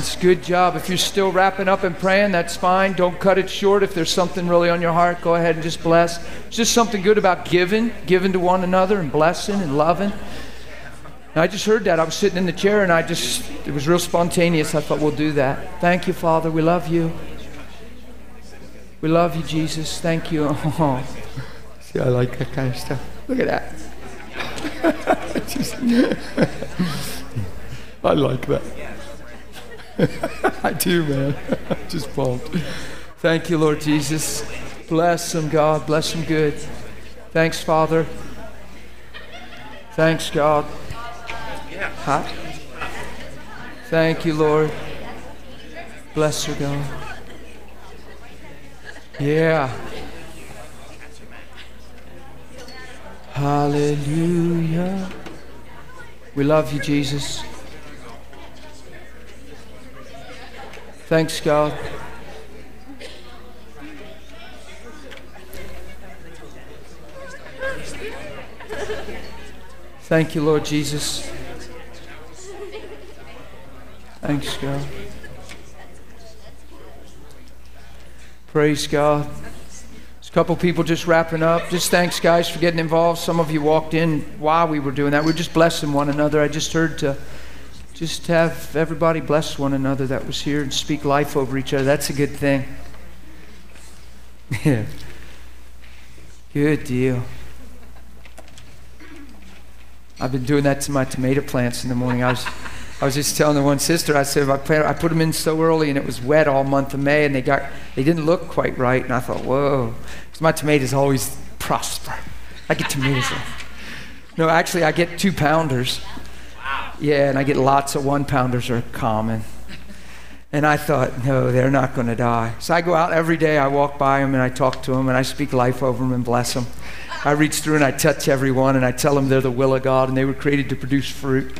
It's good job. If you're still wrapping up and praying, that's fine. Don't cut it short. If there's something really on your heart, go ahead and just bless. It's just something good about giving, giving to one another and blessing and loving. And I just heard that. I was sitting in the chair and I just, it was real spontaneous. I thought, we'll do that. Thank you, Father. We love you. We love you, Jesus. Thank you. Oh. See, I like that kind of stuff. Look at that. I like that. I do, man. Just pumped. Thank you, Lord Jesus. Bless them, God. Bless them good. Thanks, Father. Thanks, God. Hot. Thank you, Lord. Bless her, God. Yeah. Hallelujah. We love you, Jesus. Thanks, God. Thank you, Lord Jesus. Thanks, God. Praise God. There's a couple people just wrapping up. Just thanks, guys, for getting involved. Some of you walked in while we were doing that. We are just blessing one another. I just heard to just have everybody bless one another that was here and speak life over each other. That's a good thing. Yeah. Good deal. I've been doing that to my tomato plants in the morning. I was, I was just telling the one sister, I said, I, plant, I put them in so early and it was wet all month of May and they, got, they didn't look quite right. And I thought, whoa, because my tomatoes always prosper. I get tomatoes. No, actually, I get two pounders. Yeah, and I get lots of one pounders are common. And I thought, no, they're not going to die. So I go out every day, I walk by them and I talk to them and I speak life over them and bless them. I reach through and I touch everyone and I tell them they're the will of God and they were created to produce fruit.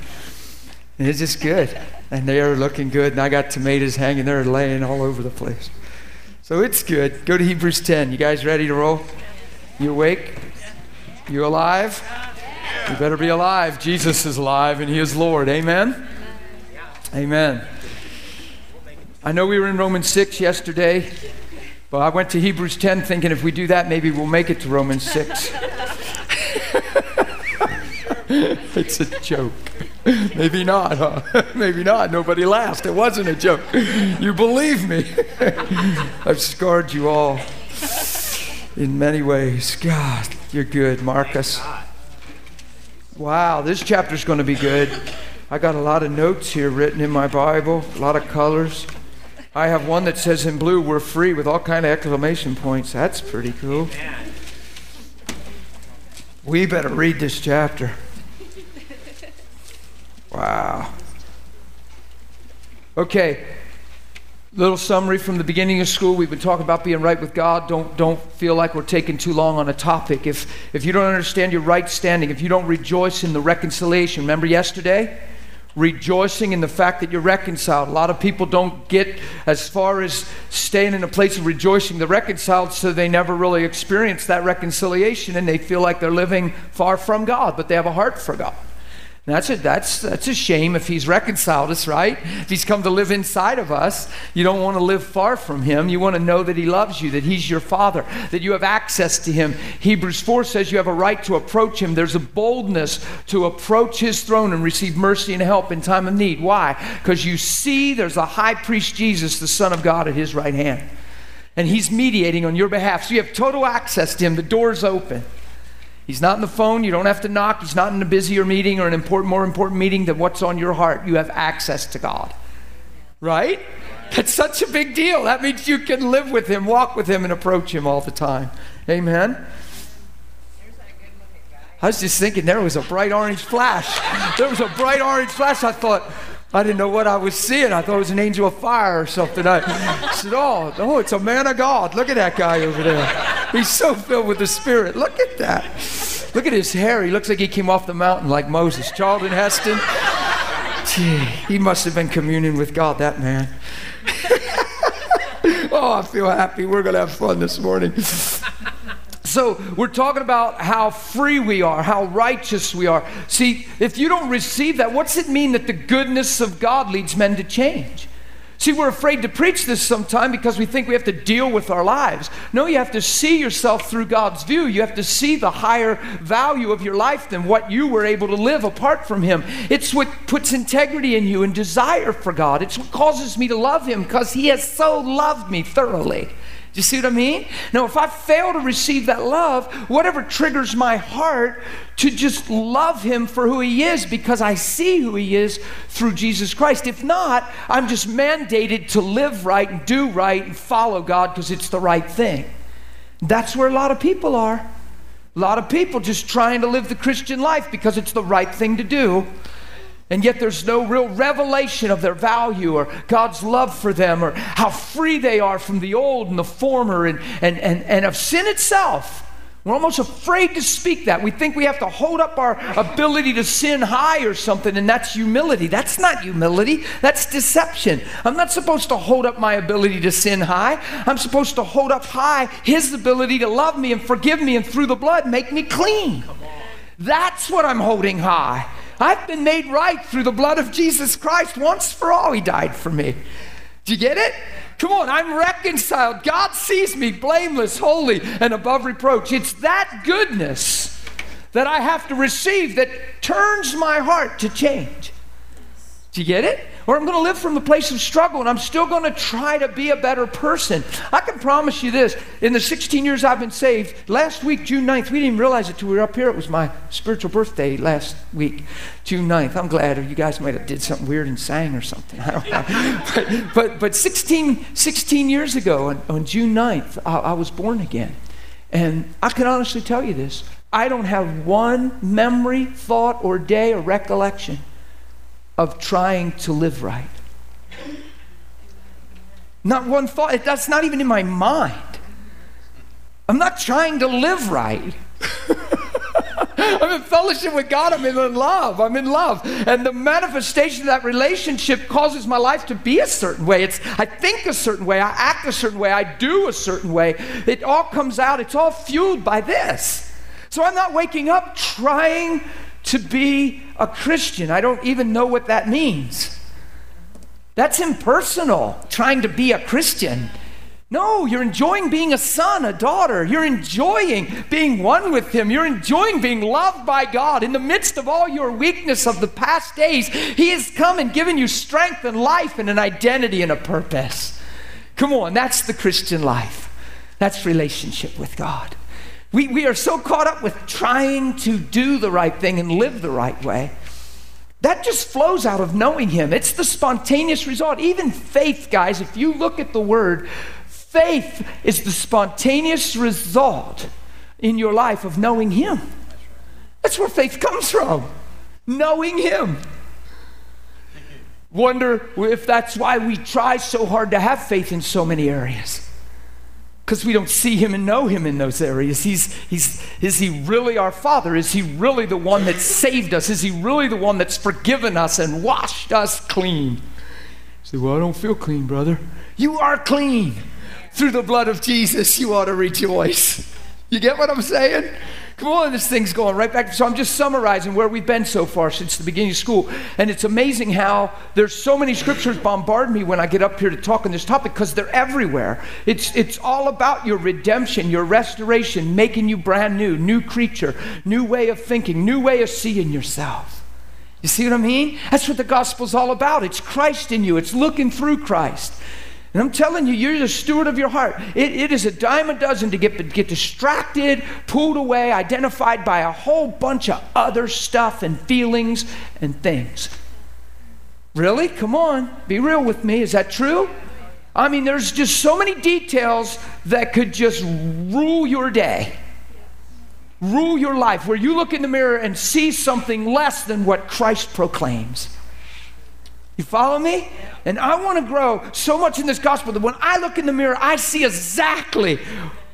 And it's just good. And they are looking good. And I got tomatoes hanging there laying all over the place. So it's good. Go to Hebrews 10. You guys ready to roll? You awake? You alive? You better be alive. Jesus is alive and He is Lord. Amen? Amen. I know we were in Romans 6 yesterday, but I went to Hebrews 10 thinking if we do that, maybe we'll make it to Romans 6. it's a joke. Maybe not, huh? Maybe not. Nobody laughed. It wasn't a joke. You believe me. I've scarred you all in many ways. God, you're good, Marcus. Wow, this chapter's going to be good. I got a lot of notes here written in my Bible, a lot of colors. I have one that says in blue, we're free with all kind of exclamation points. That's pretty cool. We better read this chapter. Wow. Okay. Little summary from the beginning of school. We've been talking about being right with God. Don't, don't feel like we're taking too long on a topic. If, if you don't understand your right standing, if you don't rejoice in the reconciliation, remember yesterday? rejoicing in the fact that you're reconciled. A lot of people don't get as far as staying in a place of rejoicing. They're reconciled, so they never really experience that reconciliation and they feel like they're living far from God, but they have a heart for God. That's a, that's, that's a shame if he's reconciled us, right? If he's come to live inside of us, you don't want to live far from him. You want to know that he loves you, that he's your father, that you have access to him. Hebrews 4 says you have a right to approach him. There's a boldness to approach his throne and receive mercy and help in time of need. Why? Because you see there's a high priest Jesus, the Son of God, at his right hand. And he's mediating on your behalf. So you have total access to him. The door's open. He's not on the phone. You don't have to knock. He's not in a busier meeting or an important, more important meeting than what's on your heart. You have access to God. Right? That's such a big deal. That means you can live with Him, walk with Him, and approach Him all the time. Amen? I was just thinking there was a bright orange flash. There was a bright orange flash. I thought, I didn't know what I was seeing. I thought it was an angel of fire or something. I said, Oh, oh, it's a man of God. Look at that guy over there. He's so filled with the Spirit. Look at that. Look at his hair. He looks like he came off the mountain like Moses. Charlton Heston. Gee, he must have been communing with God, that man. oh, I feel happy. We're going to have fun this morning. So, we're talking about how free we are, how righteous we are. See, if you don't receive that, what's it mean that the goodness of God leads men to change? See, we're afraid to preach this sometime because we think we have to deal with our lives. No, you have to see yourself through God's view. You have to see the higher value of your life than what you were able to live apart from Him. It's what puts integrity in you and desire for God. It's what causes me to love Him because He has so loved me thoroughly. Do you see what I mean? Now, if I fail to receive that love, whatever triggers my heart to just love him for who he is because I see who he is through Jesus Christ. If not, I'm just mandated to live right and do right and follow God because it's the right thing. That's where a lot of people are. A lot of people just trying to live the Christian life because it's the right thing to do and yet there's no real revelation of their value or God's love for them or how free they are from the old and the former and, and, and, and of sin itself. We're almost afraid to speak that. We think we have to hold up our ability to sin high or something, and that's humility. That's not humility, that's deception. I'm not supposed to hold up my ability to sin high. I'm supposed to hold up high His ability to love me and forgive me and through the blood make me clean. That's what I'm holding high. I've been made right through the blood of Jesus Christ. Once for all, He died for me. Do you get it? Come on, I'm reconciled. God sees me blameless, holy, and above reproach. It's that goodness that I have to receive that turns my heart to change. Do you get it? Or I'm going to live from the place of struggle and I'm still going to try to be a better person. I can promise you this in the 16 years I've been saved, last week, June 9th, we didn't even realize it till we were up here. It was my spiritual birthday last week, June 9th. I'm glad, or you guys might have did something weird and sang or something. I don't know. but, but, but 16, 16 years ago, on, on June 9th, I, I was born again. And I can honestly tell you this I don't have one memory, thought, or day or recollection of trying to live right. Not one thought, that's not even in my mind. I'm not trying to live right. I'm in fellowship with God. I'm in love. I'm in love. And the manifestation of that relationship causes my life to be a certain way. It's I think a certain way, I act a certain way, I do a certain way. It all comes out, it's all fueled by this. So I'm not waking up trying to be a Christian. I don't even know what that means. That's impersonal, trying to be a Christian. No, you're enjoying being a son, a daughter. You're enjoying being one with Him. You're enjoying being loved by God. In the midst of all your weakness of the past days, He has come and given you strength and life and an identity and a purpose. Come on, that's the Christian life. That's relationship with God. We, we are so caught up with trying to do the right thing and live the right way. That just flows out of knowing Him. It's the spontaneous result. Even faith, guys, if you look at the word, faith is the spontaneous result in your life of knowing Him. That's where faith comes from, knowing Him. Wonder if that's why we try so hard to have faith in so many areas because we don't see him and know him in those areas. He's, he's, is he really our Father? Is he really the one that saved us? Is he really the one that's forgiven us and washed us clean? You say, Well, I don't feel clean, brother. You are clean. Through the blood of Jesus, you ought to rejoice. You get what I'm saying? On, this thing's going right back. So I'm just summarizing where we've been so far since the beginning of school. And it's amazing how there's so many scriptures bombard me when I get up here to talk on this topic because they're everywhere. It's, it's all about your redemption, your restoration, making you brand new, new creature, new way of thinking, new way of seeing yourself. You see what I mean? That's what the gospel's all about. It's Christ in you, it's looking through Christ. And I'm telling you, you're the steward of your heart. It, it is a dime a dozen to get, get distracted, pulled away, identified by a whole bunch of other stuff and feelings and things. Really? Come on, be real with me. Is that true? I mean, there's just so many details that could just rule your day, rule your life, where you look in the mirror and see something less than what Christ proclaims. You follow me? And I want to grow so much in this gospel that when I look in the mirror, I see exactly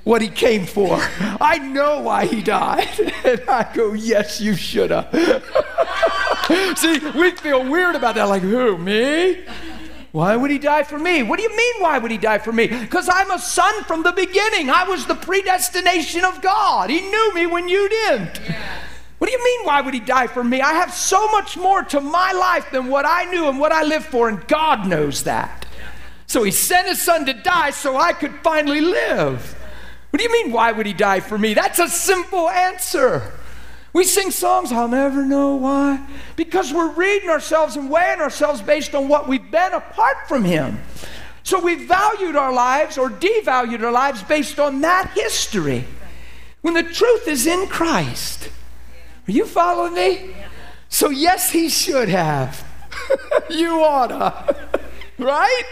what he came for. I know why he died. And I go, yes, you should have. see, we feel weird about that. Like, who, me? Why would he die for me? What do you mean, why would he die for me? Because I'm a son from the beginning. I was the predestination of God. He knew me when you didn't. Yeah. What do you mean, why would he die for me? I have so much more to my life than what I knew and what I lived for, and God knows that. So he sent his son to die so I could finally live. What do you mean, why would he die for me? That's a simple answer. We sing songs, I'll never know why, because we're reading ourselves and weighing ourselves based on what we've been apart from him. So we valued our lives or devalued our lives based on that history. When the truth is in Christ. Are you following me? So, yes, he should have. you oughta. right?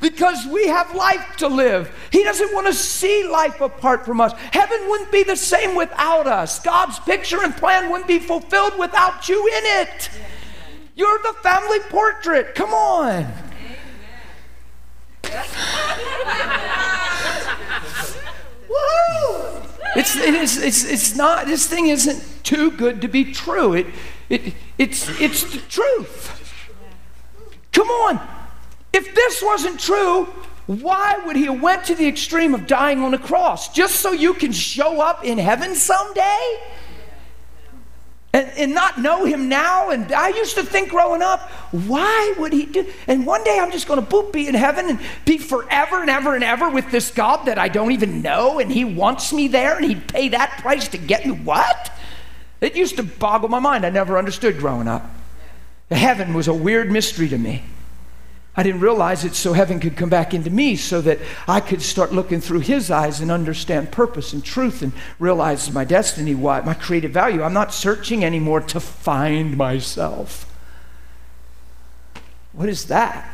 Because we have life to live. He doesn't want to see life apart from us. Heaven wouldn't be the same without us. God's picture and plan wouldn't be fulfilled without you in it. You're the family portrait. Come on. Amen. Woo! It's, it is, it's, it's not, this thing isn't too good to be true. It, it, it's, it's the truth. Come on. If this wasn't true, why would he have went to the extreme of dying on a cross? Just so you can show up in heaven someday? And, and not know him now. And I used to think growing up, why would he do? And one day I'm just going to boop be in heaven and be forever and ever and ever with this God that I don't even know, and he wants me there, and he'd pay that price to get me. What? It used to boggle my mind. I never understood growing up. Heaven was a weird mystery to me. I didn't realize it so heaven could come back into me so that I could start looking through his eyes and understand purpose and truth and realize my destiny, why, my creative value. I'm not searching anymore to find myself. What is that?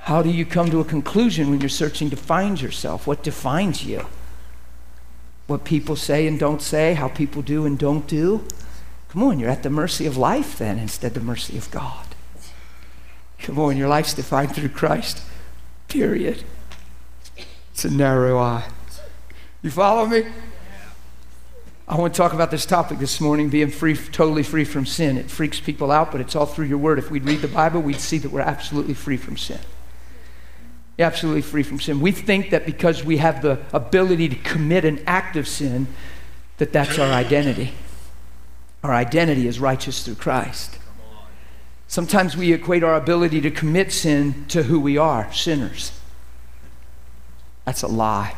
How do you come to a conclusion when you're searching to find yourself? What defines you? What people say and don't say, how people do and don't do? Come on, you're at the mercy of life then instead the mercy of God. Come on, your life's defined through Christ. Period. It's a narrow eye. You follow me? I want to talk about this topic this morning being free, totally free from sin. It freaks people out, but it's all through your word. If we'd read the Bible, we'd see that we're absolutely free from sin. Absolutely free from sin. We think that because we have the ability to commit an act of sin, that that's our identity. Our identity is righteous through Christ. Sometimes we equate our ability to commit sin to who we are sinners. That's a lie.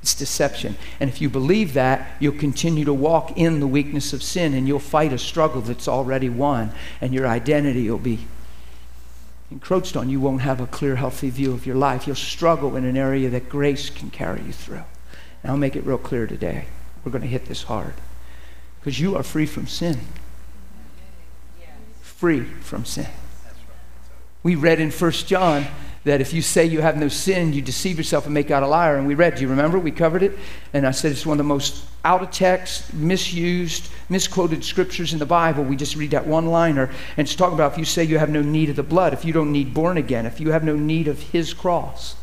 It's deception. And if you believe that, you'll continue to walk in the weakness of sin and you'll fight a struggle that's already won, and your identity will be encroached on. You won't have a clear, healthy view of your life. You'll struggle in an area that grace can carry you through. And I'll make it real clear today. We're going to hit this hard because you are free from sin free from sin. We read in 1 John that if you say you have no sin, you deceive yourself and make God a liar. And we read, do you remember? We covered it. And I said it's one of the most out of text, misused, misquoted scriptures in the Bible. We just read that one liner. And it's talking about if you say you have no need of the blood, if you don't need born again, if you have no need of his cross.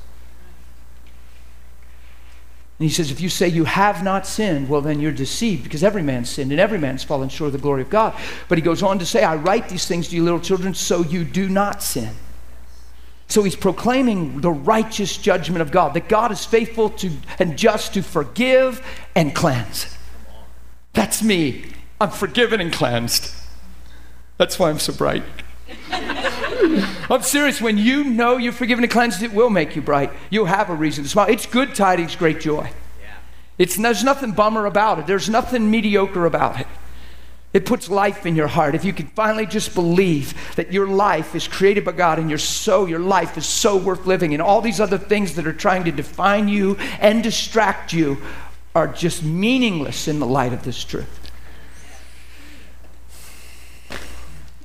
And he says, if you say you have not sinned, well, then you're deceived because every man sinned and every man's fallen short of the glory of God. But he goes on to say, I write these things to you, little children, so you do not sin. So he's proclaiming the righteous judgment of God, that God is faithful to, and just to forgive and cleanse. That's me. I'm forgiven and cleansed. That's why I'm so bright. I'm serious. When you know you're forgiven and cleansed, it will make you bright. You'll have a reason to smile. It's good tidings, great joy. It's, there's nothing bummer about it, there's nothing mediocre about it. It puts life in your heart. If you can finally just believe that your life is created by God and you're so, your life is so worth living, and all these other things that are trying to define you and distract you are just meaningless in the light of this truth.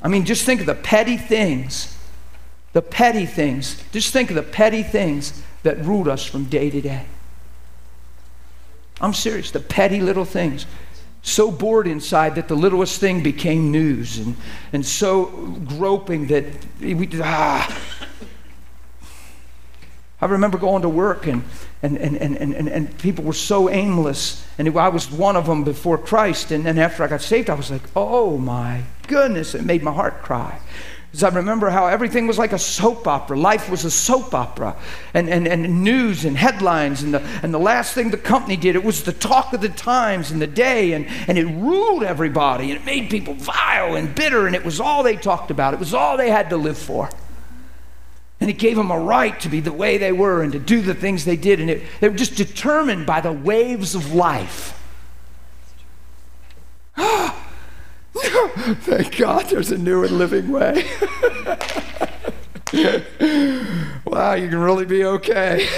I mean, just think of the petty things, the petty things. Just think of the petty things that ruled us from day to day. I'm serious, the petty little things. So bored inside that the littlest thing became news, and, and so groping that we, ah. I remember going to work and, and, and, and, and, and people were so aimless. And I was one of them before Christ. And then after I got saved, I was like, oh my goodness, it made my heart cry. Because I remember how everything was like a soap opera. Life was a soap opera. And, and, and news and headlines. And the, and the last thing the company did, it was the talk of the times and the day. And, and it ruled everybody. And it made people vile and bitter. And it was all they talked about, it was all they had to live for. And it gave them a right to be the way they were and to do the things they did. And it, they were just determined by the waves of life. Thank God there's a new and living way. wow, you can really be okay.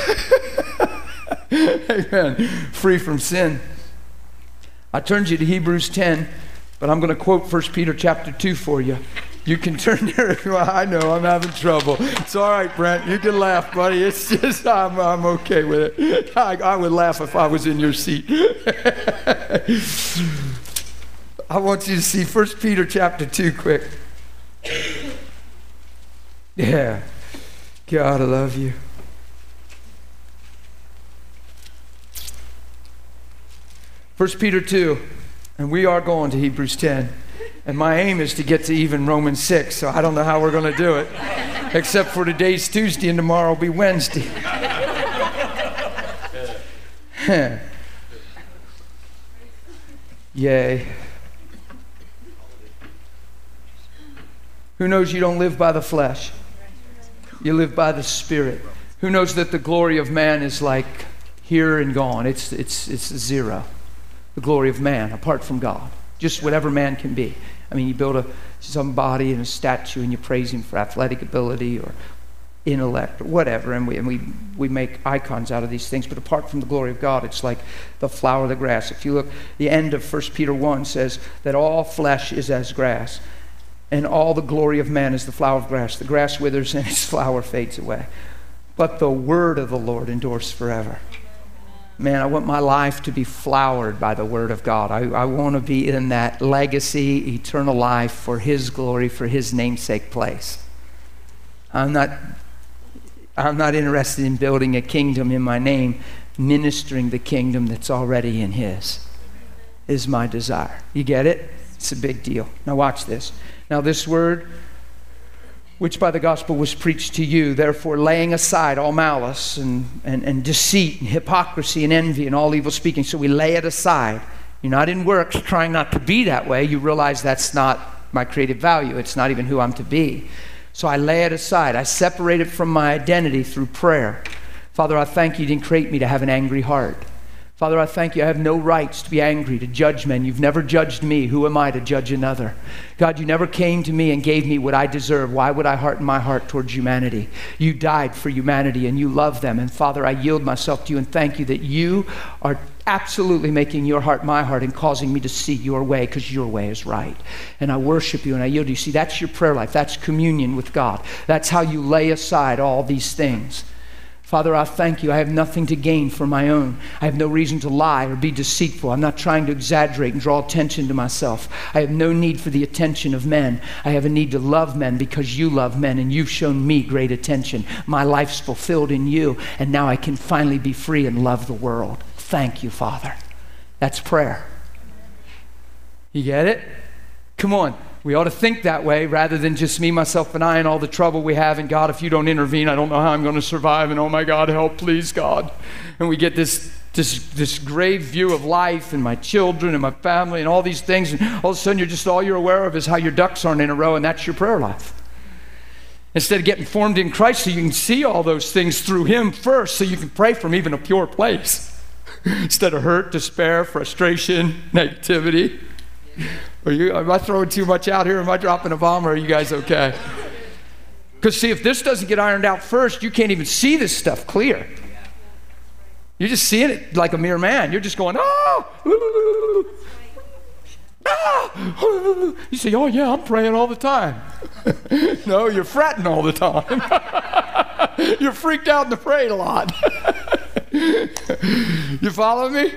Amen. Free from sin. I turned you to Hebrews 10, but I'm going to quote 1 Peter chapter 2 for you. You can turn there if you want. I know I'm having trouble. It's all right, Brent. You can laugh, buddy. It's just, I'm, I'm okay with it. I, I would laugh if I was in your seat. I want you to see 1 Peter chapter 2 quick. Yeah. God, I love you. First Peter 2, and we are going to Hebrews 10. And my aim is to get to even Romans 6, so I don't know how we're going to do it. Except for today's Tuesday and tomorrow will be Wednesday. Yay. Who knows you don't live by the flesh? You live by the Spirit. Who knows that the glory of man is like here and gone? It's, it's, it's zero. The glory of man apart from God. Just whatever man can be. I mean, you build a, somebody and a statue and you praise him for athletic ability or intellect or whatever, and we, and we, we make icons out of these things. But apart from the glory of God, it's like the flower of the grass. If you look, the end of 1 Peter 1 says that all flesh is as grass and all the glory of man is the flower of grass. The grass withers and its flower fades away. But the word of the Lord endures forever. Man, I want my life to be flowered by the word of God. I, I want to be in that legacy, eternal life for his glory, for his namesake place. I'm not, I'm not interested in building a kingdom in my name, ministering the kingdom that's already in his, is my desire. You get it? It's a big deal. Now, watch this. Now, this word, which by the gospel was preached to you, therefore laying aside all malice and, and, and deceit and hypocrisy and envy and all evil speaking. So we lay it aside. You're not in works trying not to be that way. You realize that's not my creative value, it's not even who I'm to be. So I lay it aside. I separate it from my identity through prayer. Father, I thank you, you didn't create me to have an angry heart. Father, I thank you. I have no rights to be angry, to judge men. You've never judged me. Who am I to judge another? God, you never came to me and gave me what I deserve. Why would I harden my heart towards humanity? You died for humanity and you love them. And Father, I yield myself to you and thank you that you are absolutely making your heart my heart and causing me to see your way because your way is right. And I worship you and I yield to you. See, that's your prayer life. That's communion with God. That's how you lay aside all these things. Father, I thank you. I have nothing to gain for my own. I have no reason to lie or be deceitful. I'm not trying to exaggerate and draw attention to myself. I have no need for the attention of men. I have a need to love men because you love men and you've shown me great attention. My life's fulfilled in you, and now I can finally be free and love the world. Thank you, Father. That's prayer. You get it? Come on. We ought to think that way rather than just me, myself, and I, and all the trouble we have. And God, if you don't intervene, I don't know how I'm going to survive. And oh my God, help, please, God. And we get this, this, this grave view of life and my children and my family and all these things. And all of a sudden, you're just all you're aware of is how your ducks aren't in a row, and that's your prayer life. Instead of getting formed in Christ so you can see all those things through Him first, so you can pray from even a pure place. Instead of hurt, despair, frustration, negativity. Are you, am I throwing too much out here? Am I dropping a bomb or are you guys okay? Because, see, if this doesn't get ironed out first, you can't even see this stuff clear. You're just seeing it like a mere man. You're just going, oh, ah. You say, oh, yeah, I'm praying all the time. no, you're fretting all the time. you're freaked out and afraid a lot. you follow me?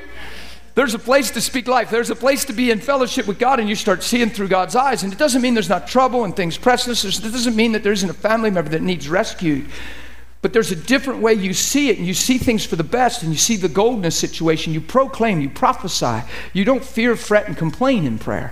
There's a place to speak life. There's a place to be in fellowship with God, and you start seeing through God's eyes. And it doesn't mean there's not trouble and things press us. It doesn't mean that there isn't a family member that needs rescued. But there's a different way you see it, and you see things for the best, and you see the goldness situation. You proclaim, you prophesy. You don't fear, fret, and complain in prayer.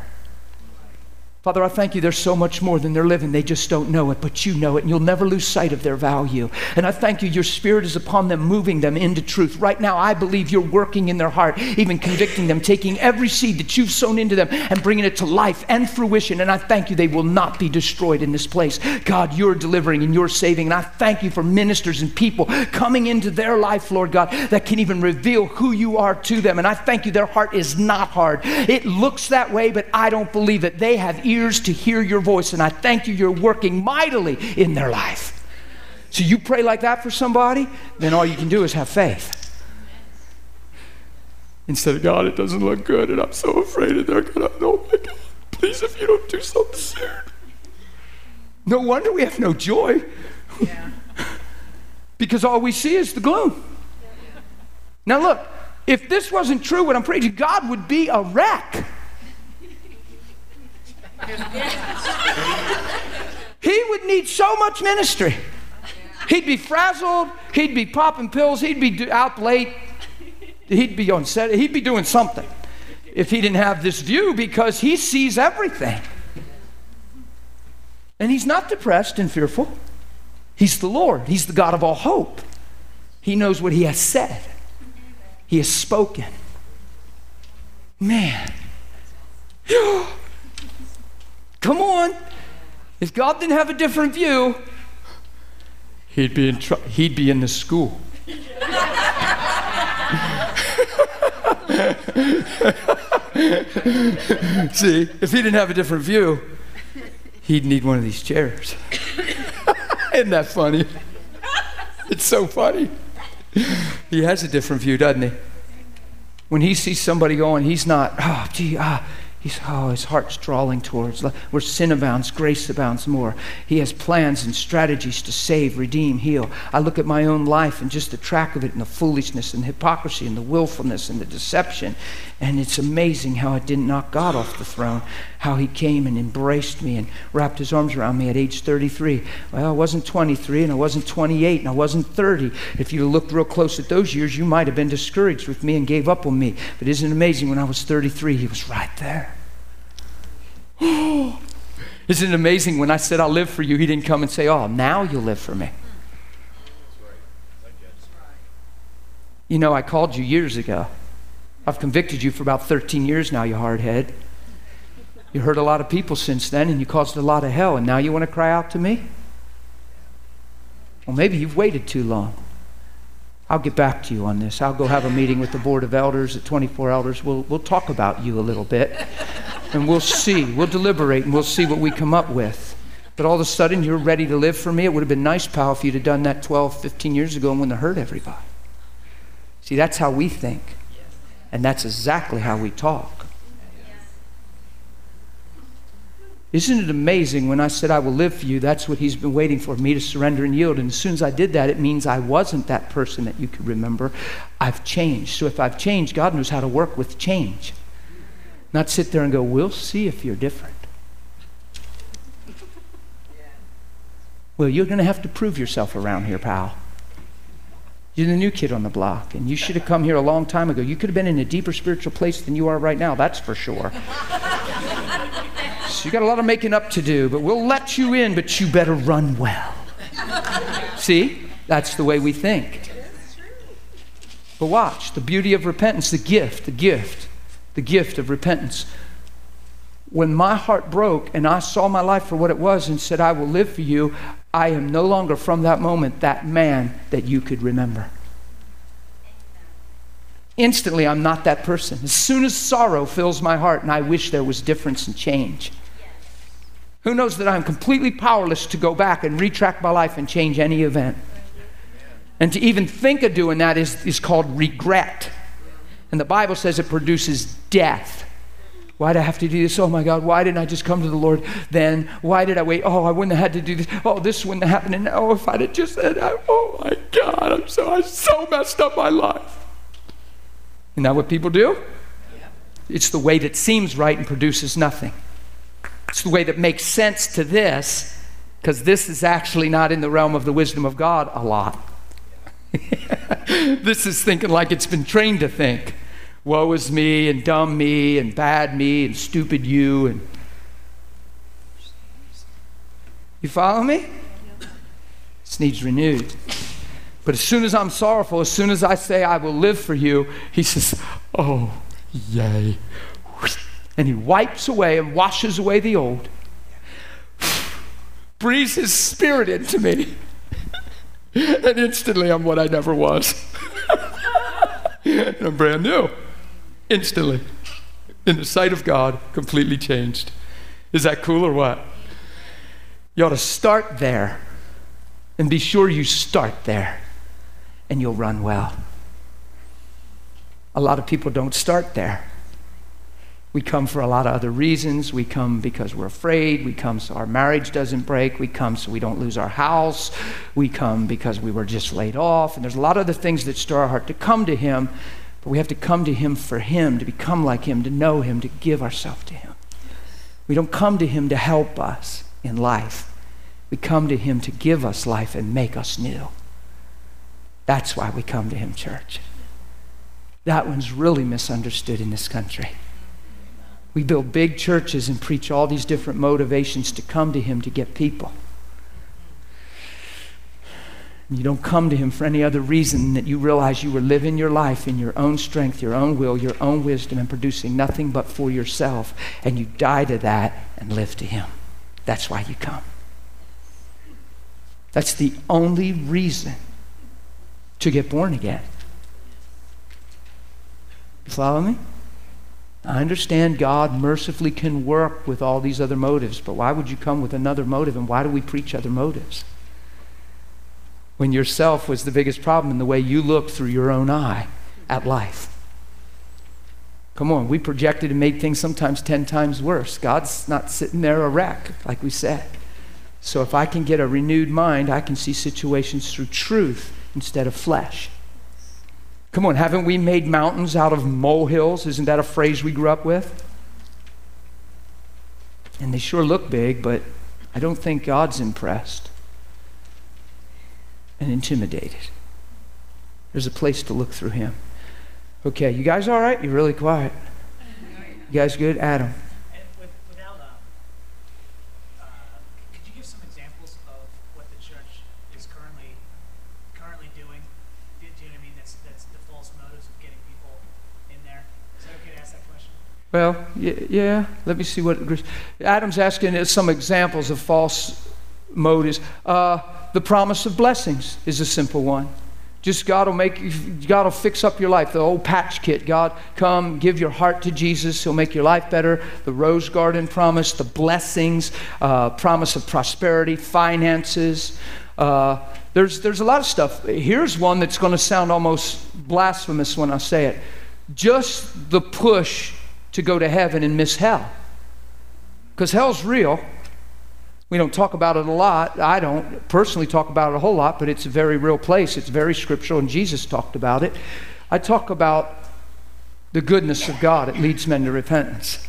Father, I thank you there's so much more than they're living. They just don't know it, but you know it, and you'll never lose sight of their value. And I thank you, your spirit is upon them, moving them into truth. Right now, I believe you're working in their heart, even convicting them, taking every seed that you've sown into them and bringing it to life and fruition. And I thank you they will not be destroyed in this place. God, you're delivering and you're saving. And I thank you for ministers and people coming into their life, Lord God, that can even reveal who you are to them. And I thank you their heart is not hard. It looks that way, but I don't believe it. They have ears to hear your voice, and I thank you, you're working mightily in their life. So you pray like that for somebody, then all you can do is have faith. Instead of God, it doesn't look good, and I'm so afraid, and they're gonna, oh my God, please, if you don't do something soon. No wonder we have no joy. Yeah. because all we see is the gloom. Now, look, if this wasn't true, what I'm preaching, God would be a wreck. he would need so much ministry. He'd be frazzled, he'd be popping pills, he'd be out late, he'd be on set, he'd be doing something if he didn't have this view because he sees everything. And he's not depressed and fearful. He's the Lord, he's the God of all hope. He knows what he has said, he has spoken. Man. Come on. If God didn't have a different view, he'd be in, tr- he'd be in the school. See, if he didn't have a different view, he'd need one of these chairs. Isn't that funny? It's so funny. He has a different view, doesn't he? When he sees somebody going, he's not, oh, gee, ah, He's, oh, his heart's drawing towards where sin abounds, grace abounds more. He has plans and strategies to save, redeem, heal. I look at my own life and just the track of it and the foolishness and hypocrisy and the willfulness and the deception. And it's amazing how it didn't knock God off the throne, how he came and embraced me and wrapped his arms around me at age 33. Well, I wasn't 23 and I wasn't 28 and I wasn't 30. If you looked real close at those years, you might have been discouraged with me and gave up on me. But isn't it amazing when I was 33, he was right there. Isn't it amazing when I said I'll live for you, he didn't come and say, Oh, now you'll live for me. You know, I called you years ago. I've convicted you for about 13 years now, you hardhead. You hurt a lot of people since then, and you caused a lot of hell, and now you want to cry out to me? Well, maybe you've waited too long. I'll get back to you on this. I'll go have a meeting with the board of elders, the 24 elders. We'll, we'll talk about you a little bit and we'll see. We'll deliberate and we'll see what we come up with. But all of a sudden, you're ready to live for me. It would have been nice, pal, if you'd have done that 12, 15 years ago and wouldn't have hurt everybody. See, that's how we think. And that's exactly how we talk. Isn't it amazing when I said, I will live for you? That's what he's been waiting for me to surrender and yield. And as soon as I did that, it means I wasn't that person that you could remember. I've changed. So if I've changed, God knows how to work with change. Not sit there and go, we'll see if you're different. Well, you're going to have to prove yourself around here, pal. You're the new kid on the block, and you should have come here a long time ago. You could have been in a deeper spiritual place than you are right now, that's for sure. You got a lot of making up to do, but we'll let you in, but you better run well. See? That's the way we think. But watch the beauty of repentance, the gift, the gift the gift of repentance. When my heart broke and I saw my life for what it was and said, I will live for you, I am no longer from that moment that man that you could remember. Instantly, I'm not that person. As soon as sorrow fills my heart and I wish there was difference and change. Who knows that I'm completely powerless to go back and retrack my life and change any event? And to even think of doing that is, is called regret. And the Bible says it produces death. Why did I have to do this? Oh my God, why didn't I just come to the Lord then? Why did I wait? Oh, I wouldn't have had to do this. Oh, this wouldn't have happened. And oh, if I'd have just said, oh my God, I'm so, I so messed up my life. Isn't that what people do? It's the way that seems right and produces nothing. It's the way that makes sense to this, because this is actually not in the realm of the wisdom of God a lot. this is thinking like it's been trained to think. Woe is me, and dumb me, and bad me, and stupid you. And You follow me? This needs renewed. But as soon as I'm sorrowful, as soon as I say, I will live for you, he says, Oh, yay. And he wipes away and washes away the old, breathes his spirit into me, and instantly I'm what I never was. and I'm brand new. Instantly. In the sight of God, completely changed. Is that cool or what? You ought to start there and be sure you start there and you'll run well. A lot of people don't start there. We come for a lot of other reasons. We come because we're afraid. We come so our marriage doesn't break. We come so we don't lose our house. We come because we were just laid off. And there's a lot of other things that stir our heart to come to Him, but we have to come to Him for Him, to become like Him, to know Him, to give ourselves to Him. We don't come to Him to help us in life. We come to Him to give us life and make us new. That's why we come to Him, church. That one's really misunderstood in this country. We build big churches and preach all these different motivations to come to Him to get people. You don't come to Him for any other reason than that you realize you were living your life in your own strength, your own will, your own wisdom, and producing nothing but for yourself. And you die to that and live to Him. That's why you come. That's the only reason to get born again. You follow me? I understand God mercifully can work with all these other motives, but why would you come with another motive and why do we preach other motives? When yourself was the biggest problem in the way you looked through your own eye at life. Come on, we projected and made things sometimes 10 times worse. God's not sitting there a wreck, like we said. So if I can get a renewed mind, I can see situations through truth instead of flesh. Come on, haven't we made mountains out of molehills? Isn't that a phrase we grew up with? And they sure look big, but I don't think God's impressed and intimidated. There's a place to look through Him. Okay, you guys all right? You're really quiet. You guys good? Adam. Well, yeah, let me see what Adam's asking is some examples of false motives. Uh, the promise of blessings is a simple one. Just God will make God will fix up your life. The old patch kit. God, come, give your heart to Jesus. He'll make your life better. The rose garden promise, the blessings, uh, promise of prosperity, finances. Uh, there's there's a lot of stuff. Here's one that's going to sound almost blasphemous when I say it. Just the push to go to heaven and miss hell. Because hell's real. We don't talk about it a lot. I don't personally talk about it a whole lot, but it's a very real place. It's very scriptural, and Jesus talked about it. I talk about the goodness of God. It leads men to repentance.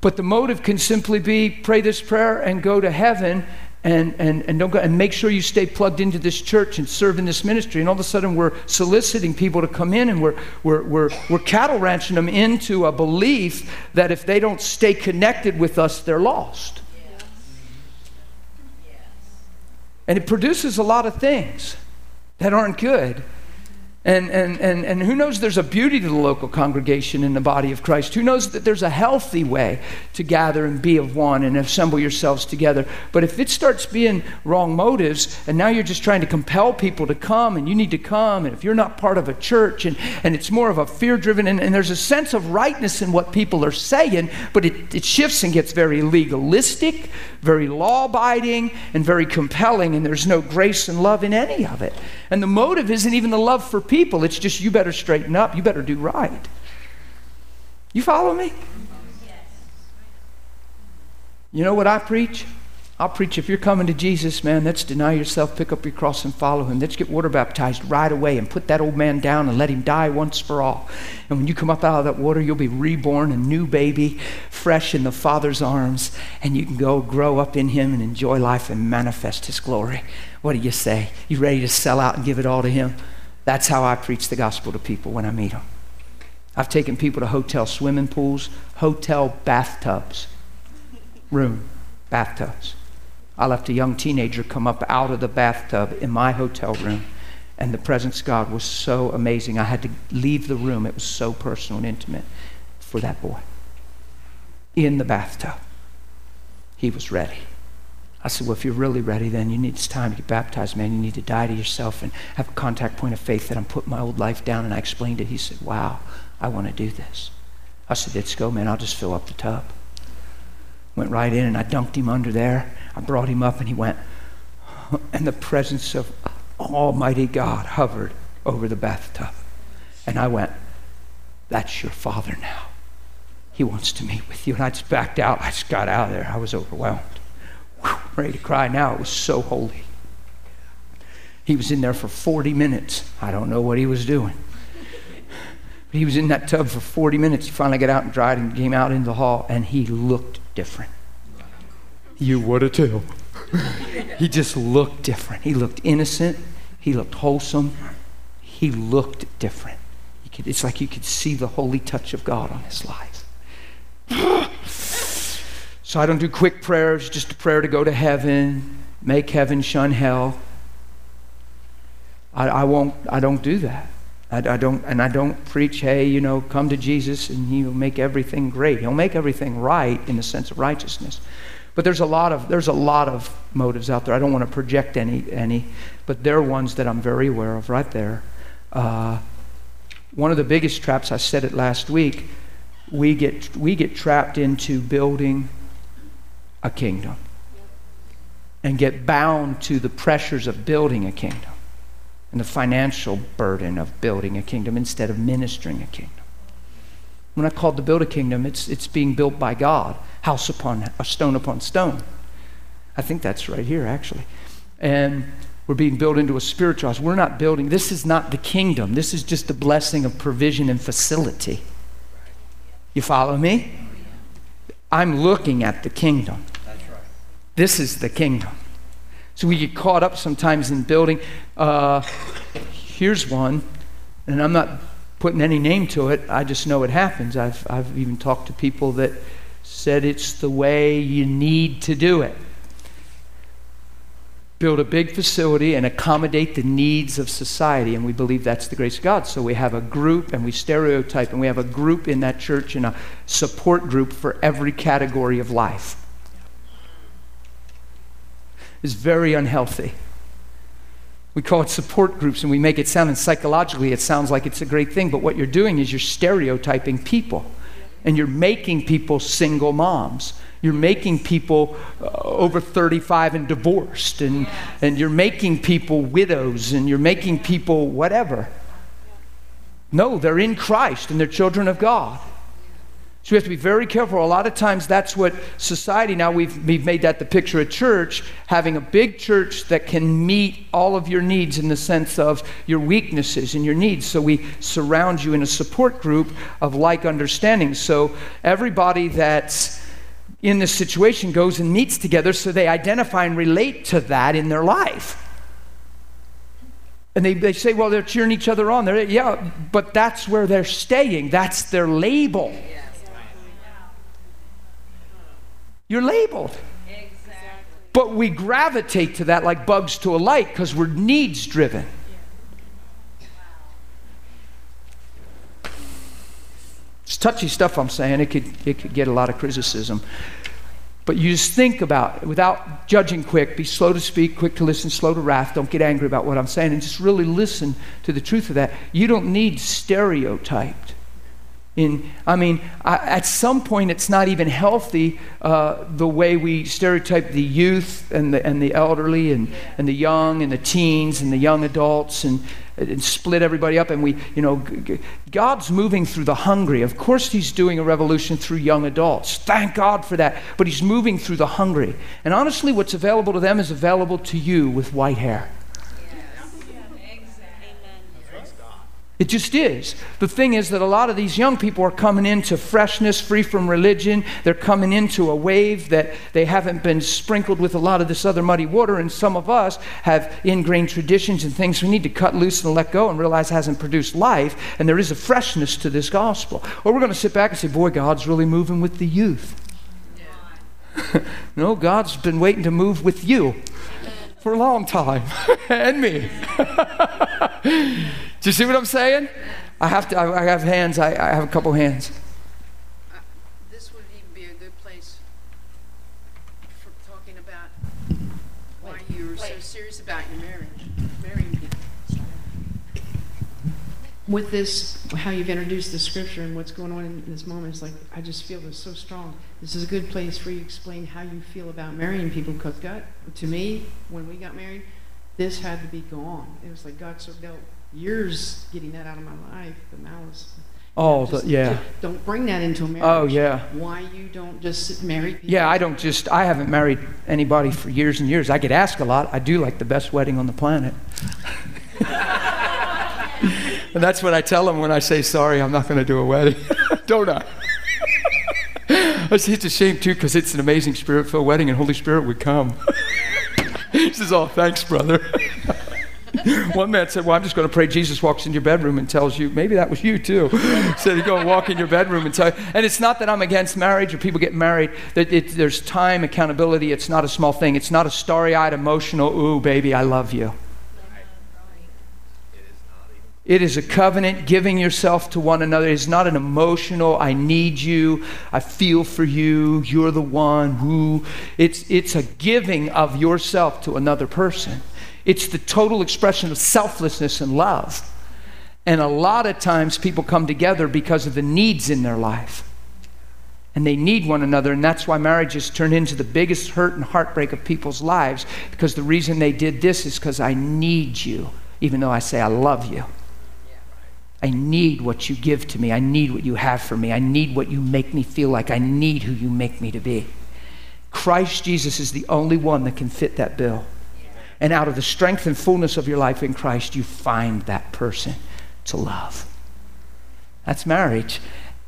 But the motive can simply be pray this prayer and go to heaven and, and, and don't go and make sure you stay plugged into this church and serve in this ministry. And all of a sudden, we're soliciting people to come in and we're, we're, we're, we're cattle ranching them into a belief that if they don't stay connected with us, they're lost. And it produces a lot of things that aren't good. And, and, and, and who knows there's a beauty to the local congregation in the body of Christ? Who knows that there's a healthy way to gather and be of one and assemble yourselves together? But if it starts being wrong motives, and now you're just trying to compel people to come and you need to come, and if you're not part of a church, and, and it's more of a fear driven, and, and there's a sense of rightness in what people are saying, but it, it shifts and gets very legalistic, very law abiding, and very compelling, and there's no grace and love in any of it. And the motive isn't even the love for people. It's just you better straighten up. You better do right. You follow me? You know what I preach? I'll preach if you're coming to Jesus, man, let's deny yourself, pick up your cross, and follow him. Let's get water baptized right away and put that old man down and let him die once for all. And when you come up out of that water, you'll be reborn, a new baby, fresh in the Father's arms, and you can go grow up in him and enjoy life and manifest his glory. What do you say? You ready to sell out and give it all to him? That's how I preach the gospel to people when I meet them. I've taken people to hotel swimming pools, hotel bathtubs, room, bathtubs. I left a young teenager come up out of the bathtub in my hotel room, and the presence of God was so amazing. I had to leave the room. It was so personal and intimate for that boy. In the bathtub, he was ready. I said, Well, if you're really ready, then you need it's time to get baptized, man. You need to die to yourself and have a contact point of faith that I'm putting my old life down. And I explained it. He said, Wow, I want to do this. I said, Let's go, man. I'll just fill up the tub. Went right in and I dunked him under there. I brought him up and he went, and the presence of Almighty God hovered over the bathtub. And I went, That's your father now. He wants to meet with you. And I just backed out. I just got out of there. I was overwhelmed ready to cry now. It was so holy. He was in there for 40 minutes. I don't know what he was doing. But he was in that tub for 40 minutes. He finally got out and dried and came out in the hall, and he looked different. You would have too. he just looked different. He looked innocent. He looked wholesome. He looked different. Could, it's like you could see the holy touch of God on his life. So I don't do quick prayers, just a prayer to go to heaven, make heaven, shun hell. I, I won't, I don't do that. I, I, don't, and I don't preach, hey, you know, come to Jesus and he'll make everything great. He'll make everything right in the sense of righteousness. But there's a lot of there's a lot of motives out there. I don't want to project any any, but there are ones that I'm very aware of right there. Uh, one of the biggest traps, I said it last week, we get we get trapped into building a kingdom and get bound to the pressures of building a kingdom and the financial burden of building a kingdom instead of ministering a kingdom. When I called to build a kingdom, it's, it's being built by God, house upon a stone upon stone. I think that's right here, actually. And we're being built into a spiritual house. We're not building, this is not the kingdom. This is just a blessing of provision and facility. You follow me? I'm looking at the kingdom. This is the kingdom. So we get caught up sometimes in building. Uh, here's one, and I'm not putting any name to it. I just know it happens. I've, I've even talked to people that said it's the way you need to do it. Build a big facility and accommodate the needs of society, and we believe that's the grace of God. So we have a group and we stereotype, and we have a group in that church and a support group for every category of life is very unhealthy. We call it support groups and we make it sound, and psychologically it sounds like it's a great thing, but what you're doing is you're stereotyping people and you're making people single moms. You're making people uh, over 35 and divorced, and, and you're making people widows, and you're making people whatever. No, they're in Christ and they're children of God. So we have to be very careful. A lot of times that's what society, now we've, we've made that the picture of church, having a big church that can meet all of your needs in the sense of your weaknesses and your needs. So we surround you in a support group of like understanding. So everybody that's in this situation goes and meets together so they identify and relate to that in their life. And they, they say, well, they're cheering each other on. They're, yeah, but that's where they're staying. That's their label. Yeah. You're labeled. Exactly. But we gravitate to that like bugs to a light because we're needs driven. It's touchy stuff I'm saying. It could, it could get a lot of criticism. But you just think about it without judging quick. Be slow to speak, quick to listen, slow to wrath. Don't get angry about what I'm saying. And just really listen to the truth of that. You don't need stereotyped in, I mean, I, at some point, it's not even healthy uh, the way we stereotype the youth and the, and the elderly and, and the young and the teens and the young adults and, and split everybody up. And we, you know, God's moving through the hungry. Of course, He's doing a revolution through young adults. Thank God for that. But He's moving through the hungry. And honestly, what's available to them is available to you with white hair. It just is. The thing is that a lot of these young people are coming into freshness, free from religion. They're coming into a wave that they haven't been sprinkled with a lot of this other muddy water. And some of us have ingrained traditions and things we need to cut loose and let go and realize hasn't produced life. And there is a freshness to this gospel. Or we're going to sit back and say, boy, God's really moving with the youth. no, God's been waiting to move with you for a long time, and me. Do you see what I'm saying? I have to. I have hands. I, I have a couple hands. Uh, This would even be a good place for talking about why you're so serious about your marriage, marrying people. With this, how you've introduced the scripture and what's going on in this moment, it's like, I just feel this so strong. This is a good place for you to explain how you feel about marrying people, because God, to me, when we got married, this had to be gone. It was like God so dealt years getting that out of my life, the malice. Oh, Just- the, yeah. just Don't bring that into a marriage. Oh, yeah. Why you don't just marry people? Yeah, I don't just, I haven't married anybody for years and years. I get asked a lot. I do like the best wedding on the planet. and that's what I tell them when I say, sorry, I'm not going to do a wedding. don't I? It's a shame too because it's an amazing spirit filled wedding and Holy Spirit would come. he says, oh, thanks, brother. One man said, Well, I'm just going to pray Jesus walks in your bedroom and tells you, maybe that was you too. said he'd go and walk in your bedroom and tell you. And it's not that I'm against marriage or people get married. That it, there's time, accountability. It's not a small thing. It's not a starry eyed, emotional, ooh, baby, I love you. It is a covenant giving yourself to one another. It's not an emotional, I need you, I feel for you, you're the one who. It's, it's a giving of yourself to another person. It's the total expression of selflessness and love. And a lot of times people come together because of the needs in their life. And they need one another, and that's why marriages turn into the biggest hurt and heartbreak of people's lives. Because the reason they did this is because I need you, even though I say I love you. I need what you give to me. I need what you have for me. I need what you make me feel like. I need who you make me to be. Christ Jesus is the only one that can fit that bill. And out of the strength and fullness of your life in Christ, you find that person to love. That's marriage.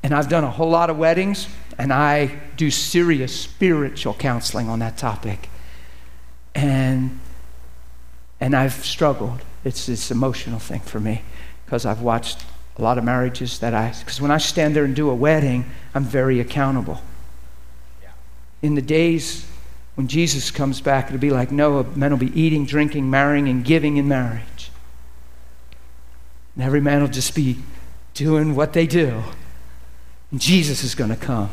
And I've done a whole lot of weddings, and I do serious spiritual counseling on that topic. And, and I've struggled. It's this emotional thing for me because I've watched a lot of marriages that I, because when I stand there and do a wedding, I'm very accountable. In the days when Jesus comes back, it'll be like Noah. Men will be eating, drinking, marrying, and giving in marriage. And every man will just be doing what they do. And Jesus is going to come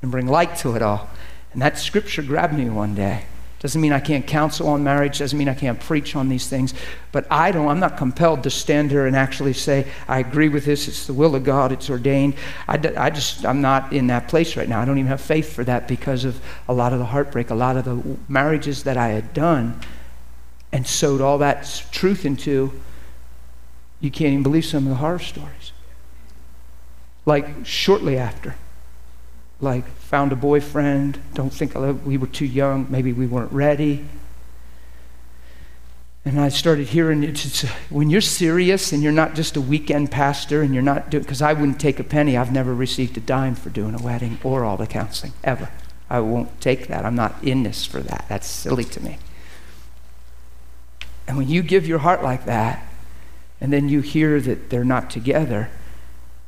and bring light to it all. And that scripture grabbed me one day. Doesn't mean I can't counsel on marriage, doesn't mean I can't preach on these things, but I don't, I'm not compelled to stand here and actually say, I agree with this, it's the will of God, it's ordained. I, just, I'm not in that place right now. I don't even have faith for that because of a lot of the heartbreak, a lot of the marriages that I had done and sowed all that truth into. You can't even believe some of the horror stories. Like shortly after like found a boyfriend don't think we were too young maybe we weren't ready. And i started hearing it when you're serious and you're not just a weekend pastor and you're not doing because i wouldn't take a penny i've never received a dime for doing a wedding or all the counseling ever. I won't take that i'm not in this for that that's silly to me. And when you give your heart like that and then you hear that they're not together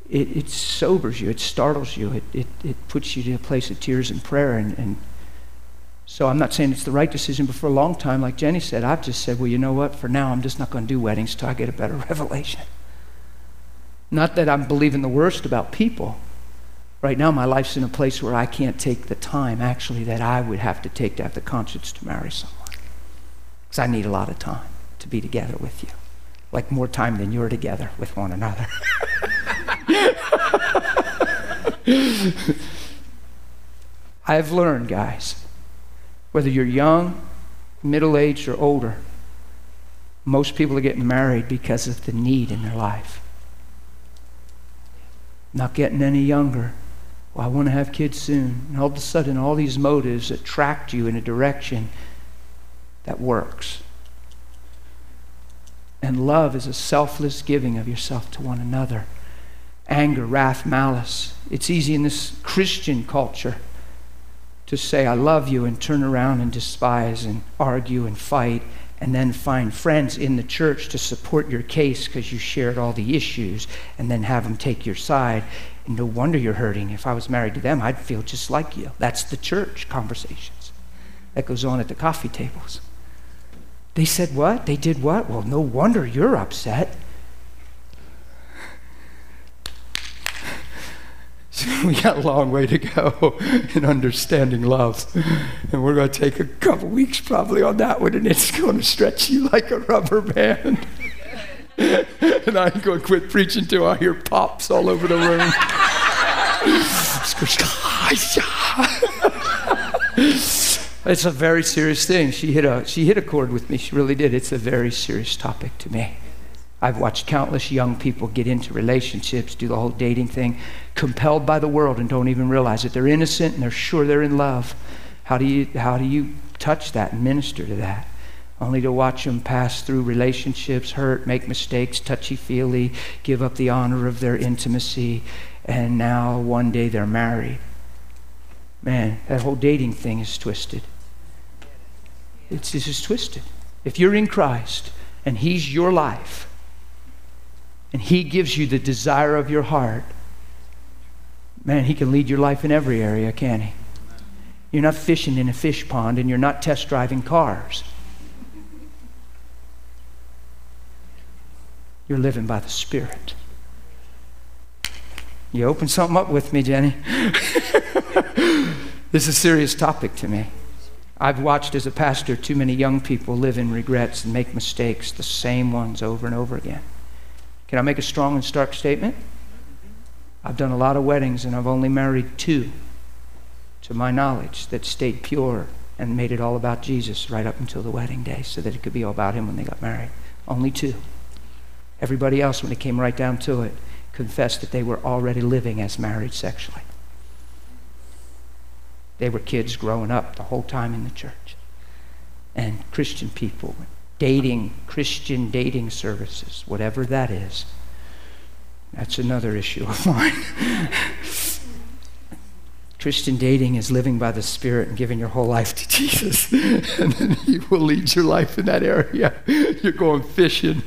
it, it sobers you, it startles you, it, it, it puts you to a place of tears and prayer. And, and so I'm not saying it's the right decision, but for a long time, like Jenny said, I've just said, well, you know what? For now, I'm just not going to do weddings till I get a better revelation. Not that I'm believing the worst about people. Right now, my life's in a place where I can't take the time, actually, that I would have to take to have the conscience to marry someone. Because I need a lot of time to be together with you. Like more time than you're together with one another. I've learned, guys, whether you're young, middle aged, or older, most people are getting married because of the need in their life. Not getting any younger. Well, I want to have kids soon. And all of a sudden, all these motives attract you in a direction that works. And love is a selfless giving of yourself to one another anger, wrath, malice. It's easy in this Christian culture to say, I love you, and turn around and despise and argue and fight, and then find friends in the church to support your case because you shared all the issues, and then have them take your side. And no wonder you're hurting. If I was married to them, I'd feel just like you. That's the church conversations that goes on at the coffee tables. They said what? They did what? Well, no wonder you're upset. we got a long way to go in understanding love. And we're going to take a couple weeks probably on that one, and it's going to stretch you like a rubber band. and I ain't going to quit preaching till I hear pops all over the room. it's a very serious thing. She hit a she hit a chord with me. She really did. It's a very serious topic to me. I've watched countless young people get into relationships, do the whole dating thing, compelled by the world and don't even realize it. They're innocent and they're sure they're in love. How do you, how do you touch that and minister to that? Only to watch them pass through relationships, hurt, make mistakes, touchy feely, give up the honor of their intimacy, and now one day they're married. Man, that whole dating thing is twisted. It's, just twisted. If you're in Christ and He's your life, and He gives you the desire of your heart, man, He can lead your life in every area, can He? You're not fishing in a fish pond and you're not test driving cars. You're living by the Spirit. You open something up with me, Jenny. this is a serious topic to me. I've watched as a pastor too many young people live in regrets and make mistakes, the same ones over and over again. Can I make a strong and stark statement? I've done a lot of weddings and I've only married two, to my knowledge, that stayed pure and made it all about Jesus right up until the wedding day so that it could be all about Him when they got married. Only two. Everybody else, when it came right down to it, confessed that they were already living as married sexually. They were kids growing up the whole time in the church. And Christian people dating, Christian dating services, whatever that is. That's another issue of mine. Christian dating is living by the Spirit and giving your whole life to Jesus. and then He will lead your life in that area. You're going fishing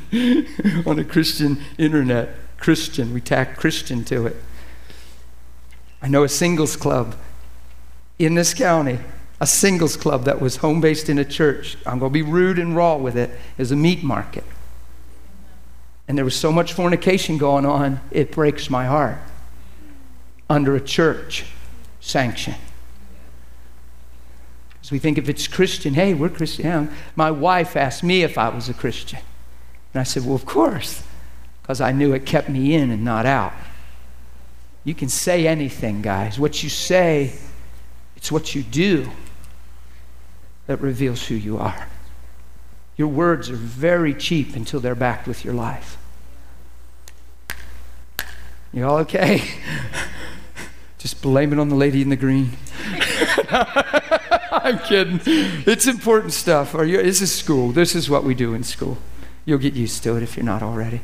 on a Christian internet. Christian, we tack Christian to it. I know a singles club in this county a singles club that was home based in a church. I'm going to be rude and raw with it. it. Is a meat market. And there was so much fornication going on, it breaks my heart. Under a church sanction. Because we think if it's Christian, hey, we're Christian. My wife asked me if I was a Christian. And I said, well, of course, because I knew it kept me in and not out. You can say anything, guys. What you say, it's what you do that reveals who you are. Your words are very cheap until they're backed with your life. You all okay? Just blame it on the lady in the green. I'm kidding. It's important stuff. Are you, this is school. This is what we do in school. You'll get used to it if you're not already.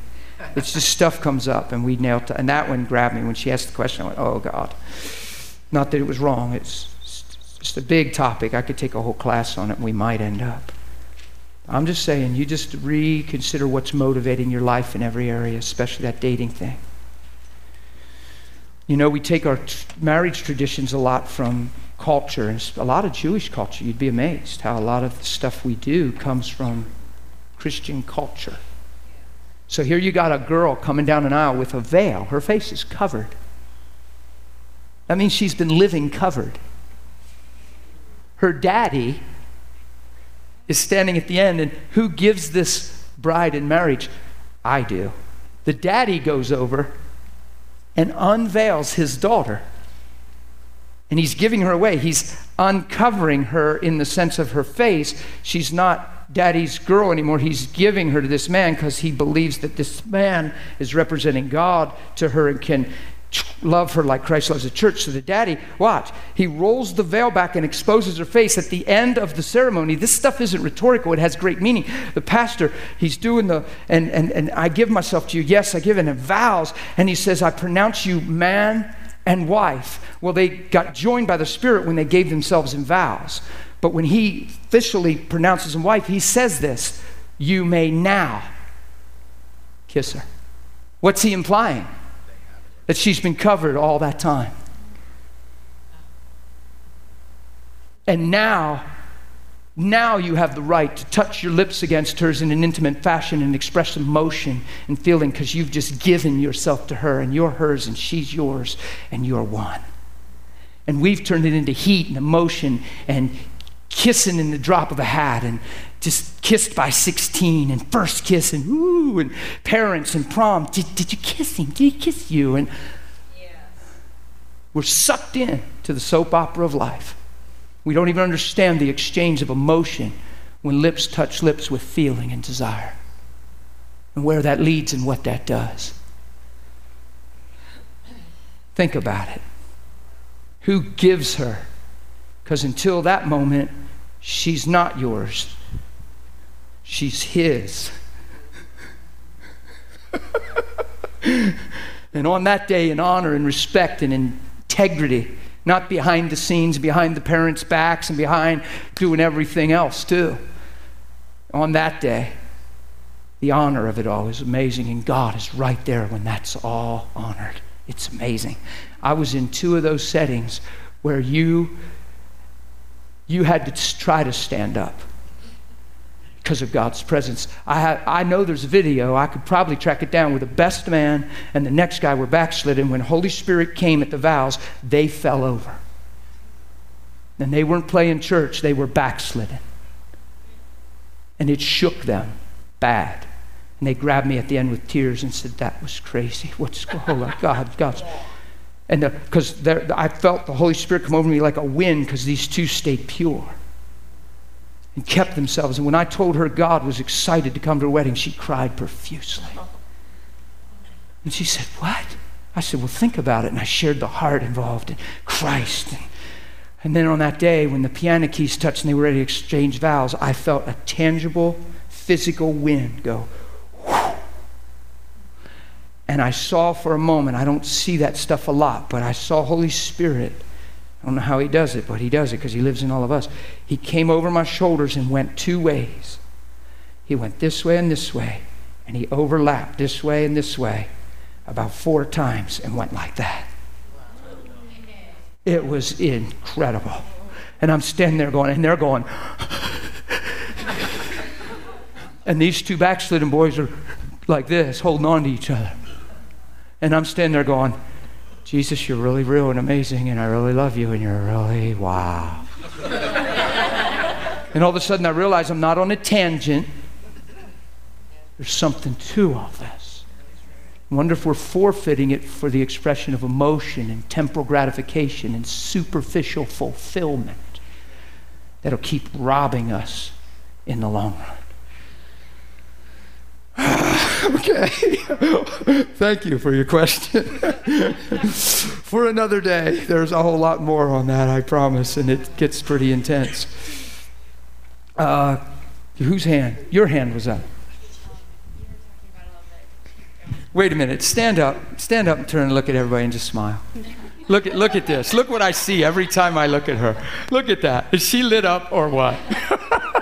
It's just stuff comes up, and we nailed it. And that one grabbed me when she asked the question. I went, "Oh God!" Not that it was wrong. It's just a big topic. I could take a whole class on it and we might end up. I'm just saying, you just reconsider what's motivating your life in every area, especially that dating thing. You know, we take our t- marriage traditions a lot from culture, and a lot of Jewish culture. You'd be amazed how a lot of the stuff we do comes from Christian culture. So here you got a girl coming down an aisle with a veil, her face is covered. That means she's been living covered her daddy is standing at the end, and who gives this bride in marriage? I do. The daddy goes over and unveils his daughter. And he's giving her away. He's uncovering her in the sense of her face. She's not daddy's girl anymore. He's giving her to this man because he believes that this man is representing God to her and can love her like Christ loves the church. So the daddy, watch, he rolls the veil back and exposes her face at the end of the ceremony. This stuff isn't rhetorical, it has great meaning. The pastor, he's doing the, and, and, and I give myself to you. Yes, I give, and vows. And he says, I pronounce you man and wife. Well, they got joined by the Spirit when they gave themselves in vows. But when he officially pronounces him wife, he says this You may now kiss her. What's he implying? That she's been covered all that time. And now, now you have the right to touch your lips against hers in an intimate fashion and express emotion and feeling because you've just given yourself to her and you're hers and she's yours and you're one. And we've turned it into heat and emotion and kissing in the drop of a hat and just kissed by 16 and first kiss and ooh and parents and prom. Did, did you kiss him? Did he kiss you? And we're sucked in to the soap opera of life. We don't even understand the exchange of emotion when lips touch lips with feeling and desire, and where that leads and what that does. Think about it. Who gives her? Because until that moment, she's not yours, she's his. and on that day, in honor and respect and integrity, not behind the scenes, behind the parents' backs, and behind doing everything else, too. On that day, the honor of it all is amazing, and God is right there when that's all honored. It's amazing. I was in two of those settings where you you had to try to stand up because of God's presence. I, have, I know there's a video. I could probably track it down where the best man and the next guy were backslidden. When Holy Spirit came at the vows, they fell over. And they weren't playing church, they were backslidden. And it shook them bad. And they grabbed me at the end with tears and said, That was crazy. What's going on? Oh, God, God's. And because I felt the Holy Spirit come over me like a wind because these two stayed pure and kept themselves. And when I told her God was excited to come to her wedding, she cried profusely. And she said, What? I said, Well, think about it. And I shared the heart involved in Christ. And, and then on that day, when the piano keys touched and they were ready to exchange vows, I felt a tangible, physical wind go. And I saw for a moment, I don't see that stuff a lot, but I saw Holy Spirit I don't know how he does it, but he does it because he lives in all of us. He came over my shoulders and went two ways. He went this way and this way, and he overlapped this way and this way about four times and went like that. It was incredible. And I'm standing there going, and they're going, and these two backslidden boys are like this, holding on to each other. And I'm standing there going, Jesus, you're really real and amazing, and I really love you, and you're really wow. and all of a sudden, I realize I'm not on a tangent. There's something to all this. I wonder if we're forfeiting it for the expression of emotion and temporal gratification and superficial fulfillment that'll keep robbing us in the long run. okay. Thank you for your question. for another day, there's a whole lot more on that, I promise, and it gets pretty intense. Uh, whose hand? Your hand was up. Wait a minute. Stand up. Stand up and turn and look at everybody and just smile. Look at, look at this. Look what I see every time I look at her. Look at that. Is she lit up or what?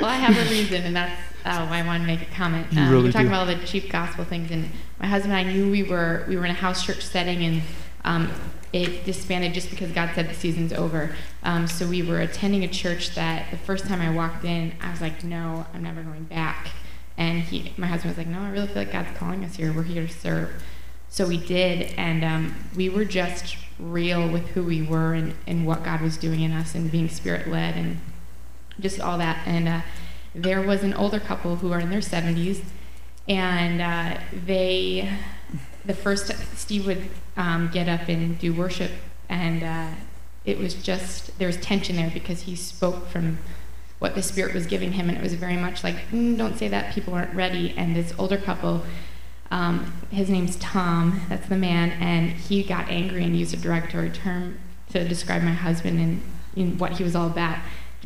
well, I have a reason, and that's uh, why I wanted to make a comment. You um, really you're talking do. about all the cheap gospel things, and my husband and I knew we were we were in a house church setting, and um, it disbanded just because God said the season's over. Um, so we were attending a church that the first time I walked in, I was like, no, I'm never going back. And he, my husband was like, no, I really feel like God's calling us here. We're here to serve. So we did, and um, we were just real with who we were and, and what God was doing in us and being spirit led and just all that. And uh, there was an older couple who are in their 70s, and uh, they, the first, Steve would um, get up and do worship, and uh, it was just, there was tension there because he spoke from what the Spirit was giving him, and it was very much like, mm, don't say that, people aren't ready. And this older couple, um, his name's Tom, that's the man, and he got angry and used a derogatory term to describe my husband and, and what he was all about,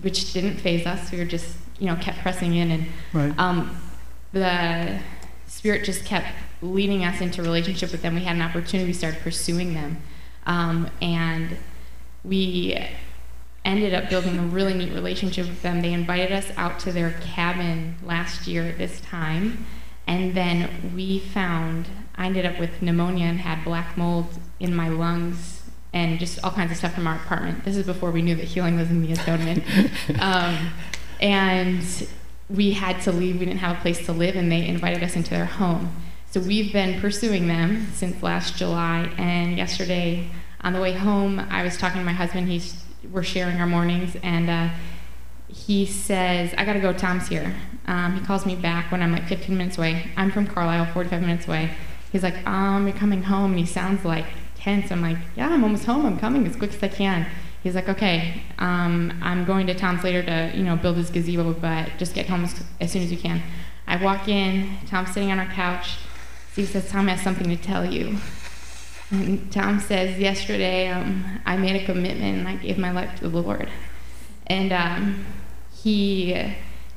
which didn't faze us. We were just, you know, kept pressing in, and Right. um, the Spirit just kept leading us into relationship with them. We had an opportunity, we started pursuing them, um, and we ended up building a really neat relationship with them. They invited us out to their cabin last year at this time, And then we found, I ended up with pneumonia and had black mold in my lungs and just all kinds of stuff from our apartment. This is before we knew that healing was in the atonement. um, and we had to leave. We didn't have a place to live, and they invited us into their home. So we've been pursuing them since last July. And yesterday, on the way home, I was talking to my husband. He's we're sharing our mornings, and uh, he says, "I gotta go. Tom's here." Um, he calls me back when I'm like 15 minutes away. I'm from Carlisle, 45 minutes away. He's like, "Um, you're coming home," and he sounds like tense. I'm like, "Yeah, I'm almost home. I'm coming as quick as I can." He's like, "Okay, um, I'm going to Tom's later to you know build his gazebo, but just get home as, as soon as you can." I walk in. Tom's sitting on our couch. Steve says, "Tom has something to tell you." And Tom says, yesterday um, I made a commitment and I gave my life to the Lord. And um, he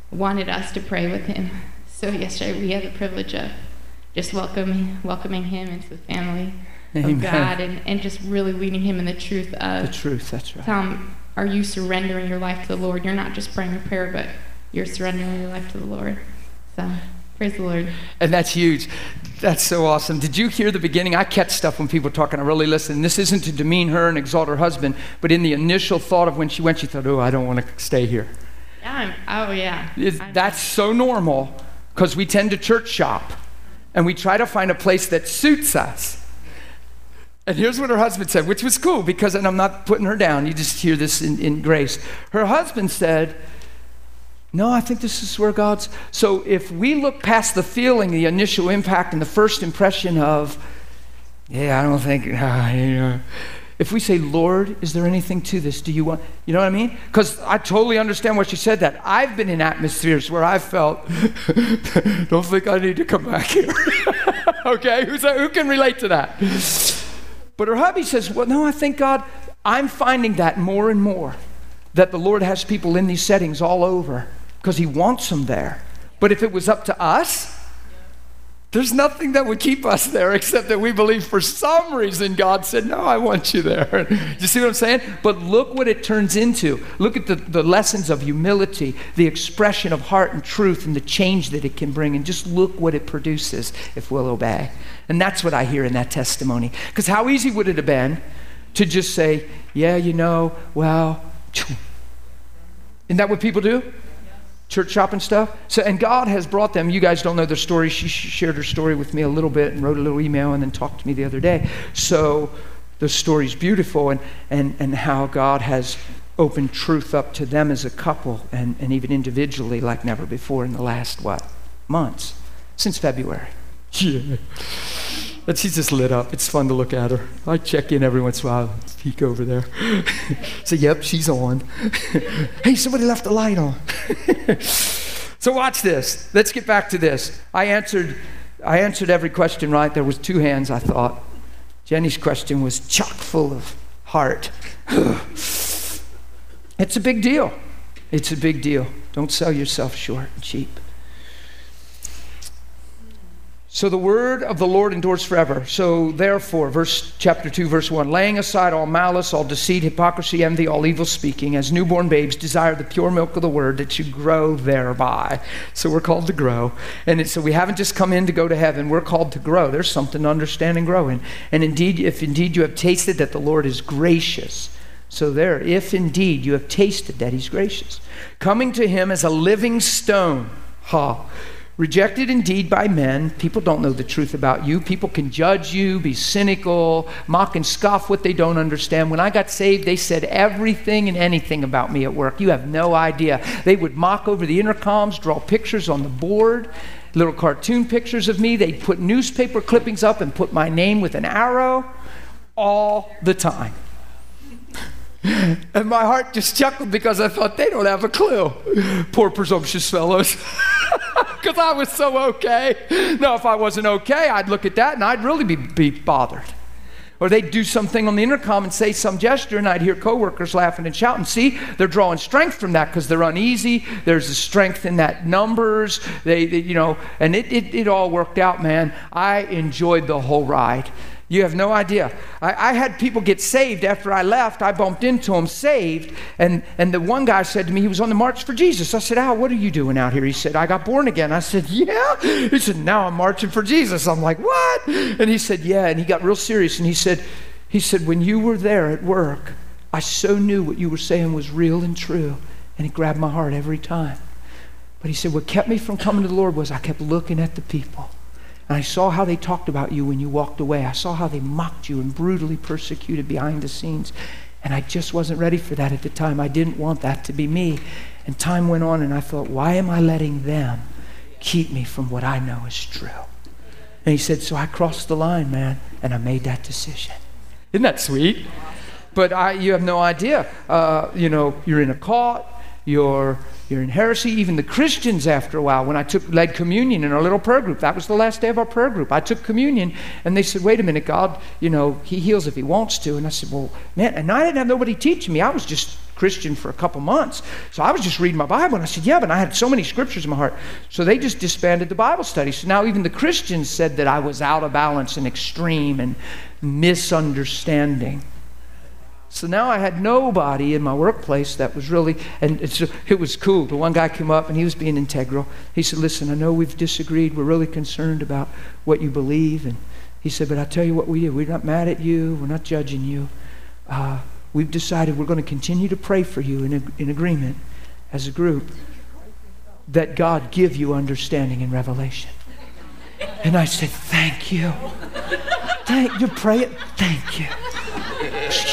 wanted us to pray with him. So yesterday we had the privilege of just welcoming, welcoming him into the family Amen. of God and, and just really leading him in the truth of The truth, that's right. Tom, are you surrendering your life to the Lord? You're not just praying a prayer, but you're surrendering your life to the Lord. So praise the Lord. And that's huge. That's so awesome. Did you hear the beginning? I catch stuff when people talk and I really listen. This isn't to demean her and exalt her husband, but in the initial thought of when she went, she thought, oh, I don't want to stay here. Yeah, I'm, oh yeah. That's so normal because we tend to church shop and we try to find a place that suits us. And here's what her husband said, which was cool because, and I'm not putting her down, you just hear this in, in grace. Her husband said, No, I think this is where God's. So if we look past the feeling, the initial impact, and the first impression of, yeah, I don't think, ah, you know. If we say, Lord, is there anything to this? Do you want, you know what I mean? Because I totally understand why she said that. I've been in atmospheres where I've felt, don't think I need to come back here. okay, Who's who can relate to that? But her hubby says, Well, no, I think God, I'm finding that more and more that the Lord has people in these settings all over because He wants them there. But if it was up to us, there's nothing that would keep us there except that we believe for some reason God said, No, I want you there. you see what I'm saying? But look what it turns into. Look at the, the lessons of humility, the expression of heart and truth, and the change that it can bring. And just look what it produces if we'll obey. And that's what I hear in that testimony. Because how easy would it have been to just say, Yeah, you know, well, isn't that what people do? church shopping stuff. So, and God has brought them. You guys don't know their story. She shared her story with me a little bit and wrote a little email and then talked to me the other day. So, the story's beautiful and and and how God has opened truth up to them as a couple and and even individually like never before in the last what months since February. Yeah. But she's just lit up. It's fun to look at her. I check in every once in a while, peek over there. Say, yep, she's on. hey, somebody left the light on. so watch this. Let's get back to this. I answered, I answered every question right. There was two hands, I thought. Jenny's question was chock full of heart. it's a big deal. It's a big deal. Don't sell yourself short and cheap. So the word of the Lord endures forever. So therefore, verse chapter 2 verse 1, laying aside all malice, all deceit, hypocrisy, envy, all evil speaking, as newborn babes desire the pure milk of the word that you grow thereby. So we're called to grow. And it, so we haven't just come in to go to heaven, we're called to grow. There's something to understand and grow in. And indeed, if indeed you have tasted that the Lord is gracious, so there, if indeed you have tasted that he's gracious, coming to him as a living stone, ha. Rejected indeed by men. People don't know the truth about you. People can judge you, be cynical, mock and scoff what they don't understand. When I got saved, they said everything and anything about me at work. You have no idea. They would mock over the intercoms, draw pictures on the board, little cartoon pictures of me. They'd put newspaper clippings up and put my name with an arrow all the time. And my heart just chuckled because I thought they don't have a clue. Poor presumptuous fellows. Because I was so okay. Now, if I wasn't okay, I'd look at that and I'd really be, be bothered. Or they'd do something on the intercom and say some gesture, and I'd hear coworkers laughing and shouting. See, they're drawing strength from that because they're uneasy. There's a strength in that numbers. They, they you know, and it, it, it all worked out, man. I enjoyed the whole ride. You have no idea. I, I, had people get saved after I left. I bumped into them saved. And, and the one guy said to me, he was on the March for Jesus. I said, Al, what are you doing out here? He said, I got born again. I said, Yeah. He said, Now I'm marching for Jesus. I'm like, What? And he said, Yeah. And he got real serious. And he said, he said, When you were there at work, I so knew what you were saying was real and true. And it grabbed my heart every time. But he said, What kept me from coming to the Lord was I kept looking at the people. And I saw how they talked about you when you walked away. I saw how they mocked you and brutally persecuted behind the scenes. And I just wasn't ready for that at the time. I didn't want that to be me. And time went on, and I thought, why am I letting them keep me from what I know is true? And he said, So I crossed the line, man, and I made that decision. Isn't that sweet? But I, you have no idea. Uh, you know, you're in a cult, you're you're in heresy. Even the Christians, after a while, when I took led communion in our little prayer group, that was the last day of our prayer group. I took communion, and they said, "Wait a minute, God, you know, He heals if He wants to." And I said, "Well, man," and I didn't have nobody teaching me. I was just Christian for a couple months, so I was just reading my Bible, and I said, "Yeah," but I had so many scriptures in my heart. So they just disbanded the Bible study. So now even the Christians said that I was out of balance and extreme and misunderstanding. So now I had nobody in my workplace that was really, and it was cool. The one guy came up and he was being integral. He said, Listen, I know we've disagreed. We're really concerned about what you believe. And he said, But I'll tell you what we do. We're not mad at you, we're not judging you. Uh, we've decided we're going to continue to pray for you in, in agreement as a group that God give you understanding and revelation. And I said, Thank you. Thank you. Pray it. Thank you.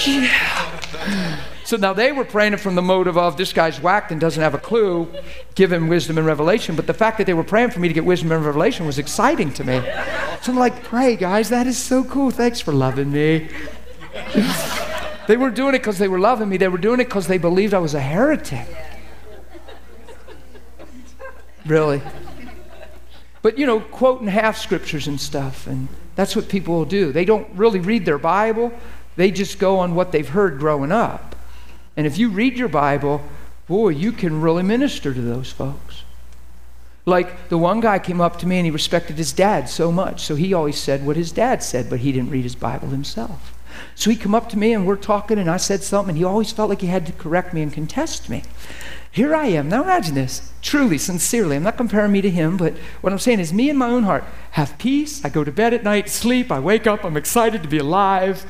Yeah. So now they were praying it from the motive of this guy's whacked and doesn't have a clue, give him wisdom and revelation. But the fact that they were praying for me to get wisdom and revelation was exciting to me. So I'm like, pray, guys, that is so cool. Thanks for loving me. they weren't doing it because they were loving me, they were doing it because they believed I was a heretic. Really. But, you know, quoting half scriptures and stuff, and that's what people will do. They don't really read their Bible. They just go on what they've heard growing up. And if you read your Bible, boy, you can really minister to those folks. Like the one guy came up to me and he respected his dad so much, so he always said what his dad said, but he didn't read his Bible himself. So he come up to me and we're talking and I said something and he always felt like he had to correct me and contest me. Here I am. Now imagine this. Truly, sincerely. I'm not comparing me to him, but what I'm saying is me in my own heart have peace. I go to bed at night, sleep, I wake up, I'm excited to be alive.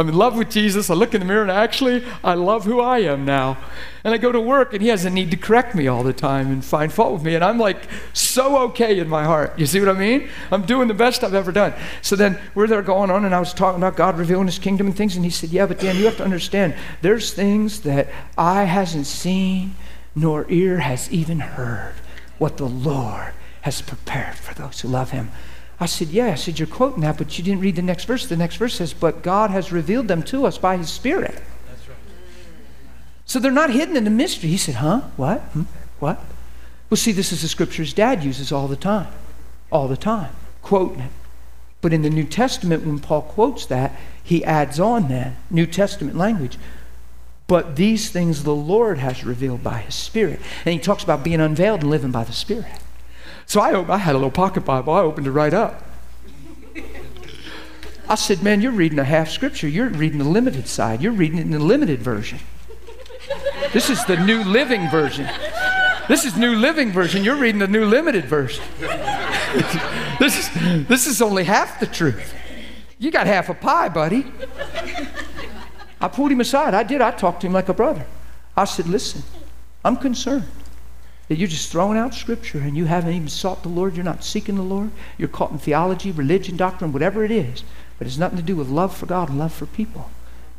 I'm in love with Jesus. I look in the mirror and actually, I love who I am now. And I go to work and he has a need to correct me all the time and find fault with me. And I'm like so okay in my heart. You see what I mean? I'm doing the best I've ever done. So then we're there going on and I was talking about God revealing his kingdom and things. And he said, Yeah, but Dan, you have to understand there's things that eye hasn't seen nor ear has even heard what the Lord has prepared for those who love him. I said, Yeah. I said, You're quoting that, but you didn't read the next verse. The next verse says, But God has revealed them to us by his Spirit. That's right. So they're not hidden in the mystery. He said, Huh? What? Hmm? What? Well, see, this is the scriptures dad uses all the time. All the time. Quoting it. But in the New Testament, when Paul quotes that, he adds on that New Testament language. But these things the Lord has revealed by his Spirit. And he talks about being unveiled and living by the Spirit. So I, I had a little pocket Bible. I opened it right up. I said, Man, you're reading a half scripture. You're reading the limited side. You're reading it in the limited version. This is the New Living Version. This is New Living Version. You're reading the New Limited Version. this, is, this is only half the truth. You got half a pie, buddy. I pulled him aside. I did. I talked to him like a brother. I said, Listen, I'm concerned that you're just throwing out scripture and you haven't even sought the Lord, you're not seeking the Lord, you're caught in theology, religion, doctrine, whatever it is, but it's nothing to do with love for God and love for people.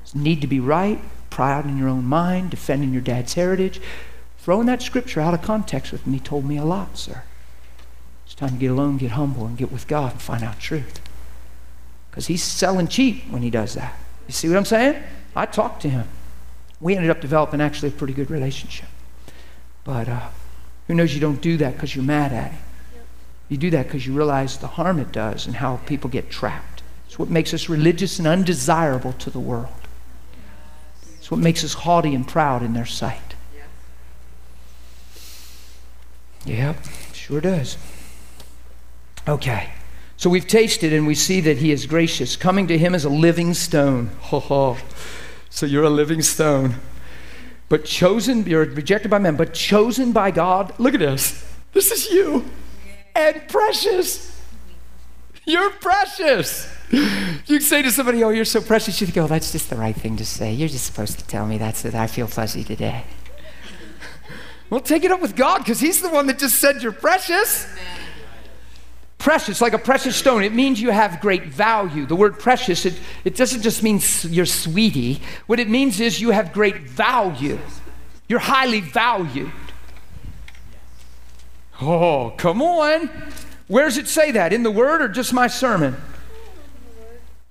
It's need to be right, proud in your own mind, defending your dad's heritage. Throwing that scripture out of context with me told me a lot, sir. It's time to get alone, get humble, and get with God and find out truth. Because he's selling cheap when he does that. You see what I'm saying? I talked to him. We ended up developing actually a pretty good relationship. But uh, who knows you don't do that because you're mad at him? You do that because you realize the harm it does and how people get trapped. It's what makes us religious and undesirable to the world. It's what makes us haughty and proud in their sight. Yep, sure does. Okay. So we've tasted and we see that he is gracious, coming to him as a living stone. Ho ho. So you're a living stone. But chosen, you're rejected by men, but chosen by God. Look at this. This is you. And precious. You're precious. You say to somebody, Oh, you're so precious. You think, Oh, that's just the right thing to say. You're just supposed to tell me that's it. I feel fuzzy today. Well, take it up with God because He's the one that just said you're precious. Precious, like a precious stone, it means you have great value. The word precious, it, it doesn't just mean you're sweetie. What it means is you have great value. You're highly valued. Oh, come on. Where does it say that? In the Word or just my sermon?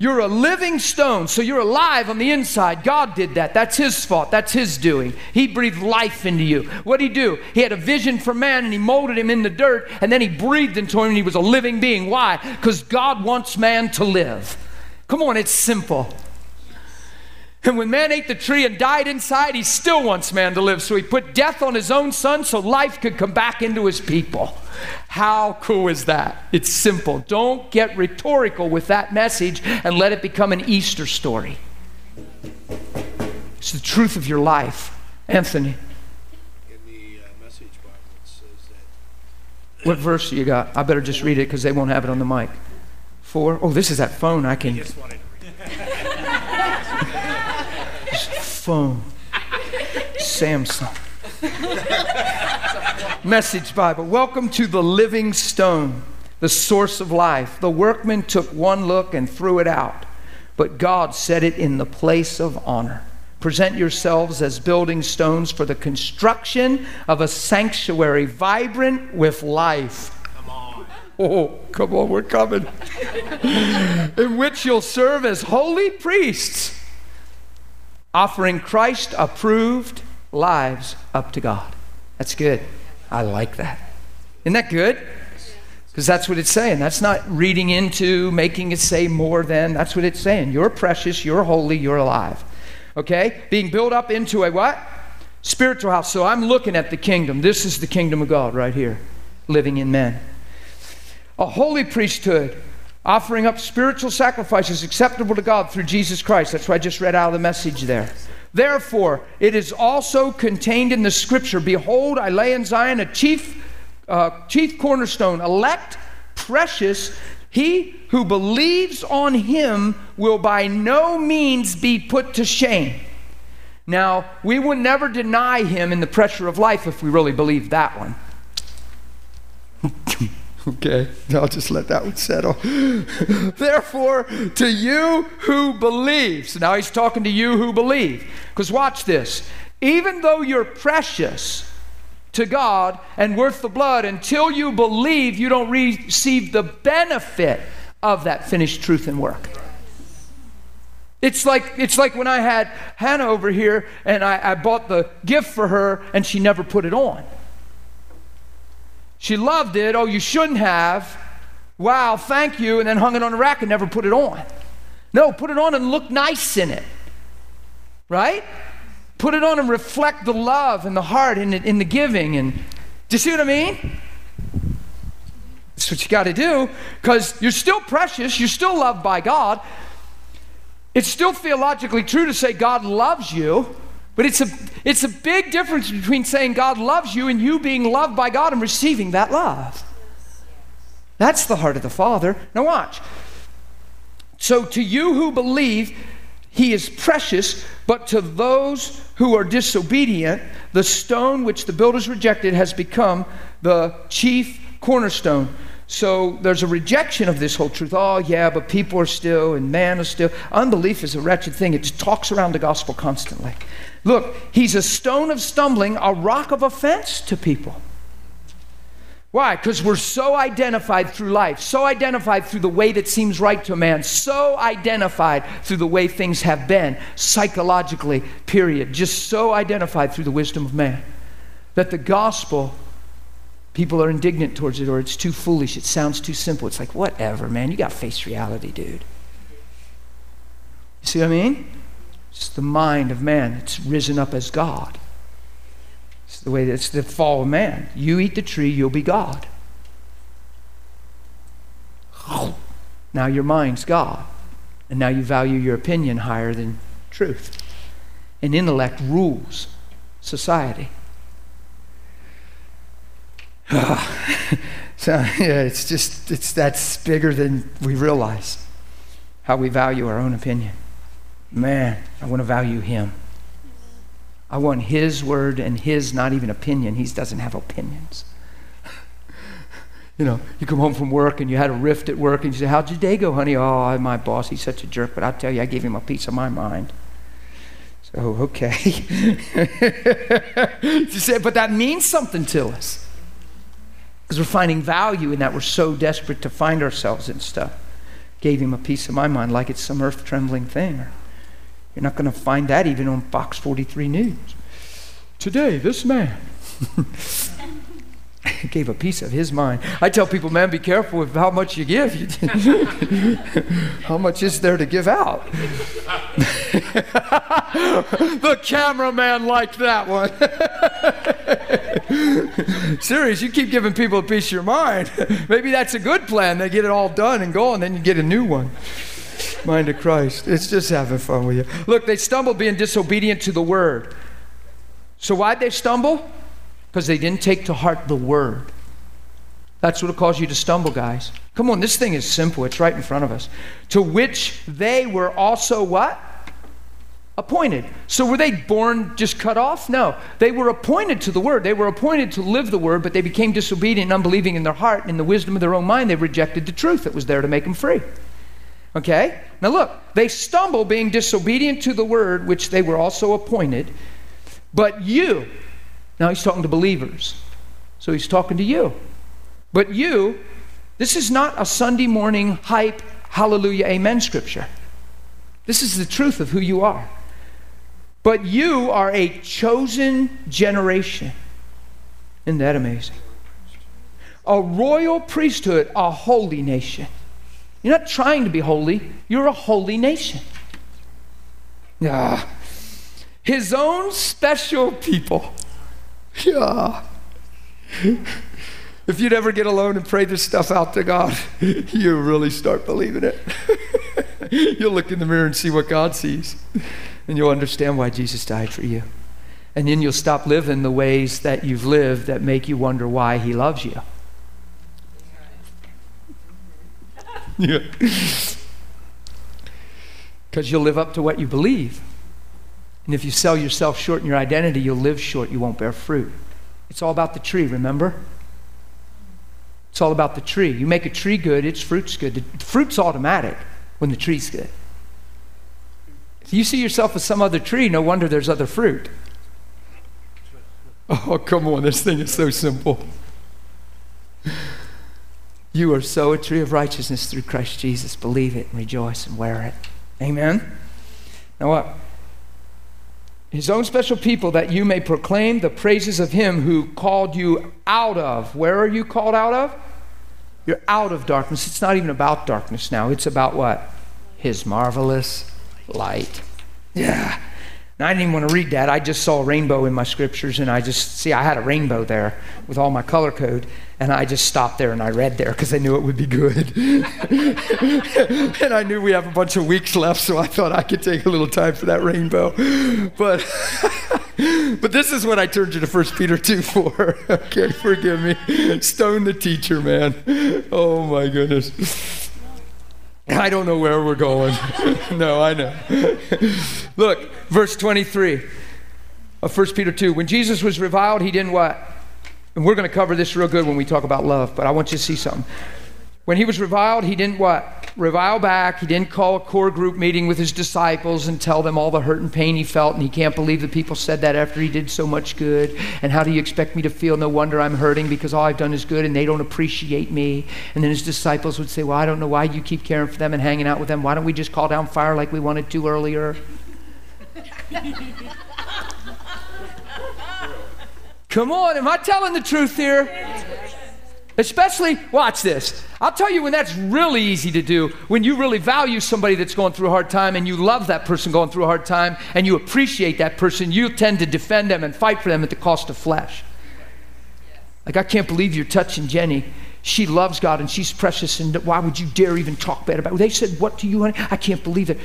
You're a living stone, so you're alive on the inside. God did that. That's His fault. That's His doing. He breathed life into you. What did He do? He had a vision for man and He molded him in the dirt, and then He breathed into him and he was a living being. Why? Because God wants man to live. Come on, it's simple. And when man ate the tree and died inside, he still wants man to live. So he put death on his own son so life could come back into his people. How cool is that? It's simple. Don't get rhetorical with that message and let it become an Easter story. It's the truth of your life. Anthony. In the uh, message Bible, it says that What verse you got? I better just read it because they won't have it on the mic. Four. Oh, this is that phone. I can. just wanted to read phone. Samsung. Message Bible. Welcome to the living stone, the source of life. The workman took one look and threw it out, but God set it in the place of honor. Present yourselves as building stones for the construction of a sanctuary vibrant with life. Come on. Oh, come on, we're coming. in which you'll serve as holy priests, offering Christ approved lives up to God. That's good. I like that. Isn't that good? Because that's what it's saying. That's not reading into, making it say more than. That's what it's saying. You're precious, you're holy, you're alive. Okay? Being built up into a what? Spiritual house. So I'm looking at the kingdom. This is the kingdom of God right here, living in men. A holy priesthood, offering up spiritual sacrifices acceptable to God through Jesus Christ. That's what I just read out of the message there. Therefore, it is also contained in the scripture Behold, I lay in Zion a chief, uh, chief cornerstone, elect, precious. He who believes on him will by no means be put to shame. Now, we would never deny him in the pressure of life if we really believed that one. Okay, I'll just let that one settle. Therefore, to you who believe. So now he's talking to you who believe. Because watch this. Even though you're precious to God and worth the blood, until you believe, you don't receive the benefit of that finished truth and work. It's like, it's like when I had Hannah over here and I, I bought the gift for her and she never put it on. She loved it. Oh, you shouldn't have. Wow, thank you. And then hung it on the rack and never put it on. No, put it on and look nice in it. Right? Put it on and reflect the love and the heart in, in the giving. And do you see what I mean? That's what you got to do because you're still precious. You're still loved by God. It's still theologically true to say God loves you. But it's a, it's a big difference between saying God loves you and you being loved by God and receiving that love. That's the heart of the Father. Now, watch. So, to you who believe, he is precious, but to those who are disobedient, the stone which the builders rejected has become the chief cornerstone. So there's a rejection of this whole truth. Oh, yeah, but people are still, and man is still. Unbelief is a wretched thing. It just talks around the gospel constantly. Look, he's a stone of stumbling, a rock of offense to people. Why? Because we're so identified through life, so identified through the way that seems right to a man, so identified through the way things have been, psychologically, period. Just so identified through the wisdom of man that the gospel People are indignant towards it, or it's too foolish. It sounds too simple. It's like, whatever, man. You got to face reality, dude. You see what I mean? It's the mind of man. It's risen up as God. It's the way that it's the fall of man. You eat the tree, you'll be God. Now your mind's God. And now you value your opinion higher than truth. And intellect rules society. so yeah, it's just it's that's bigger than we realize. How we value our own opinion. Man, I want to value him. I want his word and his not even opinion. He doesn't have opinions. you know, you come home from work and you had a rift at work and you say, How'd your day go, honey? Oh, my boss, he's such a jerk, but I'll tell you, I gave him a piece of my mind. So, okay. you say, but that means something to us. Because we're finding value in that. We're so desperate to find ourselves in stuff. Gave him a piece of my mind like it's some earth trembling thing. You're not going to find that even on Fox 43 News. Today, this man gave a piece of his mind. I tell people, man, be careful with how much you give. how much is there to give out? the cameraman liked that one. Serious, you keep giving people a piece of your mind. Maybe that's a good plan. They get it all done and go, and then you get a new one. Mind of Christ. It's just having fun with you. Look, they stumbled being disobedient to the word. So why'd they stumble? Because they didn't take to heart the word. That's what will cause you to stumble, guys. Come on, this thing is simple. It's right in front of us. To which they were also what? Appointed. So were they born just cut off? No. They were appointed to the word. They were appointed to live the word, but they became disobedient and unbelieving in their heart. And in the wisdom of their own mind, they rejected the truth that was there to make them free. Okay? Now look, they stumble being disobedient to the word which they were also appointed. But you, now he's talking to believers. So he's talking to you. But you, this is not a Sunday morning hype, hallelujah, amen scripture. This is the truth of who you are. But you are a chosen generation. Isn't that amazing? A royal priesthood, a holy nation. You're not trying to be holy, you're a holy nation. Yeah. His own special people. Yeah. If you'd ever get alone and pray this stuff out to God, you really start believing it. you'll look in the mirror and see what God sees, and you'll understand why Jesus died for you. And then you'll stop living the ways that you've lived that make you wonder why He loves you. Yeah. Because you'll live up to what you believe. And if you sell yourself short in your identity, you'll live short. You won't bear fruit. It's all about the tree, remember? It's all about the tree. You make a tree good, its fruit's good. The fruit's automatic when the tree's good. If you see yourself as some other tree, no wonder there's other fruit. Oh, come on, this thing is so simple. You are so a tree of righteousness through Christ Jesus. Believe it and rejoice and wear it. Amen. Now what? His own special people that you may proclaim the praises of him who called you out of. Where are you called out of? You're out of darkness. It's not even about darkness now. It's about what? His marvelous light. Yeah. Now, I didn't even want to read that. I just saw a rainbow in my scriptures, and I just, see, I had a rainbow there with all my color code, and I just stopped there and I read there because I knew it would be good. and I knew we have a bunch of weeks left, so I thought I could take a little time for that rainbow. But, but this is what I turned you to 1 Peter 2 for. okay, forgive me. Stone the teacher, man. Oh, my goodness. I don't know where we're going. no, I know. Look, verse 23 of 1 Peter 2. When Jesus was reviled, he didn't what? And we're going to cover this real good when we talk about love, but I want you to see something. When he was reviled, he didn't what? Revile back. He didn't call a core group meeting with his disciples and tell them all the hurt and pain he felt, and he can't believe the people said that after he did so much good. And how do you expect me to feel? No wonder I'm hurting because all I've done is good and they don't appreciate me. And then his disciples would say, Well, I don't know why you keep caring for them and hanging out with them. Why don't we just call down fire like we wanted to earlier? Come on, am I telling the truth here? Especially, watch this. I'll tell you when that's really easy to do, when you really value somebody that's going through a hard time and you love that person going through a hard time and you appreciate that person, you tend to defend them and fight for them at the cost of flesh. Like, I can't believe you're touching Jenny. She loves God and she's precious, and why would you dare even talk bad about it? They said, What to you, honey? I can't believe it.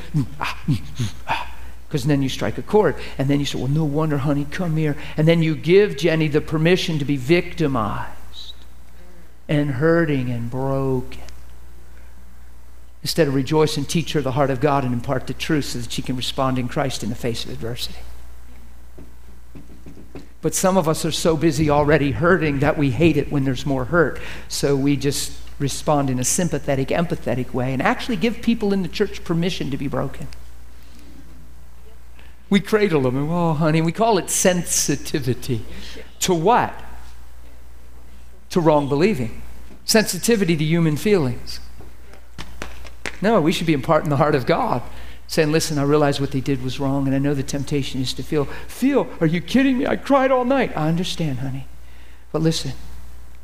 Because then you strike a chord. And then you say, Well, no wonder, honey, come here. And then you give Jenny the permission to be victimized and hurting and broken. Instead of rejoice and teach her the heart of God and impart the truth so that she can respond in Christ in the face of adversity. But some of us are so busy already hurting that we hate it when there's more hurt. So we just respond in a sympathetic, empathetic way and actually give people in the church permission to be broken. We cradle them and, oh, honey, we call it sensitivity. To what? To wrong believing. Sensitivity to human feelings. No, we should be imparting the heart of God saying, Listen, I realize what they did was wrong, and I know the temptation is to feel, Feel, are you kidding me? I cried all night. I understand, honey. But listen,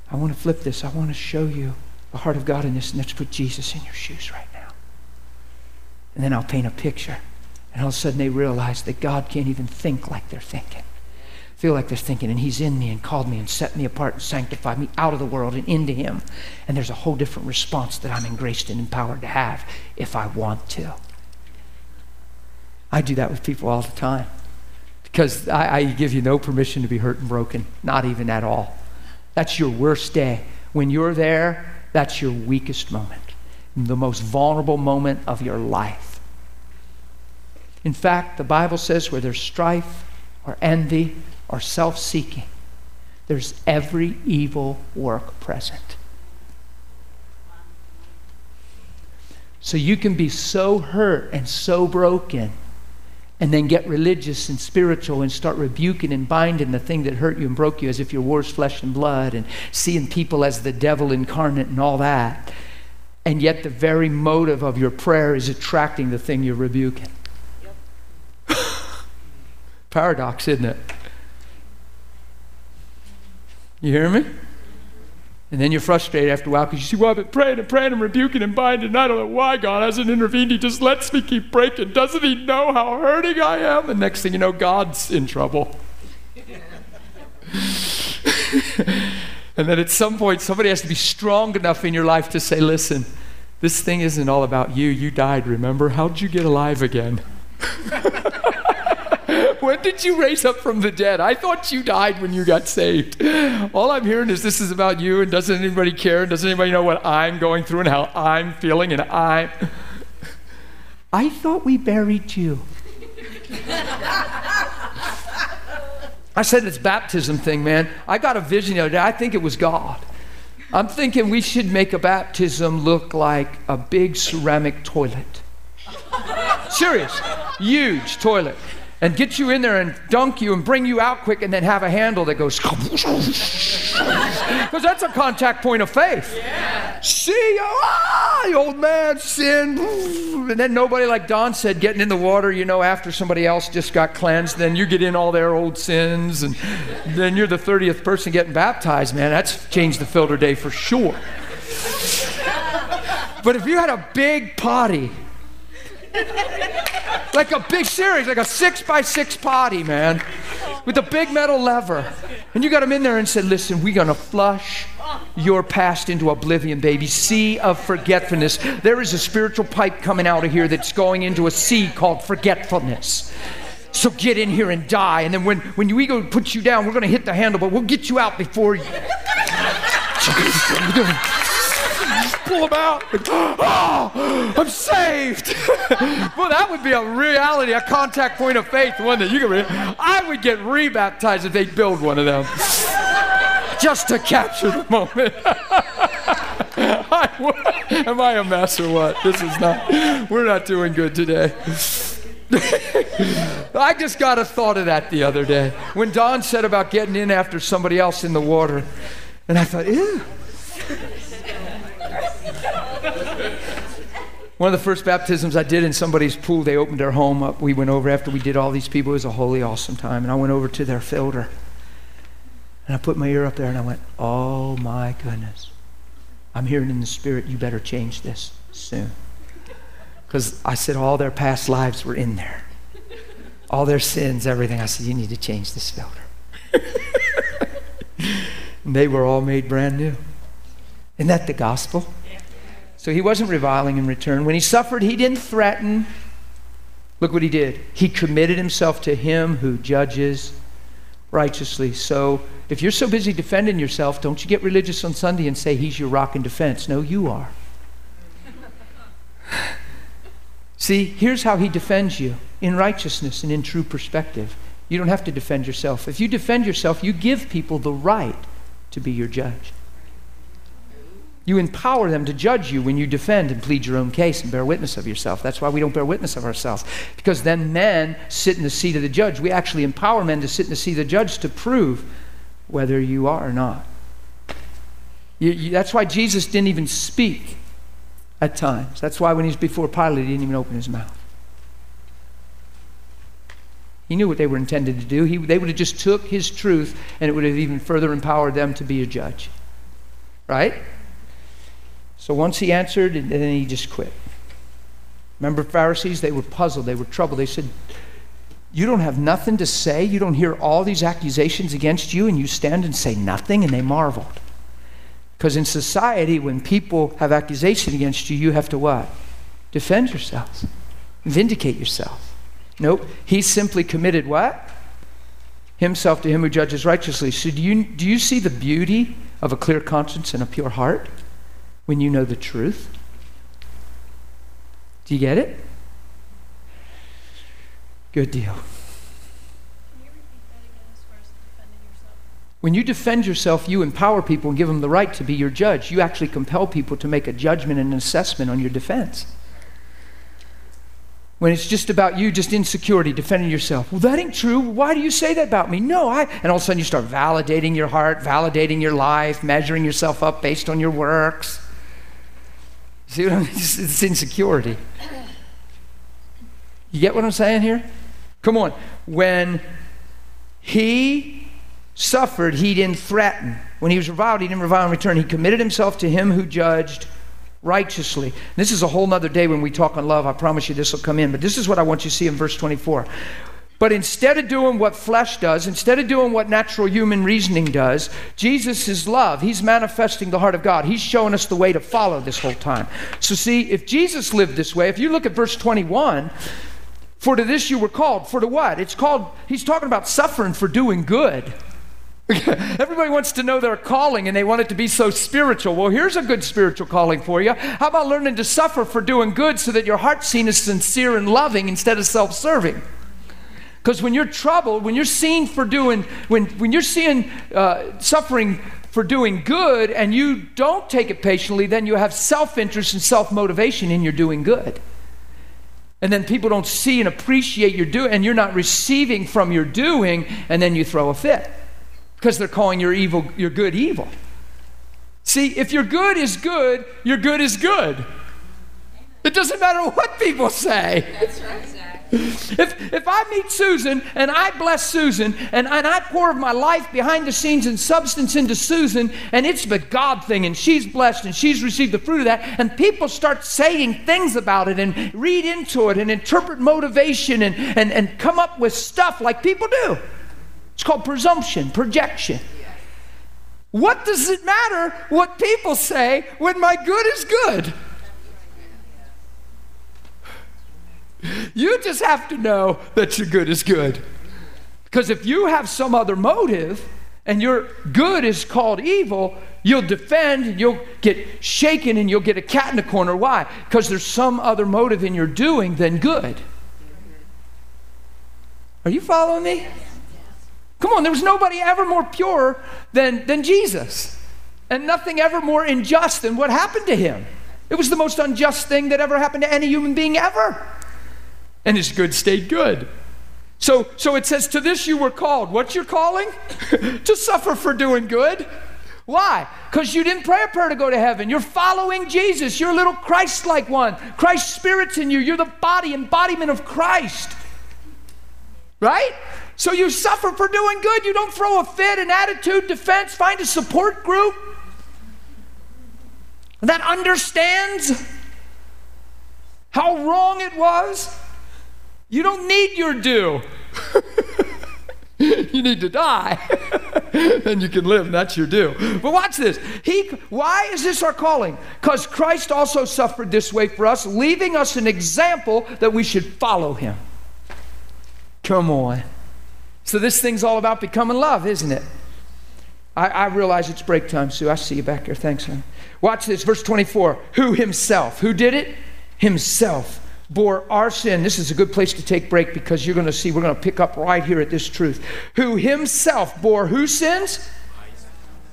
I want to flip this. I want to show you the heart of God in this, and let's put Jesus in your shoes right now. And then I'll paint a picture. And all of a sudden they realize that God can't even think like they're thinking. Feel like they're thinking, and He's in me and called me and set me apart and sanctified me out of the world and into Him. And there's a whole different response that I'm engraced and empowered to have if I want to. I do that with people all the time because I, I, give you no permission to be hurt and broken, not even at all. That's your worst day. When you're there, that's your weakest moment, the most vulnerable moment of your life. In fact, the Bible says where there's strife or envy or self seeking, there's every evil work present. So you can be so hurt and so broken and then get religious and spiritual and start rebuking and binding the thing that hurt you and broke you as if you're worse flesh and blood and seeing people as the devil incarnate and all that. And yet, the very motive of your prayer is attracting the thing you're rebuking. Yep. Paradox, isn't it? You hear me? And then you're frustrated after a while because you see, well, I've been praying and praying and rebuking and binding, and I don't know why God hasn't intervened. He just lets me keep breaking. Doesn't He know how hurting I am? And next thing you know, God's in trouble. and then at some point, somebody has to be strong enough in your life to say, listen, this thing isn't all about you. You died, remember? How'd you get alive again? when did you raise up from the dead? I thought you died when you got saved. All I'm hearing is this is about you, and doesn't anybody care? Doesn't anybody know what I'm going through and how I'm feeling? And I. I thought we buried you. I said it's baptism thing, man. I got a vision the other day. I think it was God. I'm thinking we should make a baptism look like a big ceramic toilet. Serious. Huge toilet and get you in there and dunk you and bring you out quick and then have a handle that goes because that's a contact point of faith. Yeah. see ah, the old man sin. And then nobody like don said getting in the water you know after somebody else just got cleansed then you get in all their old sins and then you're the 30th person getting baptized man. That's changed the filter day for sure. But if you had a big potty like a big series, like a six by six potty, man, with a big metal lever. And you got him in there and said, Listen, we're going to flush your past into oblivion, baby. Sea of forgetfulness. There is a spiritual pipe coming out of here that's going into a sea called forgetfulness. So get in here and die. And then when, when your ego puts you down, we're going to hit the handle, but we'll get you out before you. pull them out. Oh, I'm saved. well, that would be a reality, a contact point of faith, one that you can. Re- I would get rebaptized if they build one of them, just to capture the moment. I, am I a mess or what? This is not. We're not doing good today. I just got a thought of that the other day when Don said about getting in after somebody else in the water, and I thought, ew. One of the first baptisms I did in somebody's pool, they opened their home up. We went over after we did all these people. It was a holy, awesome time. And I went over to their filter. And I put my ear up there and I went, Oh my goodness. I'm hearing in the spirit, you better change this soon. Because I said all their past lives were in there. All their sins, everything. I said, You need to change this filter. and they were all made brand new. Isn't that the gospel? So he wasn't reviling in return. When he suffered, he didn't threaten. Look what he did. He committed himself to him who judges righteously. So if you're so busy defending yourself, don't you get religious on Sunday and say he's your rock and defense. No, you are. See, here's how he defends you in righteousness and in true perspective. You don't have to defend yourself. If you defend yourself, you give people the right to be your judge. You empower them to judge you when you defend and plead your own case and bear witness of yourself. That's why we don't bear witness of ourselves. Because then men sit in the seat of the judge. We actually empower men to sit in the seat of the judge to prove whether you are or not. You, you, that's why Jesus didn't even speak at times. That's why when he was before Pilate, he didn't even open his mouth. He knew what they were intended to do. He, they would have just took his truth and it would have even further empowered them to be a judge. Right? So once he answered, and then he just quit. Remember, Pharisees, they were puzzled, they were troubled. They said, You don't have nothing to say? You don't hear all these accusations against you, and you stand and say nothing? And they marveled. Because in society, when people have accusation against you, you have to what? Defend yourselves, vindicate yourself. Nope. He simply committed what? Himself to him who judges righteously. So do you, do you see the beauty of a clear conscience and a pure heart? When you know the truth? Do you get it? Good deal. When you defend yourself, you empower people and give them the right to be your judge. You actually compel people to make a judgment and an assessment on your defense. When it's just about you, just insecurity, defending yourself. Well, that ain't true. Why do you say that about me? No, I. And all of a sudden you start validating your heart, validating your life, measuring yourself up based on your works. See what I mean? It's, it's insecurity. You get what I'm saying here? Come on. When he suffered, he didn't threaten. When he was reviled, he didn't revile in return. He committed himself to him who judged righteously. This is a whole other day when we talk on love. I promise you this will come in. But this is what I want you to see in verse 24. But instead of doing what flesh does, instead of doing what natural human reasoning does, Jesus is love. He's manifesting the heart of God. He's showing us the way to follow this whole time. So, see, if Jesus lived this way, if you look at verse 21, for to this you were called. For to what? It's called, he's talking about suffering for doing good. Everybody wants to know their calling and they want it to be so spiritual. Well, here's a good spiritual calling for you. How about learning to suffer for doing good so that your heart's seen as sincere and loving instead of self serving? Because when you're troubled, when you're seen for doing, when, when you're seeing uh, suffering for doing good and you don't take it patiently, then you have self interest and self motivation in your doing good. And then people don't see and appreciate your doing, and you're not receiving from your doing, and then you throw a fit because they're calling your evil, your good evil. See, if your good is good, your good is good. It doesn't matter what people say. That's right. If, if I meet Susan and I bless Susan and, and I pour of my life behind the scenes and substance into Susan and it's the God thing and she's blessed and she's received the fruit of that and people start saying things about it and read into it and interpret motivation and, and, and come up with stuff like people do. It's called presumption, projection. What does it matter what people say when my good is good? You just have to know that your good is good. Because if you have some other motive and your good is called evil, you'll defend and you'll get shaken and you'll get a cat in the corner. Why? Because there's some other motive in your doing than good. Are you following me? Come on, there was nobody ever more pure than, than Jesus, and nothing ever more unjust than what happened to him. It was the most unjust thing that ever happened to any human being ever and his good stayed good. So, so it says, To this you were called. What's your calling? to suffer for doing good. Why? Because you didn't pray a prayer to go to heaven. You're following Jesus. You're a little Christ like one. Christ's Spirit's in you. You're the body, embodiment of Christ. Right? So you suffer for doing good. You don't throw a fit, an attitude, defense. Find a support group that understands how wrong it was you don't need your due. you need to die. then you can live, and that's your due. But watch this. He, why is this our calling? Because Christ also suffered this way for us, leaving us an example that we should follow him. Come on. So this thing's all about becoming love, isn't it? I, I realize it's break time, Sue. I see you back there. Thanks, honey. Watch this, verse 24. Who himself? Who did it? Himself bore our sin. This is a good place to take break because you're going to see we're going to pick up right here at this truth. Who himself bore whose sins?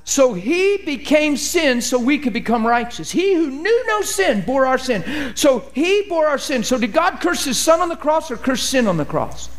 So he became sin so we could become righteous. He who knew no sin bore our sin. So he bore our sin. So did God curse his son on the cross or curse sin on the cross?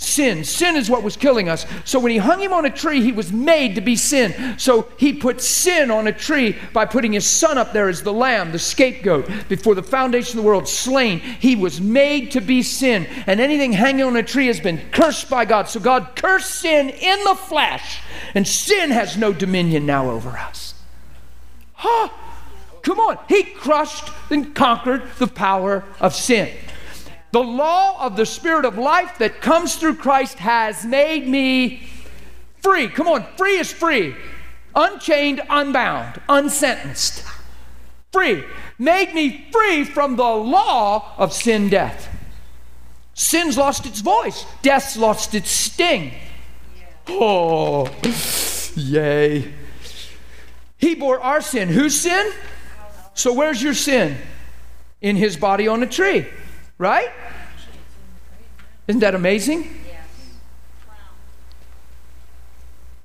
Sin. Sin is what was killing us. So when he hung him on a tree, he was made to be sin. So he put sin on a tree by putting his son up there as the lamb, the scapegoat, before the foundation of the world, slain. He was made to be sin. And anything hanging on a tree has been cursed by God. So God cursed sin in the flesh. And sin has no dominion now over us. Huh? Come on. He crushed and conquered the power of sin. The law of the Spirit of life that comes through Christ has made me free. Come on, free is free. Unchained, unbound, unsentenced. Free. Made me free from the law of sin, death. Sin's lost its voice, death's lost its sting. Oh, yay. He bore our sin. Whose sin? So, where's your sin? In his body on a tree. Right? Isn't that amazing?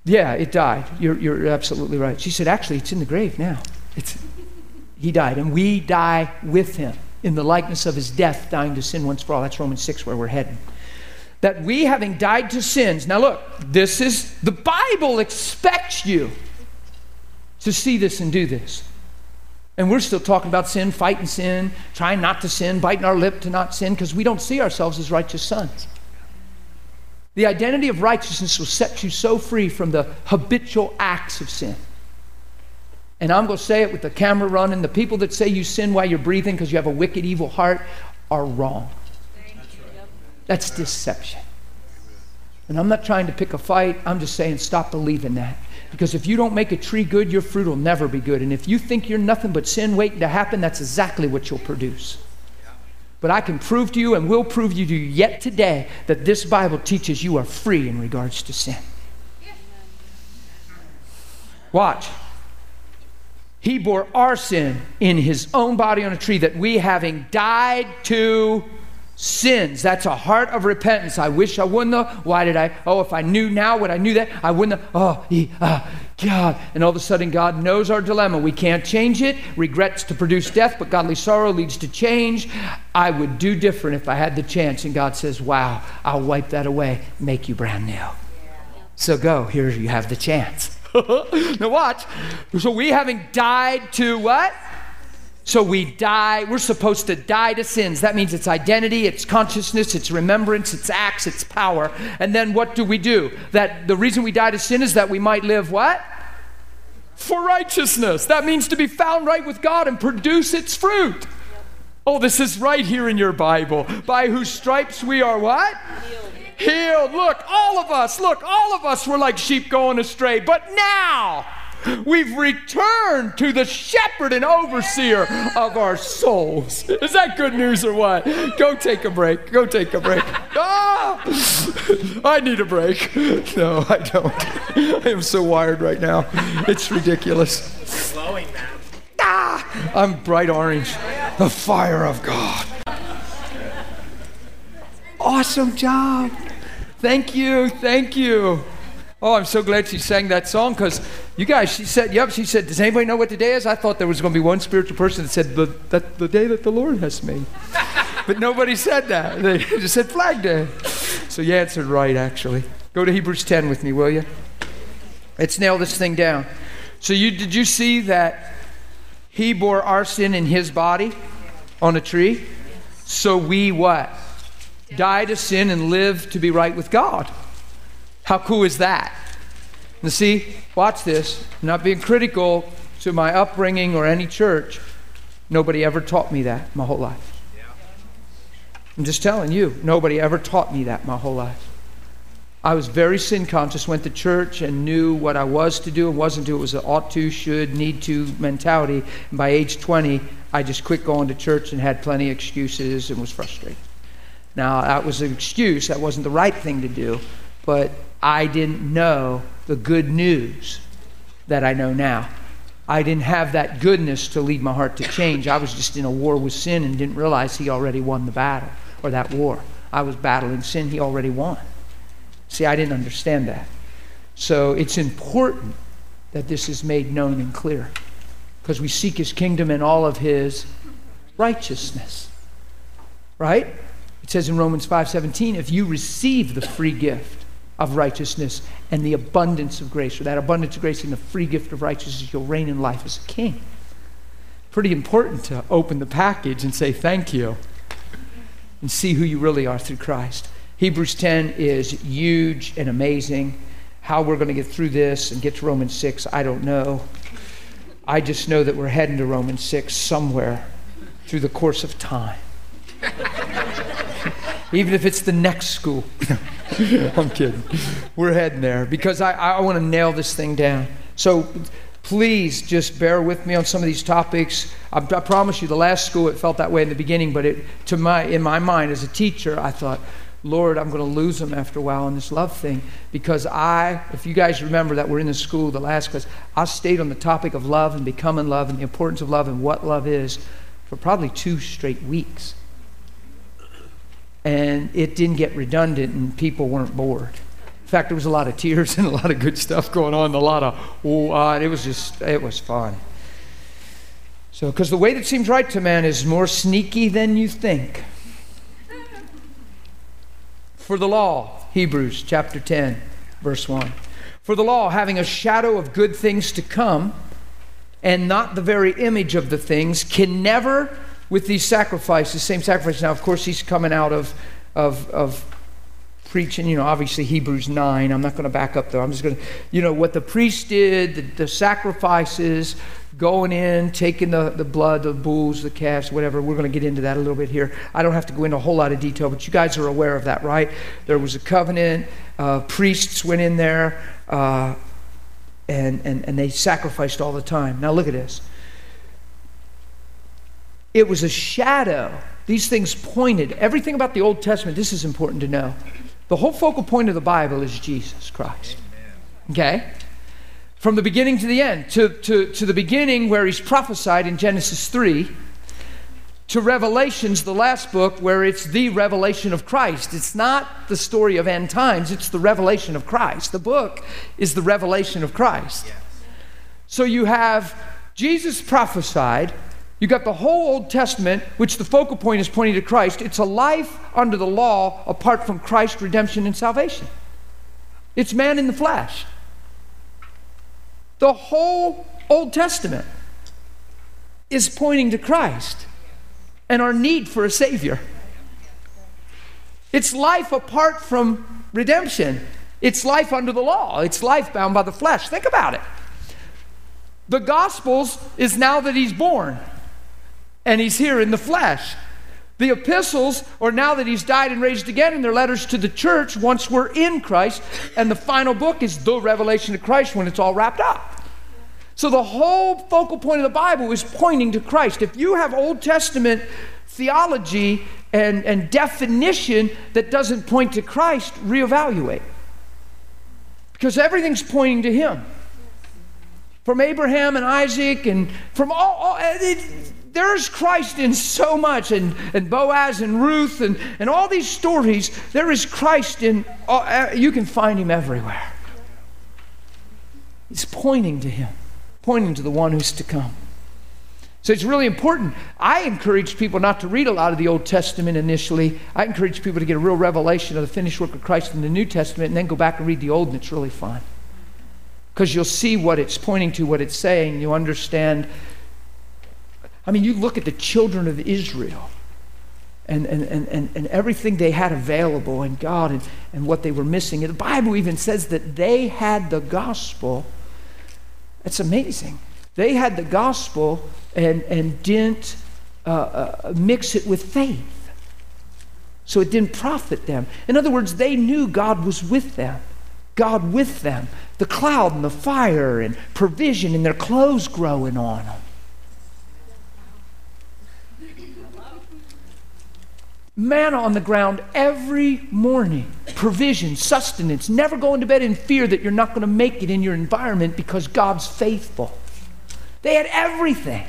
Yeah, it died. You're, you're absolutely right. She said, actually, it's in the grave now. It's, he died, and we die with him in the likeness of his death, dying to sin once for all. That's Romans 6, where we're heading. That we, having died to sins, now look, this is the Bible expects you to see this and do this. And we're still talking about sin, fighting sin, trying not to sin, biting our lip to not sin, because we don't see ourselves as righteous sons. The identity of righteousness will set you so free from the habitual acts of sin. And I'm going to say it with the camera running the people that say you sin while you're breathing because you have a wicked, evil heart are wrong. That's deception. And I'm not trying to pick a fight, I'm just saying stop believing that. Because if you don't make a tree good, your fruit will never be good. And if you think you're nothing but sin waiting to happen, that's exactly what you'll produce. But I can prove to you and will prove to you yet today that this Bible teaches you are free in regards to sin. Watch. He bore our sin in his own body on a tree that we, having died to sins. That's a heart of repentance. I wish I wouldn't have. Why did I? Oh, if I knew now what I knew that, I wouldn't have. Oh, he, uh, God. And all of a sudden, God knows our dilemma. We can't change it. Regrets to produce death, but godly sorrow leads to change. I would do different if I had the chance. And God says, Wow, I'll wipe that away, make you brand new. So go. Here you have the chance. now watch. So we having died to what? So we die, we're supposed to die to sins. That means it's identity, it's consciousness, it's remembrance, it's acts, it's power. And then what do we do? That the reason we die to sin is that we might live what? For righteousness. That means to be found right with God and produce its fruit. Oh, this is right here in your Bible. By whose stripes we are what? Healed. Healed. Look, all of us, look, all of us were like sheep going astray. But now, We've returned to the shepherd and overseer of our souls. Is that good news or what? Go take a break. Go take a break. Ah! I need a break. No, I don't. I am so wired right now. It's ridiculous. Glowing, man. Ah! I'm bright orange. The fire of God. Awesome job. Thank you. Thank you. Oh, I'm so glad she sang that song because you guys, she said, yep, she said, does anybody know what today is? I thought there was going to be one spiritual person that said, the, that, the day that the Lord has made. but nobody said that. They just said Flag Day. So you answered right, actually. Go to Hebrews 10 with me, will you? Let's nail this thing down. So you did you see that he bore our sin in his body on a tree? So we what? Die to sin and live to be right with God. How cool is that? Now, see, watch this. I'm not being critical to my upbringing or any church. Nobody ever taught me that my whole life. I'm just telling you, nobody ever taught me that my whole life. I was very sin conscious, went to church and knew what I was to do and wasn't to do. It was an ought to, should, need to mentality. And by age 20, I just quit going to church and had plenty of excuses and was frustrated. Now, that was an excuse. That wasn't the right thing to do. But I didn't know the good news that I know now. I didn't have that goodness to lead my heart to change. I was just in a war with sin and didn't realize He already won the battle or that war. I was battling sin, He already won. See, I didn't understand that. So it's important that this is made known and clear because we seek His kingdom and all of His righteousness. Right? It says in Romans 5:17, if you receive the free gift of righteousness and the abundance of grace, or that abundance of grace and the free gift of righteousness, you'll reign in life as a king. Pretty important to open the package and say thank you and see who you really are through Christ. Hebrews 10 is huge and amazing. How we're going to get through this and get to Romans 6, I don't know. I just know that we're heading to Romans 6 somewhere through the course of time. Even if it's the next school. I'm kidding. We're heading there because I, I want to nail this thing down. So please just bear with me on some of these topics. I, I, promise you, the last school it felt that way in the beginning, but it, to my in my mind as a teacher, I thought, Lord, I'm going to lose them after a while on this love thing because I, if you guys remember that we're in the school, the last class, I stayed on the topic of love and becoming love and the importance of love and what love is for probably two straight weeks and it didn't get redundant and people weren't bored. In fact, there was a lot of tears and a lot of good stuff going on, a lot of, oh, uh, it was just, it was fun. So, because the way that seems right to man is more sneaky than you think. For the law, Hebrews chapter 10, verse 1. For the law, having a shadow of good things to come, and not the very image of the things, can never with these sacrifices, same sacrifice. Now, of course, he's coming out of, of, of preaching, you know, obviously Hebrews 9. I'm not going to back up though. I'm just going to, you know, what the priest did, the, the sacrifices, going in, taking the, the blood, the bulls, the calves, whatever. We're going to get into that a little bit here. I don't have to go into a whole lot of detail, but you guys are aware of that, right? There was a covenant, uh, priests went in there, uh, and, and, and they sacrificed all the time. Now, look at this. It was a shadow. These things pointed. Everything about the Old Testament, this is important to know. The whole focal point of the Bible is Jesus Christ. Okay? From the beginning to the end, to, to, to the beginning where he's prophesied in Genesis 3, to Revelations, the last book, where it's the revelation of Christ. It's not the story of end times, it's the revelation of Christ. The book is the revelation of Christ. So you have Jesus prophesied, you got the whole Old Testament, which the focal point is pointing to Christ. It's a life under the law apart from Christ's redemption and salvation. It's man in the flesh. The whole Old Testament is pointing to Christ and our need for a Savior. It's life apart from redemption. It's life under the law. It's life bound by the flesh. Think about it. The Gospels is now that he's born and he's here in the flesh. The epistles or now that he's died and raised again in their letters to the church once we're in Christ, and the final book is the revelation of Christ when it's all wrapped up. So the whole focal point of the Bible is pointing to Christ. If you have Old Testament theology and, and definition that doesn't point to Christ, reevaluate. Because everything's pointing to him. From Abraham and Isaac and from all, all it, there's Christ in so much, and, and Boaz and Ruth and, and all these stories, there is Christ in, all, uh, you can find him everywhere. He's pointing to him, pointing to the one who's to come. So it's really important. I encourage people not to read a lot of the Old Testament initially. I encourage people to get a real revelation of the finished work of Christ in the New Testament and then go back and read the Old, and it's really fun. Because you'll see what it's pointing to, what it's saying. You understand I mean, you look at the children of Israel and, and, and, and, everything they had available and God and, and what they were missing. And the Bible even says that they had the gospel. It's amazing. They had the gospel and, and didn't uh, uh, mix it with faith. So it didn't profit them. In other words, they knew God was with them. God with them. The cloud and the fire and provision and their clothes growing on them. Manna on the ground every morning, provision, sustenance, never going to bed in fear that you're not going to make it in your environment because God's faithful. They had everything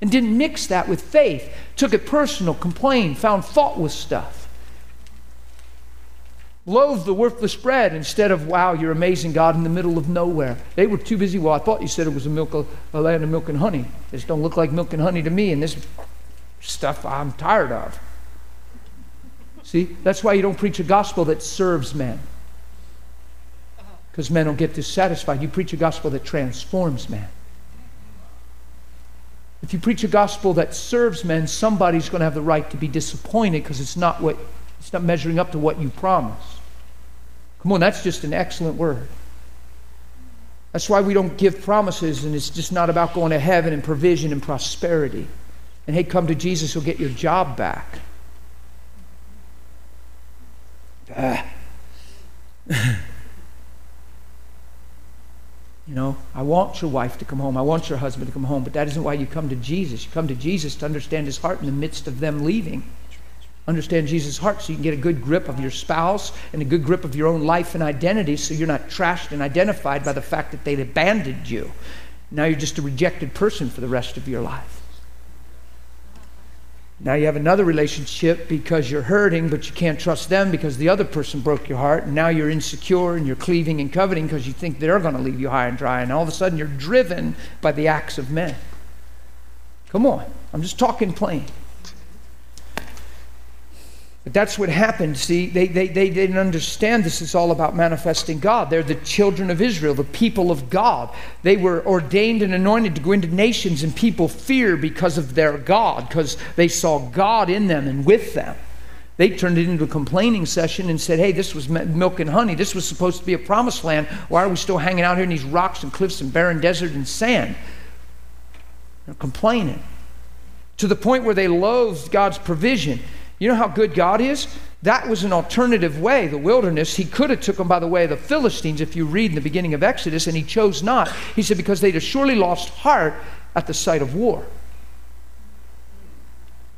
and didn't mix that with faith, took it personal, complained, found fault with stuff. Loathed the worthless bread instead of, wow, you're amazing God in the middle of nowhere. They were too busy. Well, I thought you said it was a, milk, a land of milk and honey. This don't look like milk and honey to me, and this stuff I'm tired of. See, that's why you don't preach a gospel that serves men. Because men don't get dissatisfied. You preach a gospel that transforms men. If you preach a gospel that serves men, somebody's going to have the right to be disappointed because it's not what it's not measuring up to what you promised. Come on, that's just an excellent word. That's why we don't give promises, and it's just not about going to heaven and provision and prosperity. And hey, come to Jesus, he'll get your job back. Ah. you know, I want your wife to come home. I want your husband to come home. But that isn't why you come to Jesus. You come to Jesus to understand his heart in the midst of them leaving. Understand Jesus' heart so you can get a good grip of your spouse and a good grip of your own life and identity so you're not trashed and identified by the fact that they abandoned you. Now you're just a rejected person for the rest of your life. Now you have another relationship because you're hurting, but you can't trust them because the other person broke your heart. And now you're insecure and you're cleaving and coveting because you think they're going to leave you high and dry. And all of a sudden you're driven by the acts of men. Come on, I'm just talking plain. But that's what happened. See, they, they, they didn't understand this is all about manifesting God. They're the children of Israel, the people of God. They were ordained and anointed to go into nations, and people fear because of their God, because they saw God in them and with them. They turned it into a complaining session and said, Hey, this was milk and honey. This was supposed to be a promised land. Why are we still hanging out here in these rocks and cliffs and barren desert and sand? They're complaining to the point where they loathed God's provision. You know how good God is? That was an alternative way, the wilderness. He could have took them by the way of the Philistines if you read in the beginning of Exodus, and he chose not. He said, because they'd have surely lost heart at the sight of war.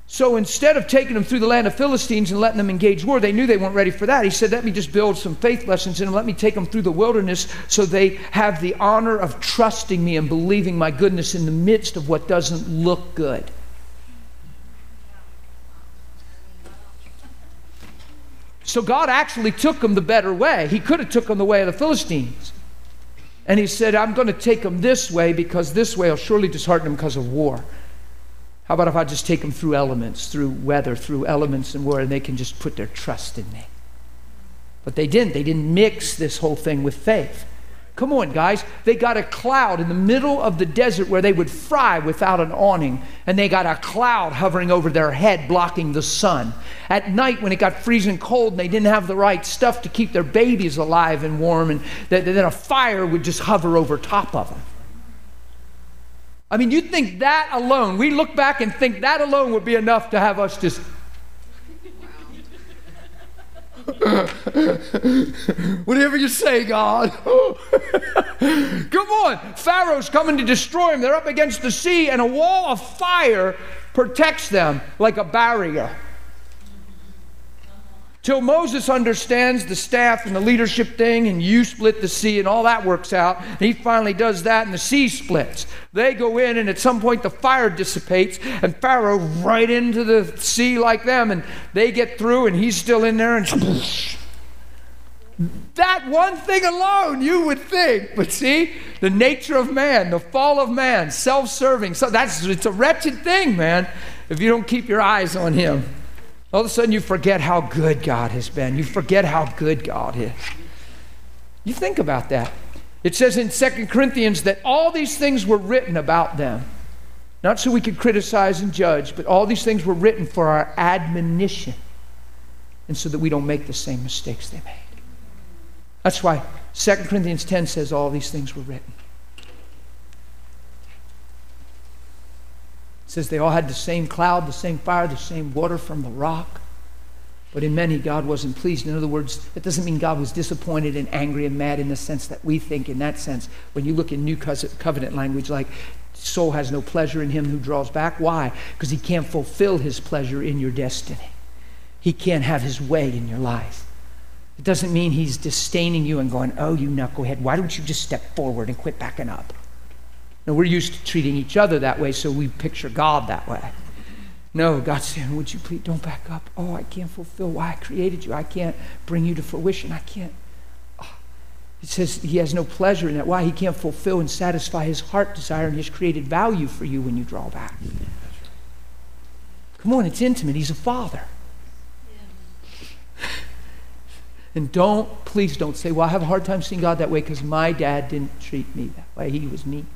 So instead of taking them through the land of Philistines and letting them engage war, they knew they weren't ready for that. He said, Let me just build some faith lessons in them. Let me take them through the wilderness so they have the honor of trusting me and believing my goodness in the midst of what doesn't look good. So God actually took them the better way. He could have took them the way of the Philistines. And he said, I'm going to take them this way because this way will surely dishearten them because of war. How about if I just take them through elements, through weather, through elements and war, and they can just put their trust in me? But they didn't. They didn't mix this whole thing with faith. Come on, guys. They got a cloud in the middle of the desert where they would fry without an awning, and they got a cloud hovering over their head, blocking the sun. At night, when it got freezing cold and they didn't have the right stuff to keep their babies alive and warm, and then a fire would just hover over top of them. I mean, you'd think that alone, we look back and think that alone would be enough to have us just Whatever you say, God. Come on. Pharaoh's coming to destroy them. They're up against the sea, and a wall of fire protects them like a barrier till Moses understands the staff and the leadership thing, and you split the sea, and all that works out. And he finally does that, and the sea splits. They go in, and at some point the fire dissipates, and Pharaoh right into the sea like them, and they get through, and he's still in there, and that one thing alone, you would think. But see, the nature of man, the fall of man, self-serving. So that's it's a wretched thing, man, if you don't keep your eyes on him. All of a sudden, you forget how good God has been. You forget how good God is. You think about that. It says in Second Corinthians that all these things were written about them. Not so we could criticize and judge, but all these things were written for our admonition and so that we don't make the same mistakes they made. That's why Second Corinthians 10 says all these things were written. Says they all had the same cloud, the same fire, the same water from the rock. But in many, God wasn't pleased. In other words, that doesn't mean God was disappointed and angry and mad in the sense that we think in that sense. When you look in New Covenant language, like soul has no pleasure in him who draws back. Why? Because he can't fulfill his pleasure in your destiny. He can't have his way in your life. It doesn't mean he's disdaining you and going, oh, you knucklehead, why don't you just step forward and quit backing up? No, we're used to treating each other that way, so we picture God that way. No, God's saying, Would you please don't back up? Oh, I can't fulfill why I created you. I can't bring you to fruition. I can't. Ah. Oh. He says he has no pleasure in that. Why? He can't fulfill and satisfy his heart desire and his created value for you when you draw back. Come on, it's intimate. He's a father. And don't, please don't say, well, I have a hard time seeing God that way because my dad didn't treat me that way. He was mean.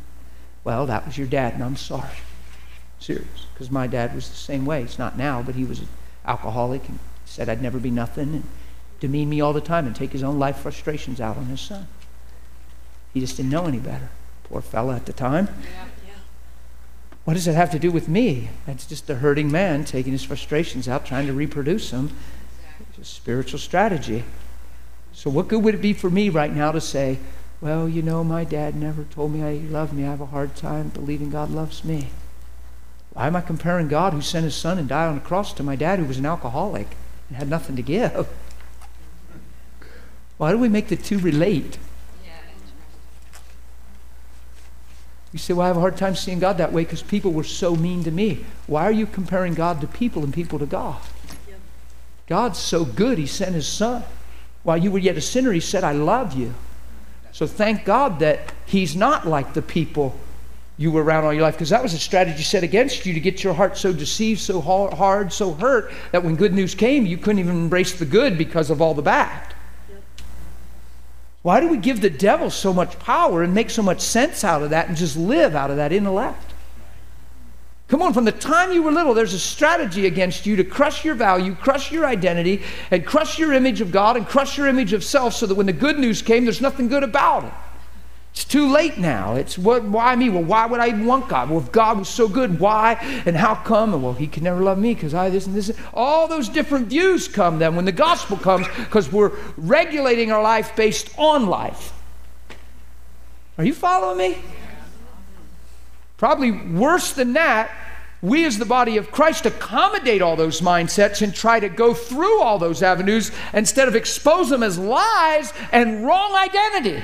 Well, that was your dad, and I'm sorry. Serious. Because my dad was the same way. It's not now, but he was an alcoholic and said I'd never be nothing and demean me all the time and take his own life frustrations out on his son. He just didn't know any better. Poor fella at the time. Yeah, yeah. What does it have to do with me? That's just a hurting man taking his frustrations out, trying to reproduce them. It's a spiritual strategy. So, what good would it be for me right now to say, well, you know, my dad never told me he loved me. I have a hard time believing God loves me. Why am I comparing God who sent his son and died on the cross to my dad who was an alcoholic and had nothing to give? Why do we make the two relate? You say, Well, I have a hard time seeing God that way because people were so mean to me. Why are you comparing God to people and people to God? God's so good, He sent His Son. While you were yet a sinner, He said, I love you. So thank God that He's not like the people you were around all your life because that was a strategy set against you to get your heart so deceived, so hard, so hurt that when good news came, you couldn't even embrace the good because of all the bad. Why do we give the devil so much power and make so much sense out of that and just live out of that intellect? Come on, from the time you were little, there's a strategy against you to crush your value, crush your identity, and crush your image of God and crush your image of self so that when the good news came, there's nothing good about it. It's too late now. It's what, why me? Well, why would I even want God? Well, if God was so good, why and how come? And well, He can never love me because I this and this. All those different views come then when the gospel comes because we're regulating our life based on life. Are you following me? Probably worse than that, we as the body of Christ accommodate all those mindsets and try to go through all those avenues instead of expose them as lies and wrong identity.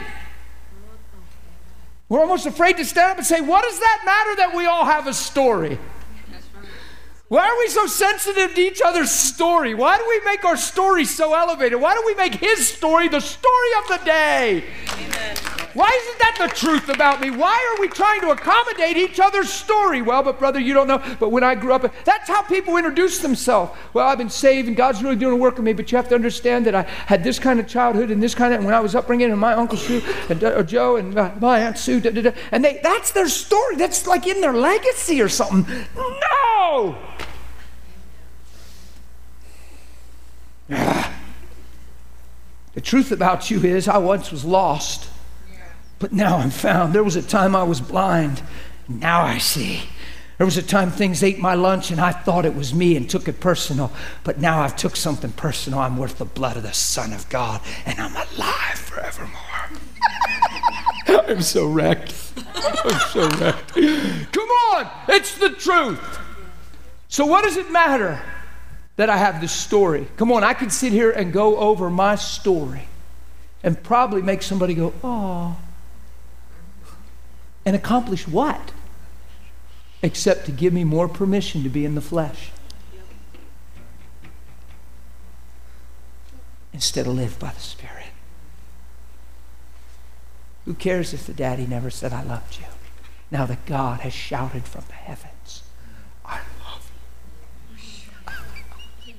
We're almost afraid to stand up and say, What does that matter that we all have a story? Why are we so sensitive to each other's story? Why do we make our story so elevated? Why do we make his story the story of the day? Amen. Why isn't that the truth about me? Why are we trying to accommodate each other's story? Well, but brother, you don't know. But when I grew up, that's how people introduce themselves. Well, I've been saved and God's really doing a work in me, but you have to understand that I had this kind of childhood and this kind of, and when I was upbringing, and my Uncle Sue and uh, Joe and my, my Aunt Sue, da, da, da, and they, that's their story. That's like in their legacy or something. No! The truth about you is, I once was lost but now I'm found. There was a time I was blind, now I see. There was a time things ate my lunch and I thought it was me and took it personal. But now I've took something personal. I'm worth the blood of the Son of God and I'm alive forevermore. I'm so wrecked. I'm so wrecked. Come on, it's the truth. So what does it matter that I have this story? Come on, I can sit here and go over my story and probably make somebody go, oh, and accomplish what? Except to give me more permission to be in the flesh. Instead of live by the Spirit. Who cares if the daddy never said, I loved you? Now that God has shouted from the heavens, I love you.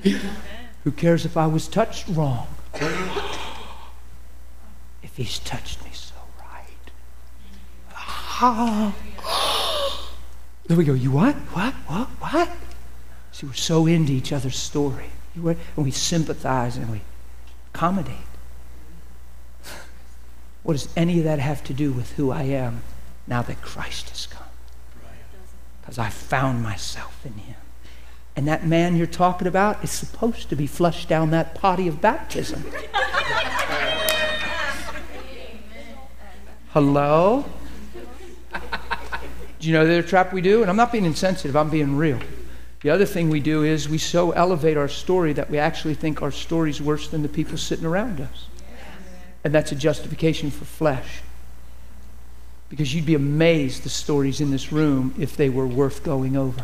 Who cares if I was touched wrong? if he's touched me so right. ah. Then we go, you what? What? What? What? See, we're so into each other's story. And we sympathize and we accommodate. What does any of that have to do with who I am now that Christ has come? Because I found myself in Him. And that man you're talking about is supposed to be flushed down that potty of baptism. Hello? Do you know the other trap we do? And I'm not being insensitive, I'm being real. The other thing we do is we so elevate our story that we actually think our story's worse than the people sitting around us. And that's a justification for flesh. Because you'd be amazed the stories in this room if they were worth going over.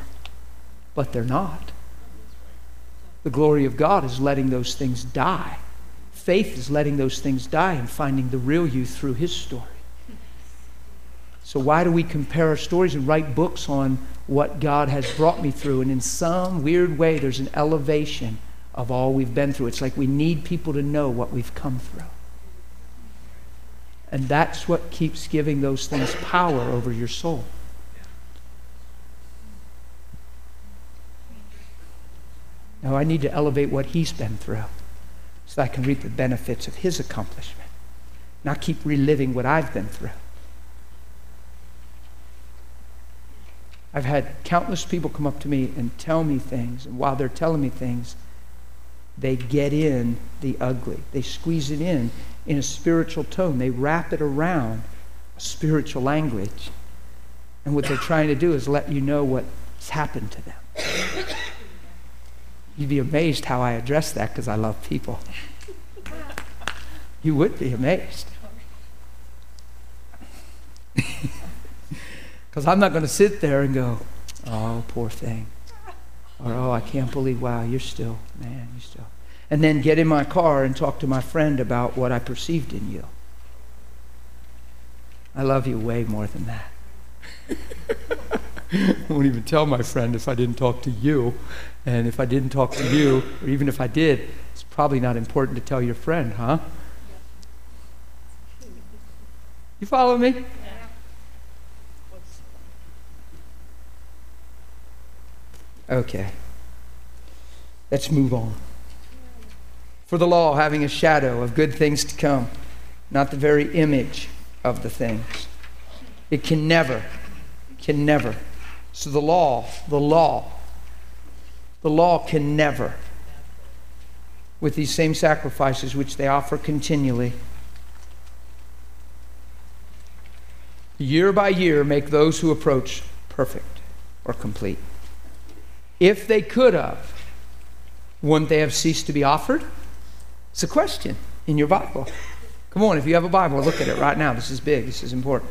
But they're not. The glory of God is letting those things die. Faith is letting those things die and finding the real you through His story. So, why do we compare our stories and write books on what God has brought me through? And in some weird way, there's an elevation of all we've been through. It's like we need people to know what we've come through. And that's what keeps giving those things power over your soul. Now, I need to elevate what he's been through so I can reap the benefits of his accomplishment, not keep reliving what I've been through. I've had countless people come up to me and tell me things, and while they're telling me things, they get in the ugly. They squeeze it in in a spiritual tone. They wrap it around a spiritual language. And what they're trying to do is let you know what's happened to them. You'd be amazed how I address that because I love people. You would be amazed. Because I'm not going to sit there and go, oh, poor thing. Or, oh, I can't believe, wow, you're still, man, you're still and then get in my car and talk to my friend about what I perceived in you. I love you way more than that. I won't even tell my friend if I didn't talk to you. And if I didn't talk to you, or even if I did, it's probably not important to tell your friend, huh? You follow me? Okay. Let's move on for the law having a shadow of good things to come, not the very image of the things. It can never, can never. So the law, the law, the law can never, with these same sacrifices which they offer continually, year by year make those who approach perfect or complete. If they could have, wouldn't they have ceased to be offered? It's a question in your Bible. Come on, if you have a Bible, look at it right now. This is big, this is important.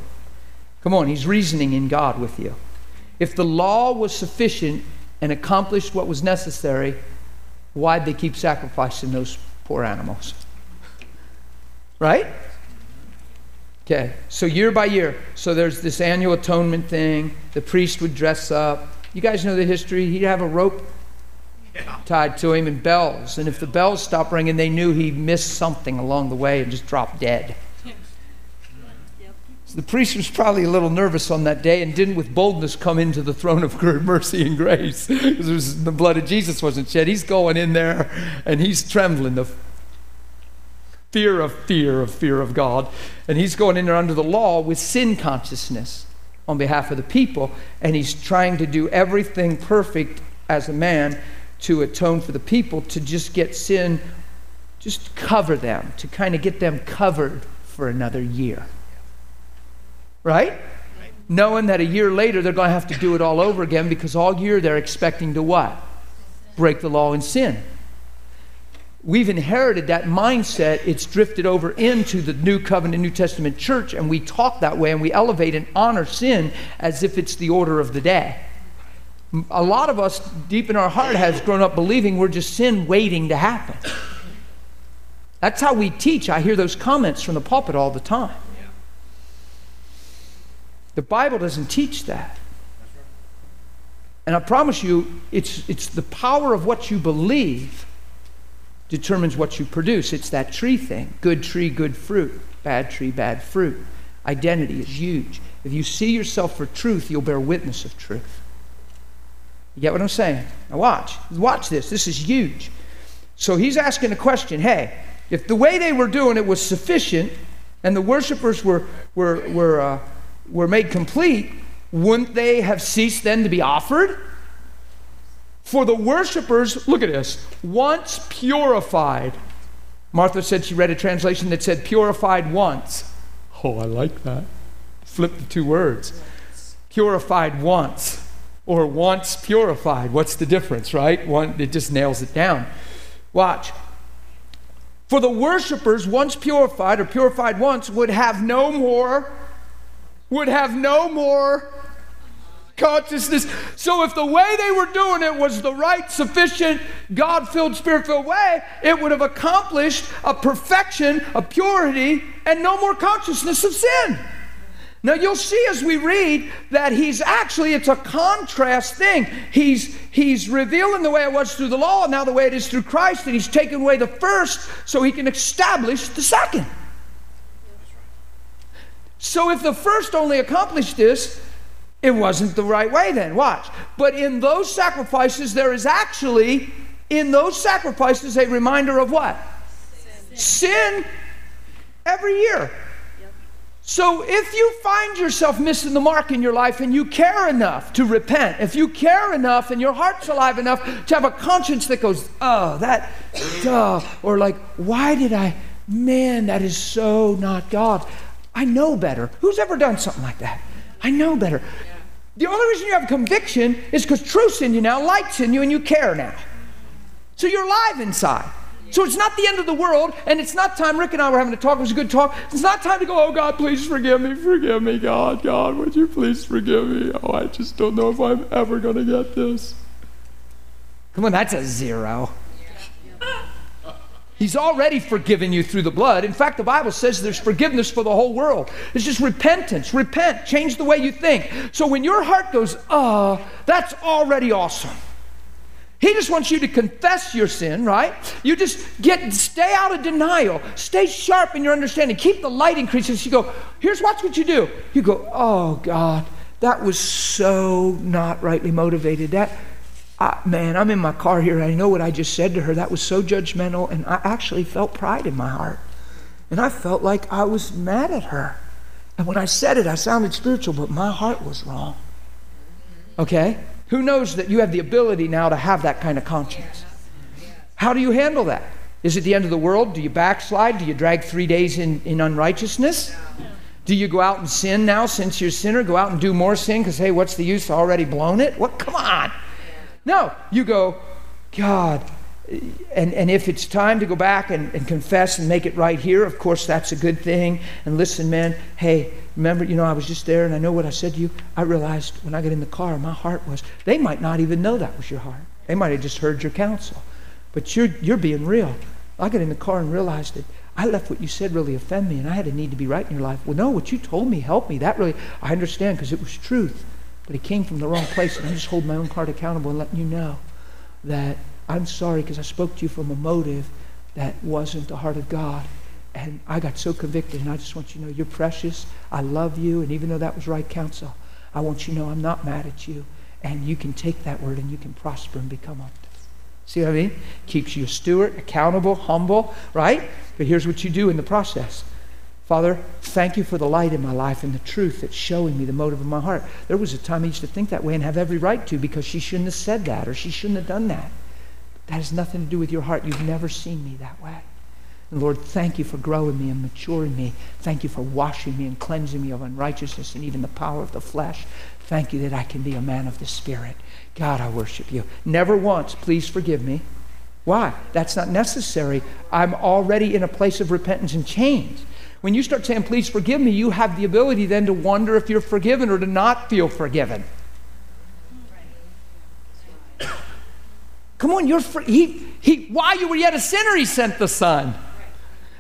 Come on, he's reasoning in God with you. If the law was sufficient and accomplished what was necessary, why'd they keep sacrificing those poor animals? Right? Okay, so year by year, so there's this annual atonement thing. The priest would dress up. You guys know the history. He'd have a rope tied to him and bells. And if the bells stopped ringing, they knew he missed something along the way and just dropped dead. So the priest was probably a little nervous on that day and didn't with boldness come into the throne of mercy and grace because the blood of Jesus wasn't shed. He's going in there and he's trembling. The fear of fear of fear of God. And he's going in there under the law with sin consciousness on behalf of the people. And he's trying to do everything perfect as a man to atone for the people to just get sin, just cover them, to kind of get them covered for another year. Right? Knowing that a year later they're going to have to do it all over again because all year they're expecting to what? Break the law and sin. We've inherited that mindset. It's drifted over into the New Covenant, New Testament church, and we talk that way and we elevate and honor sin as if it's the order of the day a lot of us deep in our heart has grown up believing we're just sin waiting to happen. That's how we teach. I hear those comments from the pulpit all the time. The Bible doesn't teach that. And I promise you, it's, it's the power of what you believe determines what you produce. It's that tree thing good tree, good fruit, bad tree, bad fruit. Identity is huge. If you see yourself for truth, you'll bear witness of truth. You get what I'm saying? Now watch. Watch this. This is huge. So he's asking a question hey, if the way they were doing it was sufficient and the worshipers were, were, were, uh, were made complete, wouldn't they have ceased then to be offered? For the worshipers, look at this, once purified. Martha said she read a translation that said purified once. Oh, I like that. Flip the two words. Purified once or once purified. What's the difference, right? One it just nails it down. Watch. For the worshipers once purified or purified once would have no more would have no more consciousness. So if the way they were doing it was the right, sufficient, God filled, spirit filled way, it would have accomplished a perfection, a purity, and no more consciousness of sin. Now you'll see as we read that he's actually it's a contrast thing. He's he's revealing the way it was through the law, now the way it is through Christ, and he's taken away the first so he can establish the second. So if the first only accomplished this, it wasn't the right way then. Watch. But in those sacrifices, there is actually, in those sacrifices, a reminder of what? Sin, Sin every year. So if you find yourself missing the mark in your life and you care enough to repent, if you care enough and your heart's alive enough to have a conscience that goes, oh, that, duh, or like, why did I, man, that is so not God. I know better. Who's ever done something like that? I know better. The only reason you have conviction is because truth's in you now, light's in you, and you care now. So you're alive inside. So it's not the end of the world, and it's not time. Rick and I were having a talk. It was a good talk. It's not time to go, oh, God, please forgive me. Forgive me, God. God, would you please forgive me? Oh, I just don't know if I'm ever going to get this. Come on, that's a zero. He's already forgiven you through the blood. In fact, the Bible says there's forgiveness for the whole world. It's just repentance. Repent. Change the way you think. So when your heart goes, oh, that's already awesome. He just wants you to confess your sin, right? You just get stay out of denial. Stay sharp in your understanding. Keep the light increasing. You go, here's watch what you do. You go, oh God, that was so not rightly motivated. That I, man, I'm in my car here. I know what I just said to her. That was so judgmental, and I actually felt pride in my heart. And I felt like I was mad at her. And when I said it, I sounded spiritual, but my heart was wrong. Okay? Who knows that you have the ability now to have that kind of conscience? How do you handle that? Is it the end of the world? Do you backslide? Do you drag three days in, in unrighteousness? Do you go out and sin now since you're a sinner? Go out and do more sin because, hey, what's the use? I already blown it? What? Come on. No, you go, God, and, and if it's time to go back and, and confess and make it right here, of course, that's a good thing. And listen, man, hey, remember, you know, I was just there and I know what I said to you. I realized when I got in the car, my heart was, they might not even know that was your heart. They might have just heard your counsel. But you're, you're being real. I got in the car and realized that I left what you said really offend me and I had a need to be right in your life. Well, no, what you told me helped me. That really, I understand because it was truth but it came from the wrong place. And I'm just holding my own heart accountable and letting you know that I'm sorry because I spoke to you from a motive that wasn't the heart of God. And I got so convicted, and I just want you to know you're precious. I love you, and even though that was right counsel, I want you to know I'm not mad at you. And you can take that word and you can prosper and become up. See what I mean? Keeps you a steward, accountable, humble, right? But here's what you do in the process Father, thank you for the light in my life and the truth that's showing me the motive of my heart. There was a time I used to think that way and have every right to because she shouldn't have said that or she shouldn't have done that. That has nothing to do with your heart. You've never seen me that way. And Lord, thank you for growing me and maturing me. Thank you for washing me and cleansing me of unrighteousness and even the power of the flesh. Thank you that I can be a man of the Spirit. God, I worship you. Never once, please forgive me. Why? That's not necessary. I'm already in a place of repentance and change. When you start saying, please forgive me, you have the ability then to wonder if you're forgiven or to not feel forgiven. Come on, you're free. He, he, while you were yet a sinner, he sent the Son.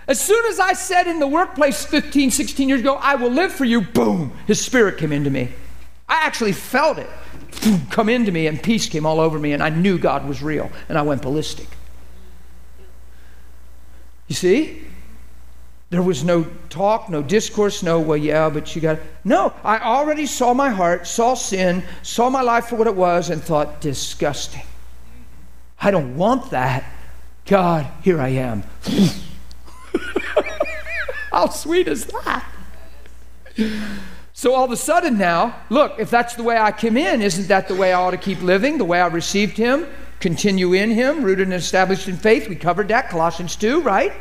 As soon as I said in the workplace 15, 16 years ago, I will live for you, boom, his spirit came into me. I actually felt it come into me, and peace came all over me, and I knew God was real, and I went ballistic. You see? There was no talk, no discourse, no, well, yeah, but you got. No, I already saw my heart, saw sin, saw my life for what it was, and thought, disgusting. I don't want that. God, here I am. How sweet is that? So all of a sudden now, look, if that's the way I came in, isn't that the way I ought to keep living? The way I received him, continue in him, rooted and established in faith. We covered that, Colossians 2, right?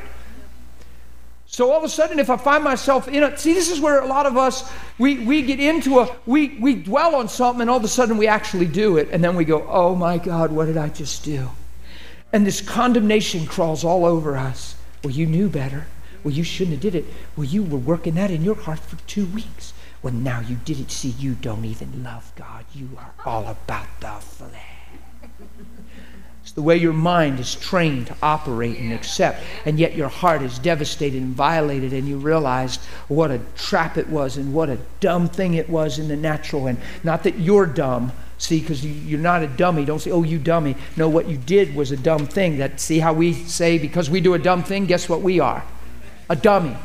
So all of a sudden, if I find myself in it, see, this is where a lot of us we, we get into a we we dwell on something and all of a sudden we actually do it, and then we go, Oh my God, what did I just do? And this condemnation crawls all over us. Well, you knew better. Well, you shouldn't have did it. Well, you were working that in your heart for two weeks. Well, now you did it. See, you don't even love God. You are all about the flesh. The way your mind is trained to operate and accept, and yet your heart is devastated and violated, and you realized what a trap it was and what a dumb thing it was in the natural. And not that you're dumb, see, because you're not a dummy. Don't say, oh, you dummy. No, what you did was a dumb thing. That see how we say because we do a dumb thing, guess what we are? A dummy.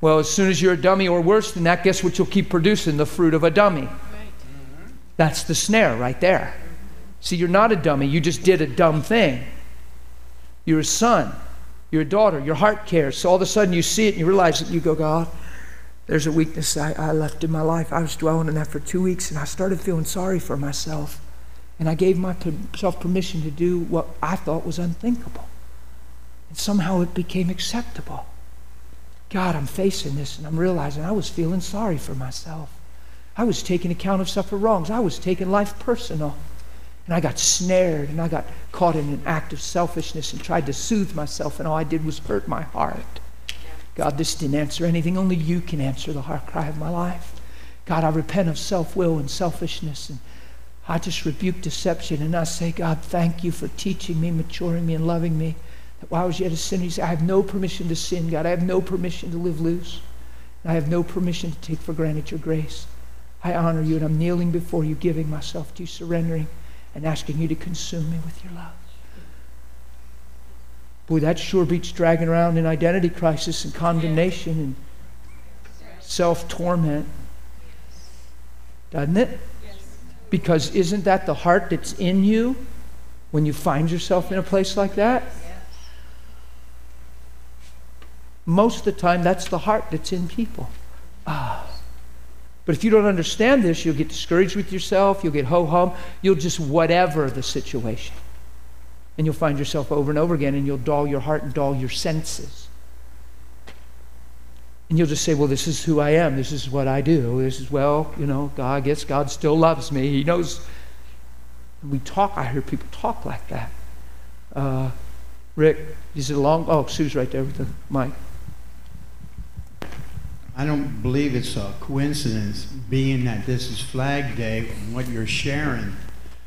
Well, as soon as you're a dummy or worse than that, guess what you'll keep producing? The fruit of a dummy. That's the snare right there. See, you're not a dummy. You just did a dumb thing. You're a son. You're a daughter. Your heart cares. So all of a sudden you see it and you realize it you go, God, there's a weakness I, I left in my life. I was dwelling in that for two weeks and I started feeling sorry for myself. And I gave myself permission to do what I thought was unthinkable. And somehow it became acceptable. God, I'm facing this and I'm realizing I was feeling sorry for myself. I was taking account of suffer wrongs. I was taking life personal. And I got snared and I got caught in an act of selfishness and tried to soothe myself, and all I did was hurt my heart. God, this didn't answer anything. Only you can answer the heart cry of my life. God, I repent of self will and selfishness, and I just rebuke deception. And I say, God, thank you for teaching me, maturing me, and loving me. That while I was yet a sinner, you say, I have no permission to sin, God. I have no permission to live loose. I have no permission to take for granted your grace. I honor you, and I'm kneeling before you, giving myself to you, surrendering and asking you to consume me with your love. Boy, that sure beats dragging around in identity crisis and condemnation and self torment. Doesn't it? Because isn't that the heart that's in you when you find yourself in a place like that? Most of the time, that's the heart that's in people. Ah. But if you don't understand this, you'll get discouraged with yourself, you'll get ho hum, you'll just whatever the situation. And you'll find yourself over and over again, and you'll dull your heart and dull your senses. And you'll just say, Well, this is who I am. This is what I do. This is, well, you know, God, I guess God still loves me. He knows. We talk, I hear people talk like that. Uh, Rick, is it long? Oh, Sue's right there with the mic. I don't believe it's a coincidence, being that this is Flag Day and what you're sharing.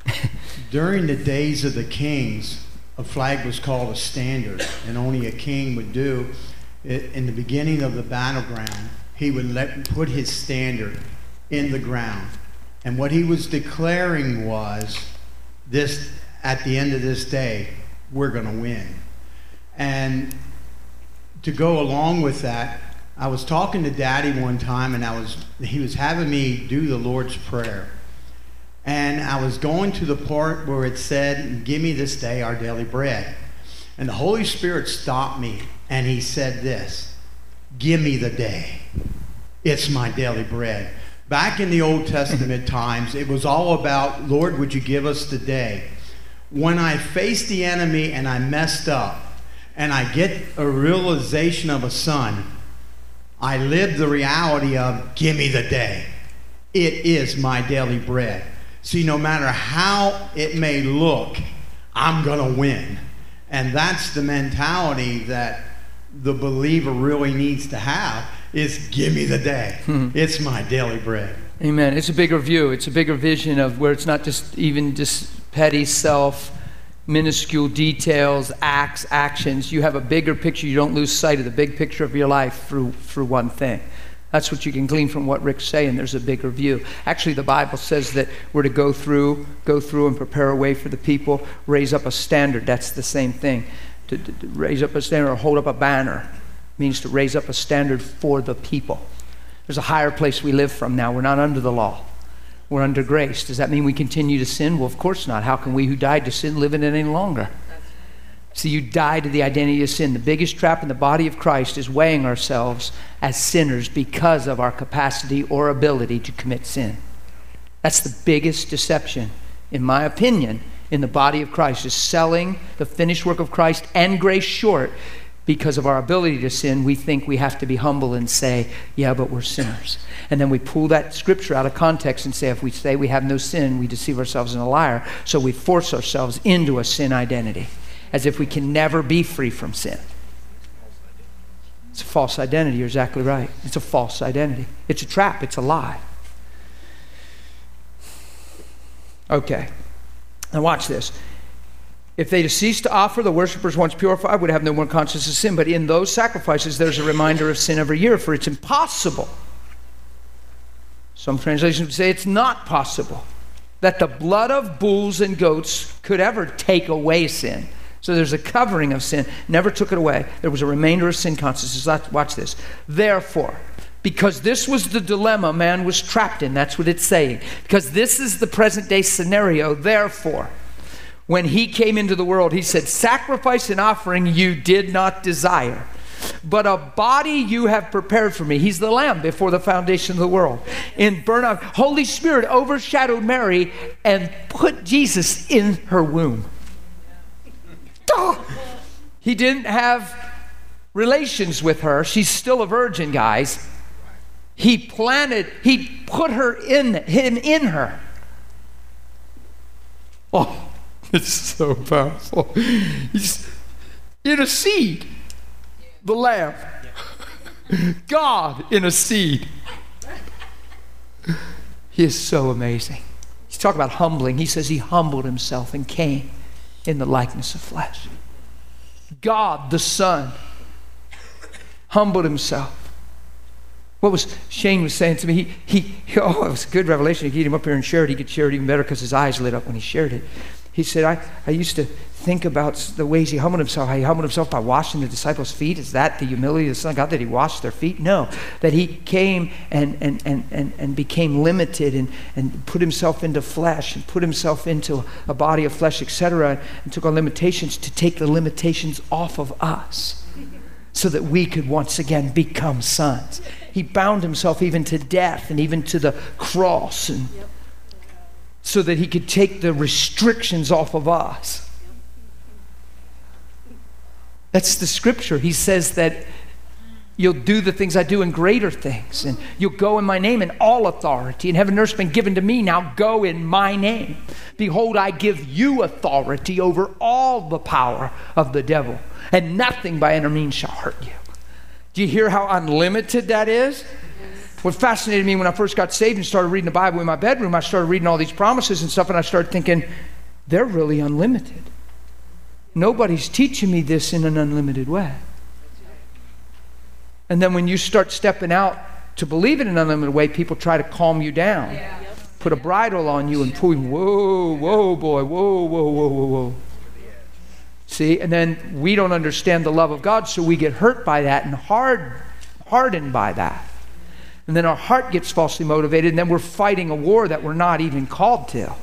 During the days of the kings, a flag was called a standard, and only a king would do. It, in the beginning of the battleground, he would let put his standard in the ground, and what he was declaring was, "This at the end of this day, we're going to win." And to go along with that, I was talking to Daddy one time, and I was he was having me do the Lord's Prayer, and I was going to the part where it said, "Give me this day our daily bread," and the Holy Spirit stopped me, and He said this, "Give me the day. It's my daily bread." Back in the Old Testament times, it was all about, "Lord, would you give us the day?" When I faced the enemy and I messed up, and I get a realization of a son I live the reality of give me the day. It is my daily bread. See, no matter how it may look, I'm going to win. And that's the mentality that the believer really needs to have is give me the day. Hmm. It's my daily bread. Amen. It's a bigger view. It's a bigger vision of where it's not just even just petty self minuscule details, acts, actions. You have a bigger picture. You don't lose sight of the big picture of your life through, through one thing. That's what you can glean from what Rick's saying. There's a bigger view. Actually, the Bible says that we're to go through, go through and prepare a way for the people, raise up a standard. That's the same thing. To, to, to raise up a standard or hold up a banner means to raise up a standard for the people. There's a higher place we live from now. We're not under the law. We're under grace. Does that mean we continue to sin? Well, of course not. How can we who died to sin live in it any longer? So you die to the identity of sin. The biggest trap in the body of Christ is weighing ourselves as sinners because of our capacity or ability to commit sin. That's the biggest deception, in my opinion, in the body of Christ, is selling the finished work of Christ and grace short because of our ability to sin. We think we have to be humble and say, Yeah, but we're sinners. And then we pull that scripture out of context and say, If we say we have no sin, we deceive ourselves and a liar. So we force ourselves into a sin identity as if we can never be free from sin. It's a false identity. You're exactly right. It's a false identity. It's a trap. It's a lie. Okay. Now, watch this. If they cease to offer, the worshippers, once purified, would have no more conscience of sin. But in those sacrifices, there's a reminder of sin every year, for it's impossible. Some translations say it's not possible that the blood of bulls and goats could ever take away sin. So there's a covering of sin, never took it away. There was a remainder of sin consciousness. Watch this. Therefore, because this was the dilemma man was trapped in, that's what it's saying. Because this is the present day scenario, therefore, when he came into the world, he said, Sacrifice and offering you did not desire, but a body you have prepared for me. He's the lamb before the foundation of the world. In burnt Holy Spirit overshadowed Mary and put Jesus in her womb. He didn't have relations with her. She's still a virgin, guys. He planted, he put her in him in her. Oh, it's so powerful. He's in a seed, the lamb. God in a seed. He is so amazing. He's talking about humbling. He says he humbled himself and came in the likeness of flesh. God, the Son, humbled himself. What was Shane was saying to me? He, he, oh, it was a good revelation. He get him up here and share it. He could share it even better because his eyes lit up when he shared it. He said, I, I used to think about the ways he humbled himself, how he humbled himself by washing the disciples' feet. Is that the humility of the Son of God that he washed their feet? No. That he came and, and, and, and, and became limited and, and put himself into flesh and put himself into a body of flesh, etc., and took on limitations to take the limitations off of us so that we could once again become sons. He bound himself even to death and even to the cross and so that he could take the restrictions off of us. That's the scripture. He says that you'll do the things I do and greater things, and you'll go in my name in all authority. And heaven and earth has been given to me. Now go in my name. Behold, I give you authority over all the power of the devil, and nothing by any means shall hurt you. Do you hear how unlimited that is? What fascinated me when I first got saved and started reading the Bible in my bedroom, I started reading all these promises and stuff, and I started thinking, they're really unlimited. Nobody's teaching me this in an unlimited way. And then when you start stepping out to believe in an unlimited way, people try to calm you down, yeah. put a bridle on you, and pull you, whoa, whoa, boy, whoa, whoa, whoa, whoa, whoa. See, and then we don't understand the love of God, so we get hurt by that and hard, hardened by that. And then our heart gets falsely motivated, and then we're fighting a war that we're not even called to.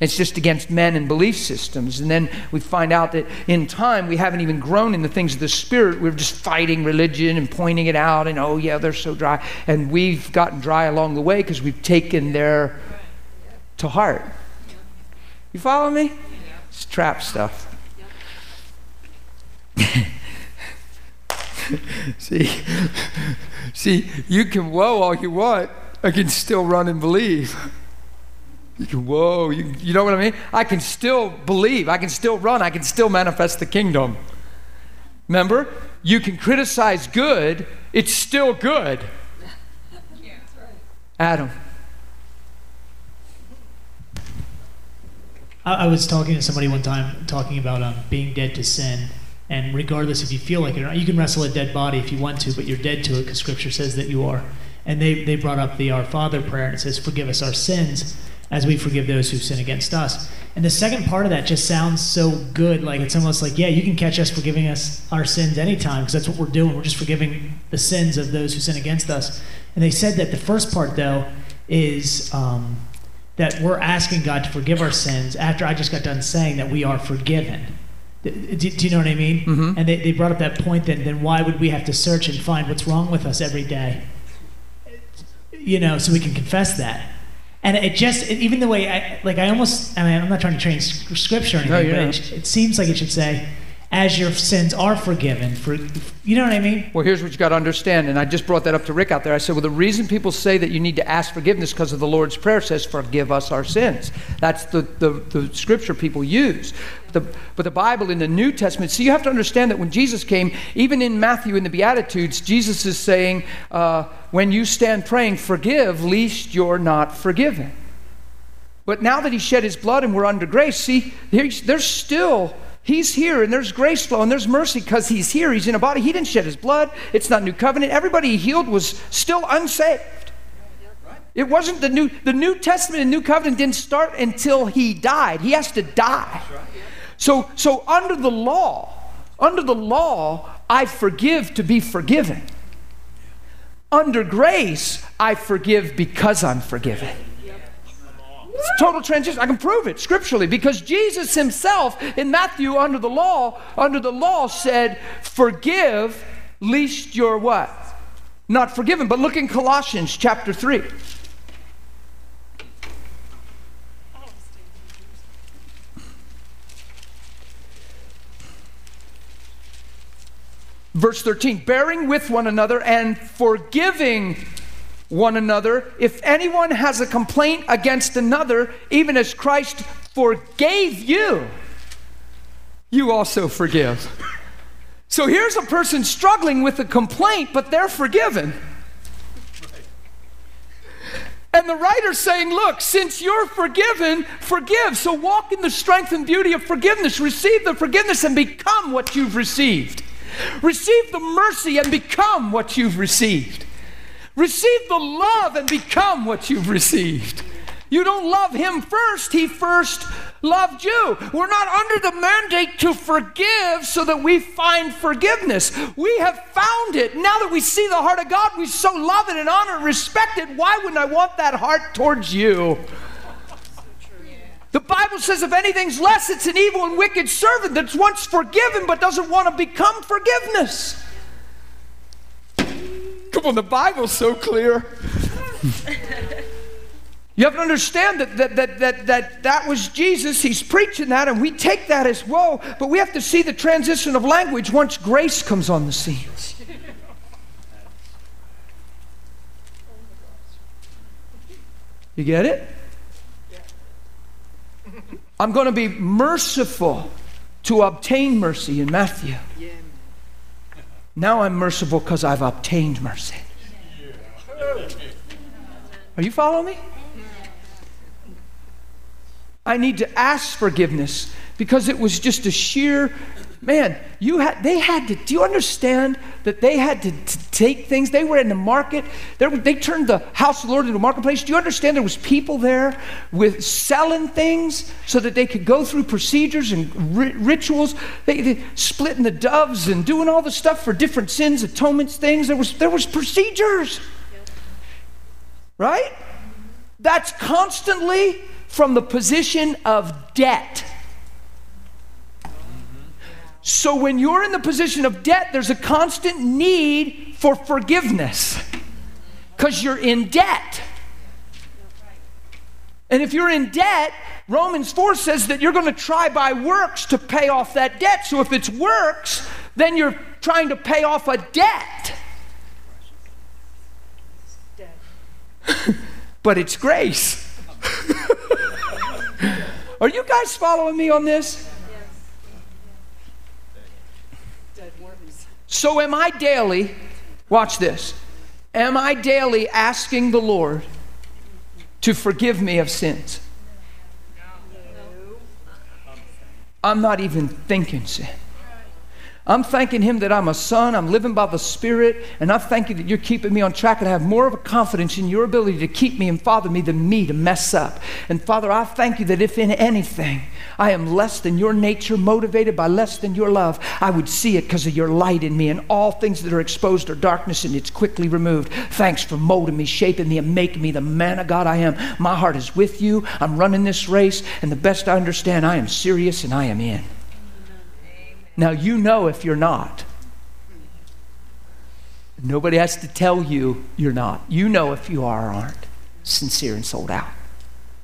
It's just against men and belief systems. And then we find out that in time we haven't even grown in the things of the Spirit. We're just fighting religion and pointing it out and, oh, yeah, they're so dry. And we've gotten dry along the way because we've taken their to heart. You follow me? It's trap stuff. see, see, you can whoa all you want. I can still run and believe. You can, whoa, you, you know what I mean? I can still believe, I can still run, I can still manifest the kingdom. Remember? You can criticize good, it's still good. Adam. I, was talking to somebody one time talking about um, being dead to sin. And regardless if you feel like it or not, you can wrestle a dead body if you want to, but you're dead to it because Scripture says that you are. And they, they brought up the Our Father prayer and it says, Forgive us our sins as we forgive those who sin against us. And the second part of that just sounds so good. Like it's almost like, yeah, you can catch us forgiving us our sins anytime because that's what we're doing. We're just forgiving the sins of those who sin against us. And they said that the first part, though, is um, that we're asking God to forgive our sins after I just got done saying that we are forgiven. Do, do you know what I mean? Mhm. And they, they brought up that point then, then why would we have to search and find what's wrong with us every day? You know, so we can confess that. And it just, it- even the way I, like, I almost, I mean, I'm not trying to train scripture or anything, No, but it, it seems like it should say, as your sins are forgiven, for, you know what I mean? Well, here's what you got to understand, and I just brought that up to Rick out there. I said, well, the reason people say that you need to ask forgiveness because of the Lord's Prayer says, "Forgive us our sins." That's the, the, the scripture people use. The, but the Bible in the New Testament, so you have to understand that when Jesus came, even in Matthew in the Beatitudes, Jesus is saying, uh, "When you stand praying, forgive, lest you're not forgiven." But now that he shed his blood and we're under grace, see, there's, there's still, he's here and there's grace flow and there's mercy because he's here. He's in a body. He didn't shed his blood. It's not new covenant. Everybody he healed was still unsaved. It wasn't the new, the New Testament and New Covenant didn't start until he died. He has to die. So, so under the law, under the law, I forgive to be forgiven. Under grace, I forgive because I'm forgiven. It's total transition. I can prove it scripturally because Jesus himself in Matthew under the law, under the law said, "Forgive, least you're what? Not forgiven." But look in Colossians chapter 3. Verse 13, bearing with one another and forgiving one another. If anyone has a complaint against another, even as Christ forgave you, you also forgive. So here's a person struggling with a complaint, but they're forgiven. And the writer's saying, Look, since you're forgiven, forgive. So walk in the strength and beauty of forgiveness. Receive the forgiveness and become what you've received. Receive the mercy and become what you've received. Receive the love and become what you've received. You don't love him first, he first loved you. We're not under the mandate to forgive so that we find forgiveness. We have found it. Now that we see the heart of God, we so love it and honor and respect it. Why wouldn't I want that heart towards you? The Bible says if anything's less, it's an evil and wicked servant that's once forgiven but doesn't want to become forgiveness. Come on, the Bible's so clear. You have to understand that that, that, that, that that was Jesus. He's preaching that, and we take that as whoa, but we have to see the transition of language once grace comes on the scene. You get it? I'm going to be merciful to obtain mercy in Matthew. Now I'm merciful because I've obtained mercy. Are you following me? I need to ask forgiveness because it was just a sheer man you had they had to do you understand that they had to, to take things? They were in the market. They, were- they turned the house of the lord into a marketplace. Do you understand there was people there with selling things so that they could go through procedures and ri- rituals? They, they splitting the doves and doing all the stuff for different sins atonements things. There was there was procedures. Right? That's constantly from the position of debt. So when you're in the position of debt, there's a constant need for forgiveness because you're in debt. And if you're in debt, Romans 4 says that you're going to try by works to pay off that debt. So if it's works, then you're trying to pay off a debt. but it's grace. Are you guys following me on this? So, am I daily, watch this, am I daily asking the Lord to forgive me of sins? I'm not even thinking sin. I'm thanking Him that I'm a son, I'm living by the Spirit, and I thank you that you're keeping me on track and I have more of a confidence in your ability to keep me and father me than me to mess up. And Father, I thank you that if in anything I am less than your nature, motivated by less than your love, I would see it because of your light in me, and all things that are exposed are darkness and it's quickly removed. Thanks for molding me, shaping me, and making me the man of God I am. My heart is with you. I'm running this race, and the best I understand, I am serious and I am in. Now, you know if you're not. Nobody has to tell you you're not. You know if you are or aren't sincere and sold out.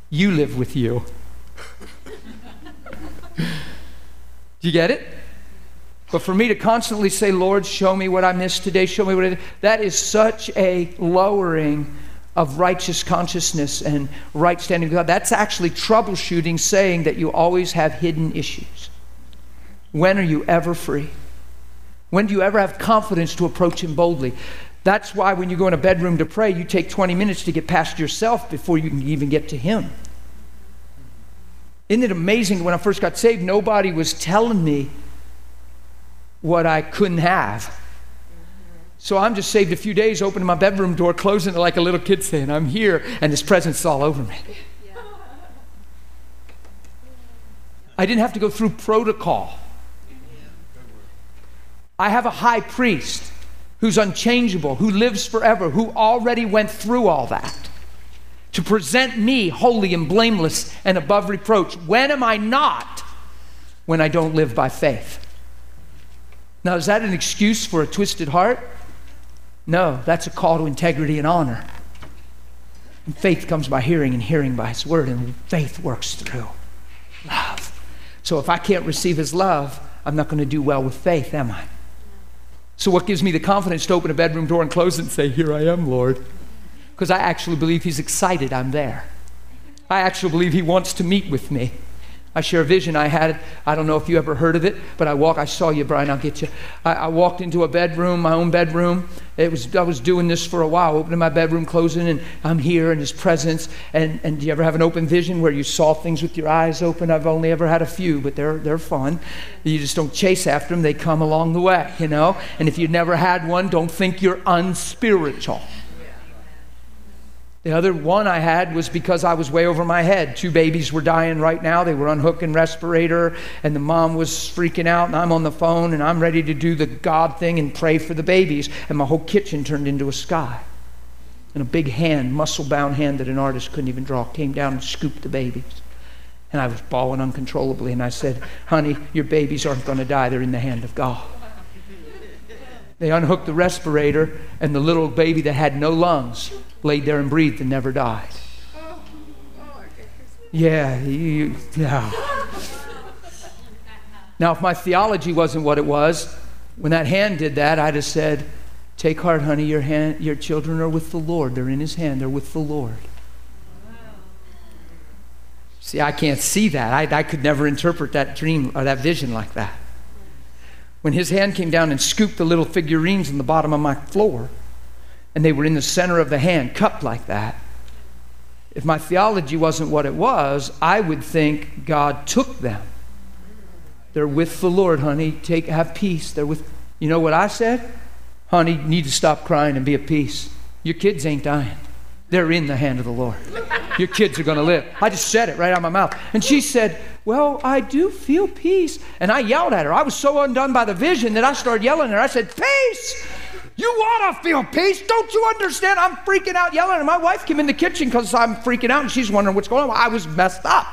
You live with you. Do you get it? But for me to constantly say, Lord, show me what I missed today, show me what I did, that is such a lowering of righteous consciousness and right standing with God. That's actually troubleshooting, saying that you always have hidden issues. When are you ever free? When do you ever have confidence to approach Him boldly? That's why when you go in a bedroom to pray, you take 20 minutes to get past yourself before you can even get to Him. Isn't it amazing? When I first got saved, nobody was telling me what I couldn't have. So I'm just saved a few days, opening my bedroom door, closing it like a little kid saying, I'm here, and His presence is all over me. I didn't have to go through protocol. I have a high priest who's unchangeable, who lives forever, who already went through all that to present me holy and blameless and above reproach. When am I not? When I don't live by faith. Now, is that an excuse for a twisted heart? No, that's a call to integrity and honor. And faith comes by hearing, and hearing by His word, and faith works through love. So if I can't receive His love, I'm not going to do well with faith, am I? So, what gives me the confidence to open a bedroom door and close it and say, Here I am, Lord? Because I actually believe He's excited I'm there. I actually believe He wants to meet with me. I share a vision I had. I don't know if you ever heard of it, but I walk. I saw you, Brian. I'll get you. I, I, walked into a bedroom, my own bedroom. It was I was doing this for a while, opening my bedroom, closing, and I'm here in His presence. And and do you ever have an open vision where you saw things with your eyes open? I've only ever had a few, but they're they're fun. You just don't chase after them; they come along the way, you know. And if you've never had one, don't think you're unspiritual. The other one I had was because I was way over my head. Two babies were dying right now. They were unhooking respirator, and the mom was freaking out, and I'm on the phone, and I'm ready to do the God thing and pray for the babies. And my whole kitchen turned into a sky. And a big hand, muscle bound hand that an artist couldn't even draw, came down and scooped the babies. And I was bawling uncontrollably, and I said, Honey, your babies aren't going to die. They're in the hand of God. They unhooked the respirator, and the little baby that had no lungs laid there and breathed and never died. Yeah, you, yeah. Now, if my theology wasn't what it was, when that hand did that, I'd have said, Take heart, honey, your, hand, your children are with the Lord. They're in his hand, they're with the Lord. See, I can't see that. I, I could never interpret that dream or that vision like that. When his hand came down and scooped the little figurines in the bottom of my floor, and they were in the center of the hand, cupped like that. If my theology wasn't what it was, I would think God took them. They're with the Lord, honey. Take have peace. They're with You know what I said? Honey, you need to stop crying and be at peace. Your kids ain't dying. They're in the hand of the Lord. Your kids are going to live. I just said it right out of my mouth. And she said, Well, I do feel peace. And I yelled at her. I was so undone by the vision that I started yelling at her. I said, Peace! You want to feel peace. Don't you understand? I'm freaking out yelling. And my wife came in the kitchen because I'm freaking out and she's wondering what's going on. I was messed up.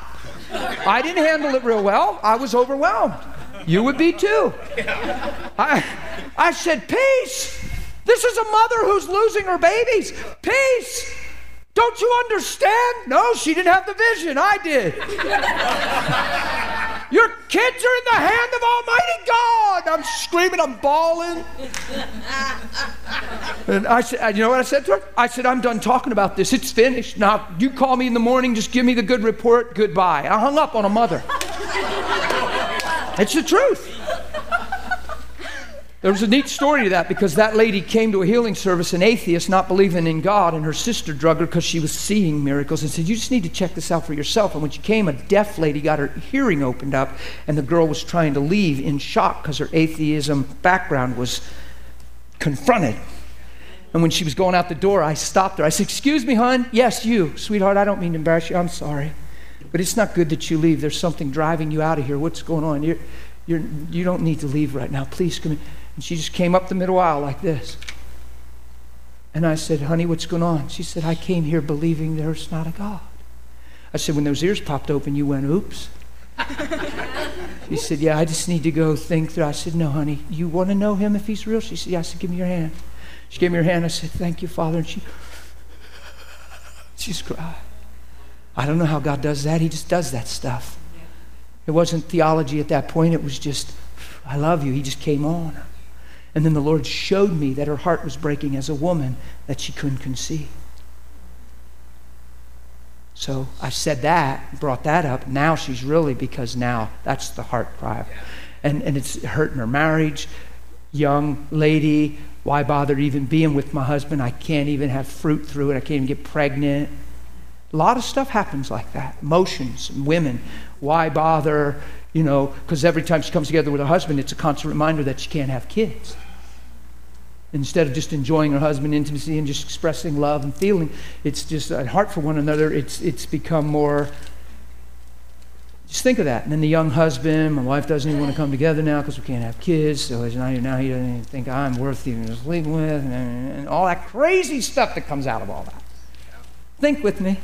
I didn't handle it real well. I was overwhelmed. You would be too. I, I said, Peace. This is a mother who's losing her babies. Peace. Don't you understand? No, she didn't have the vision. I did. Your kids are in the hand of Almighty God. I'm screaming, I'm bawling. and I said, you know what I said to her? I said, I'm done talking about this. It's finished. Now, you call me in the morning, just give me the good report. Goodbye. I hung up on a mother. it's the truth. There was a neat story to that because that lady came to a healing service, an atheist, not believing in God, and her sister drugged her because she was seeing miracles and said, You just need to check this out for yourself. And when she came, a deaf lady got her hearing opened up, and the girl was trying to leave in shock because her atheism background was confronted. And when she was going out the door, I stopped her. I said, Excuse me, hon. Yes, you. Sweetheart, I don't mean to embarrass you. I'm sorry. But it's not good that you leave. There's something driving you out of here. What's going on? You're, you're, you don't need to leave right now. Please come in. And she just came up the middle aisle like this. And I said, Honey, what's going on? She said, I came here believing there's not a God. I said, When those ears popped open, you went, Oops. She said, Yeah, I just need to go think through. I said, No, honey, you want to know him if he's real? She said, Yeah. I said, Give me your hand. She gave me her hand. I said, Thank you, Father. And she, she's cried. I don't know how God does that. He just does that stuff. It wasn't theology at that point, it was just, I love you. He just came on. And then the Lord showed me that her heart was breaking as a woman that she couldn't conceive. So I said that, brought that up. Now she's really, because now that's the heart cry. And, and it's hurting her marriage. Young lady, why bother even being with my husband? I can't even have fruit through it. I can't even get pregnant. A lot of stuff happens like that. Emotions, women. Why bother? You know, because every time she comes together with her husband, it's a constant reminder that she can't have kids. Instead of just enjoying her husband intimacy and just expressing love and feeling, it's just a heart for one another. It's it's become more. Just think of that. And then the young husband, my wife doesn't even want to come together now because we can't have kids. So now, now he doesn't even think I'm worth even sleeping with, and, and all that crazy stuff that comes out of all that. Think with me.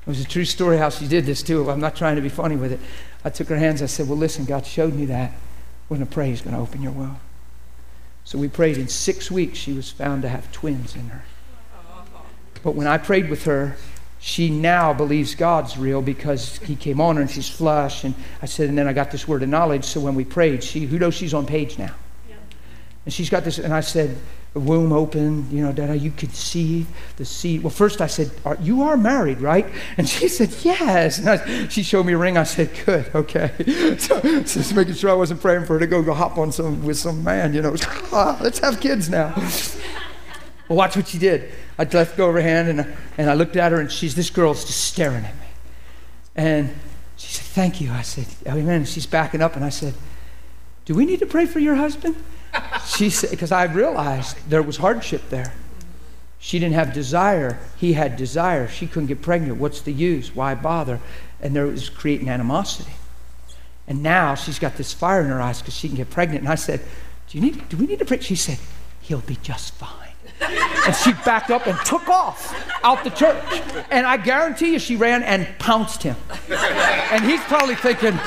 It was a true story how she did this too. I'm not trying to be funny with it. I took her hands. I said, Well, listen, God showed me that. We're prayer is going to open your womb. So we prayed. In six weeks, she was found to have twins in her. But when I prayed with her, she now believes God's real because he came on her and she's flush. And I said, and then I got this word of knowledge. So when we prayed, she, who knows she's on page now? And she's got this, and I said, womb open, you know, Dada, you could see the seed. Well, first I said, are, You are married, right? And she said, Yes. And I, she showed me a ring. I said, Good, okay. So, just making sure I wasn't praying for her to go, go hop on some with some man, you know. Ah, let's have kids now. well, watch what she did. I let go of her hand and, and I looked at her, and she's, this girl's just staring at me. And she said, Thank you. I said, Amen. She's backing up, and I said, Do we need to pray for your husband? She said, because I realized there was hardship there. She didn't have desire. He had desire. She couldn't get pregnant. What's the use? Why bother? And there was creating animosity. And now she's got this fire in her eyes because she can get pregnant. And I said, do, you need, do we need to pray? She said, He'll be just fine. and she backed up and took off out the church. And I guarantee you, she ran and pounced him. And he's probably thinking,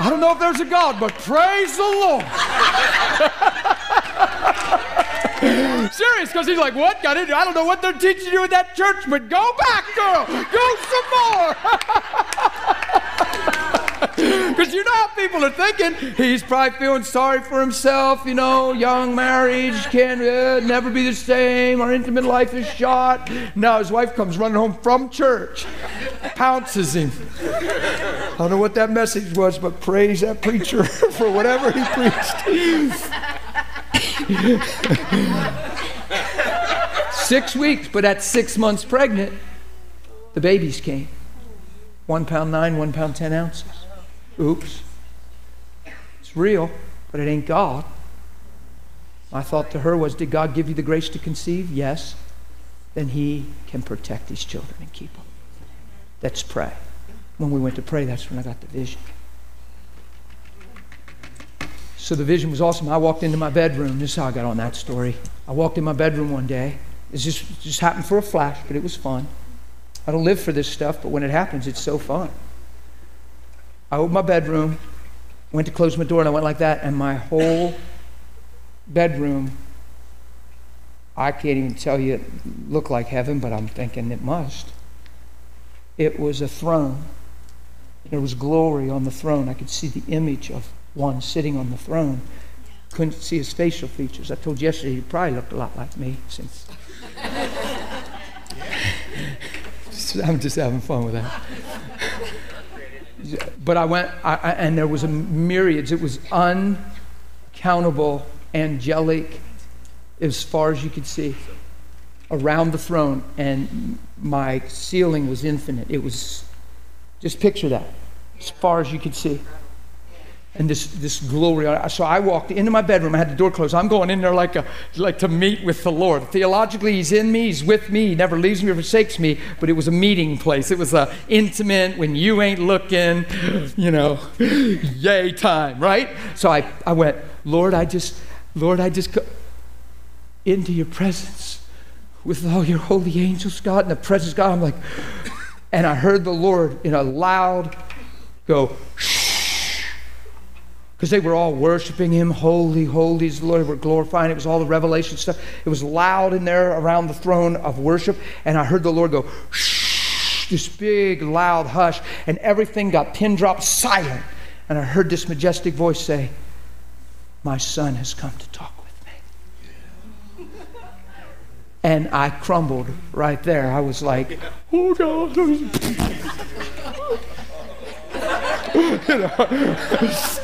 I don't know if there's a God, but praise the Lord. Serious, because he's like, what? It? I don't know what they're teaching you in that church, but go back, girl. Go some more. Because you know how people are thinking. He's probably feeling sorry for himself, you know, young marriage, can uh, never be the same, our intimate life is shot. Now his wife comes running home from church, pounces him. I don't know what that message was, but praise that preacher for whatever he preached. six weeks, but at six months pregnant, the babies came. One pound nine, one pound ten ounces. Oops. It's real, but it ain't God. My thought to her was Did God give you the grace to conceive? Yes. Then He can protect these children and keep them. Let's pray when we went to pray, that's when I got the vision. So the vision was awesome. I walked into my bedroom. This is how I got on that story. I walked in my bedroom one day. It just, just happened for a flash, but it was fun. I don't live for this stuff, but when it happens, it's so fun. I opened my bedroom, went to close my door, and I went like that, and my whole bedroom, I can't even tell you, it looked like heaven, but I'm thinking it must. It was a throne there was glory on the throne. I could see the image of one sitting on the throne. Couldn't see his facial features. I told you yesterday he probably looked a lot like me since. I'm just having fun with that. But I went, I, I, and there was a myriads. It was uncountable, angelic, as far as you could see, around the throne. And my ceiling was infinite. It was just picture that, as far as you could see. And this, this glory. So I walked into my bedroom. I had the door closed. I'm going in there like, a, like to meet with the Lord. Theologically, He's in me. He's with me. He never leaves me or forsakes me. But it was a meeting place. It was a intimate, when you ain't looking, you know, yay time, right? So I, I went, Lord, I just, Lord, I just go into your presence with all your holy angels, God, in the presence God. I'm like, And I heard the Lord in a loud go, because they were all worshiping him. Holy, holy is the Lord. They were glorifying. It was all the revelation stuff. It was loud in there around the throne of worship. And I heard the Lord go, shh, this big, loud hush. And everything got pin drop silent. And I heard this majestic voice say, My son has come to talk with me. And I crumbled right there. I was like, Oh God. You know?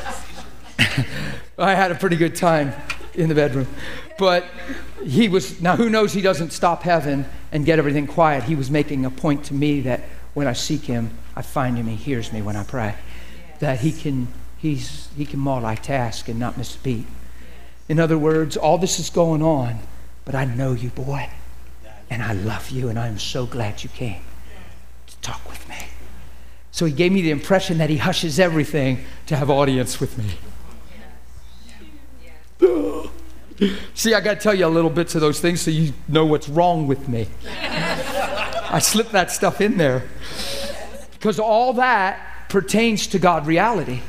I had a pretty good time in the bedroom. But he was, now who knows he doesn't stop heaven and get everything quiet. He was making a point to me that when I seek him, I find him, he hears me when I pray. That he can, he's, he can multitask and not miss a beat. In other words, all this is going on, but I know you, boy. And I love you, and I'm so glad you came to talk with me. So he gave me the impression that he hushes everything to have audience with me. See, I got to tell you a little bits of those things so you know what's wrong with me. I slipped that stuff in there. Because all that pertains to God reality.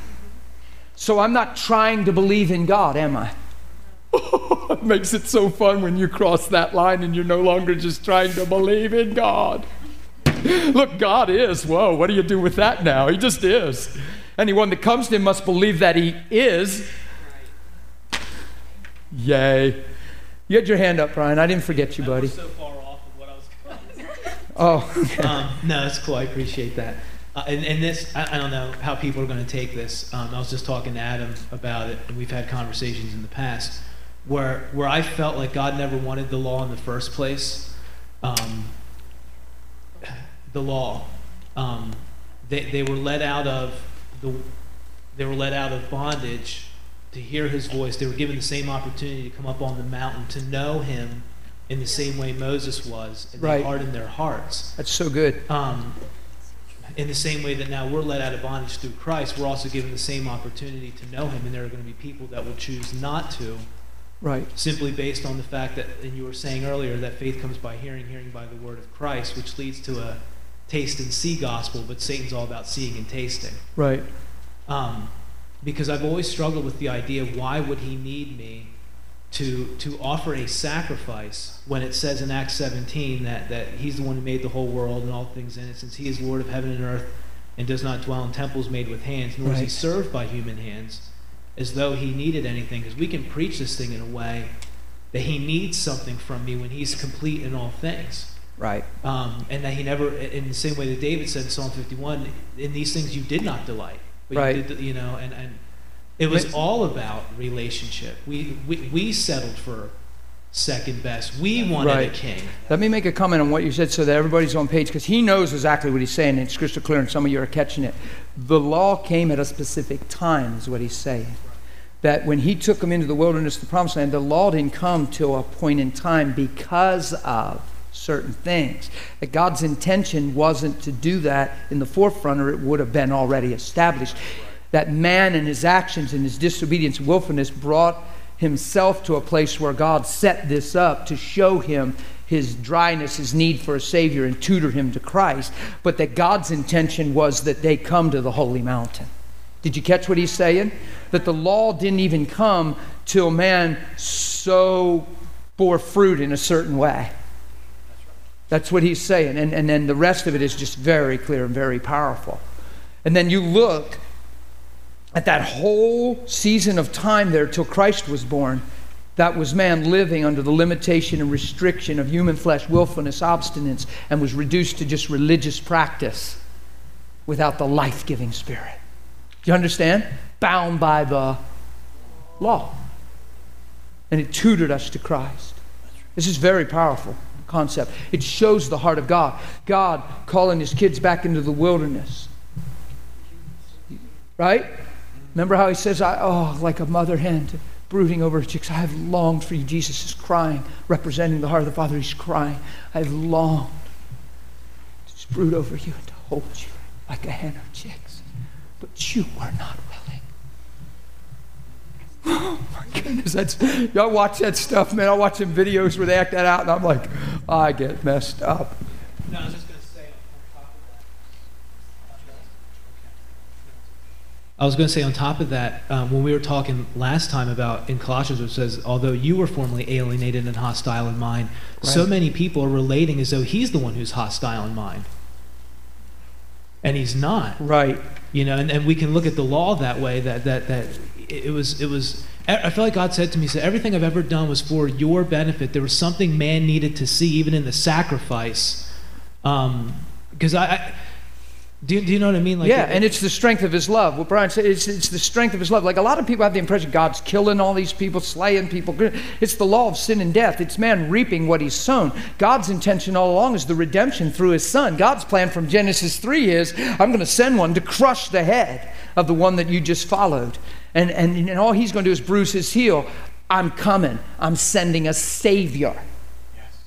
So I'm not trying to believe in God, am I? it makes it so fun when you cross that line and you're no longer just trying to believe in God. Look, God is. Whoa, what do you do with that now? He just is. Anyone that comes to Him must believe that He is Yay. You had your hand up, Brian. I didn't forget you, buddy. so far off of what I was going Oh, okay. um, no, that's cool. I appreciate that. Uh, and, and this, I, I don't know how people are going to take this. Um, I was just talking to Adam about it, and we've had conversations in the past where where I felt like God never wanted the law in the first place. Um, the law, um, they they were let out of the they were let out of bondage to hear his voice. They were given the same opportunity to come up on the mountain to know him in the same way Moses was, and Right. they hardened their hearts. That's so good. Um, in the same way that now we're let out of bondage through Christ, we're also given the same opportunity to know him, and there are going to be people that will choose not to, Right. simply based on the fact that, and you were saying earlier, that faith comes by hearing, hearing by the word of Christ, which leads to a taste and see gospel, but Satan's all about seeing and tasting. Right. Um, because I've always struggled with the idea why would he need me to to offer a sacrifice when it says in Acts 17 that, that he's the one who made the whole world and all things in it, since he is Lord of heaven and earth and does not dwell in temples made with hands, nor is he served by human hands, as though he needed anything. Because we can preach this thing in a way that he needs something from me when he's complete in all things. Right. Um, and that he never, in the same way that David said in Psalm 51, in these things you did not delight. But Right. you, did, you know, and, and it was all about relationship. We, we, we settled for second best. We wanted a king. Let me make a comment on what you said so that everybody's on page because he knows exactly what he's saying. And it's crystal clear, and some of you are catching it. The law came at a specific time, is what he's saying. That when he took them into the wilderness, the promised land, the law didn't come till a point in time because of certain things. That God's intention wasn't to do that in the forefront, or it would have been already established. That man and his actions and his disobedience and willfulness brought himself to a place where God set this up to show him his dryness, his need for a Savior, and tutor him to Christ. But that God's intention was that they come to the holy mountain. Did you catch what he's saying? That the law didn't even come till man so bore fruit in a certain way. That's what he's saying. And, and then the rest of it is just very clear and very powerful. And then you look at that whole season of time there till Christ was born, that was man living under the limitation and restriction of human flesh, willfulness, obstinance, and was reduced to just religious practice without the life giving spirit. Do you understand? Bound by the law. And it tutored us to Christ. This is very powerful concept. It shows the heart of God. God calling his kids back into the wilderness. Right? Remember how he says, I, oh, like a mother hen brooding over her chicks, I have longed for you. Jesus is crying, representing the heart of the Father. He's crying. I have longed to brood over you and to hold you like a hen of chicks. But you were not. Oh my goodness, that's y'all watch that stuff, man. I watch some videos where they act that out, and I'm like, oh, I get messed up. No, I was just gonna say. I was going to say on top of that, um, when we were talking last time about in Colossians, it says, although you were formerly alienated and hostile in mind, right. so many people are relating as though he's the one who's hostile in mind. And he's not. Right. You know, and, and we can look at the law that way. That that that it was it was. I feel like God said to me, said, everything I've ever done was for your benefit. There was something man needed to see, even in the sacrifice. Um, because I, I do, you- do you know what I mean? Like yeah, it- and it's the strength of his love. What Brian said, it's, it's the strength of his love. Like a lot of people have the impression God's killing all these people, slaying people. It's the law of sin and death. It's man reaping what he's sown. God's intention all along is the redemption through his son. God's plan from Genesis 3 is I'm going to send one to crush the head of the one that you just followed. And, and, and all he's going to do is bruise his heel. I'm coming. I'm sending a savior.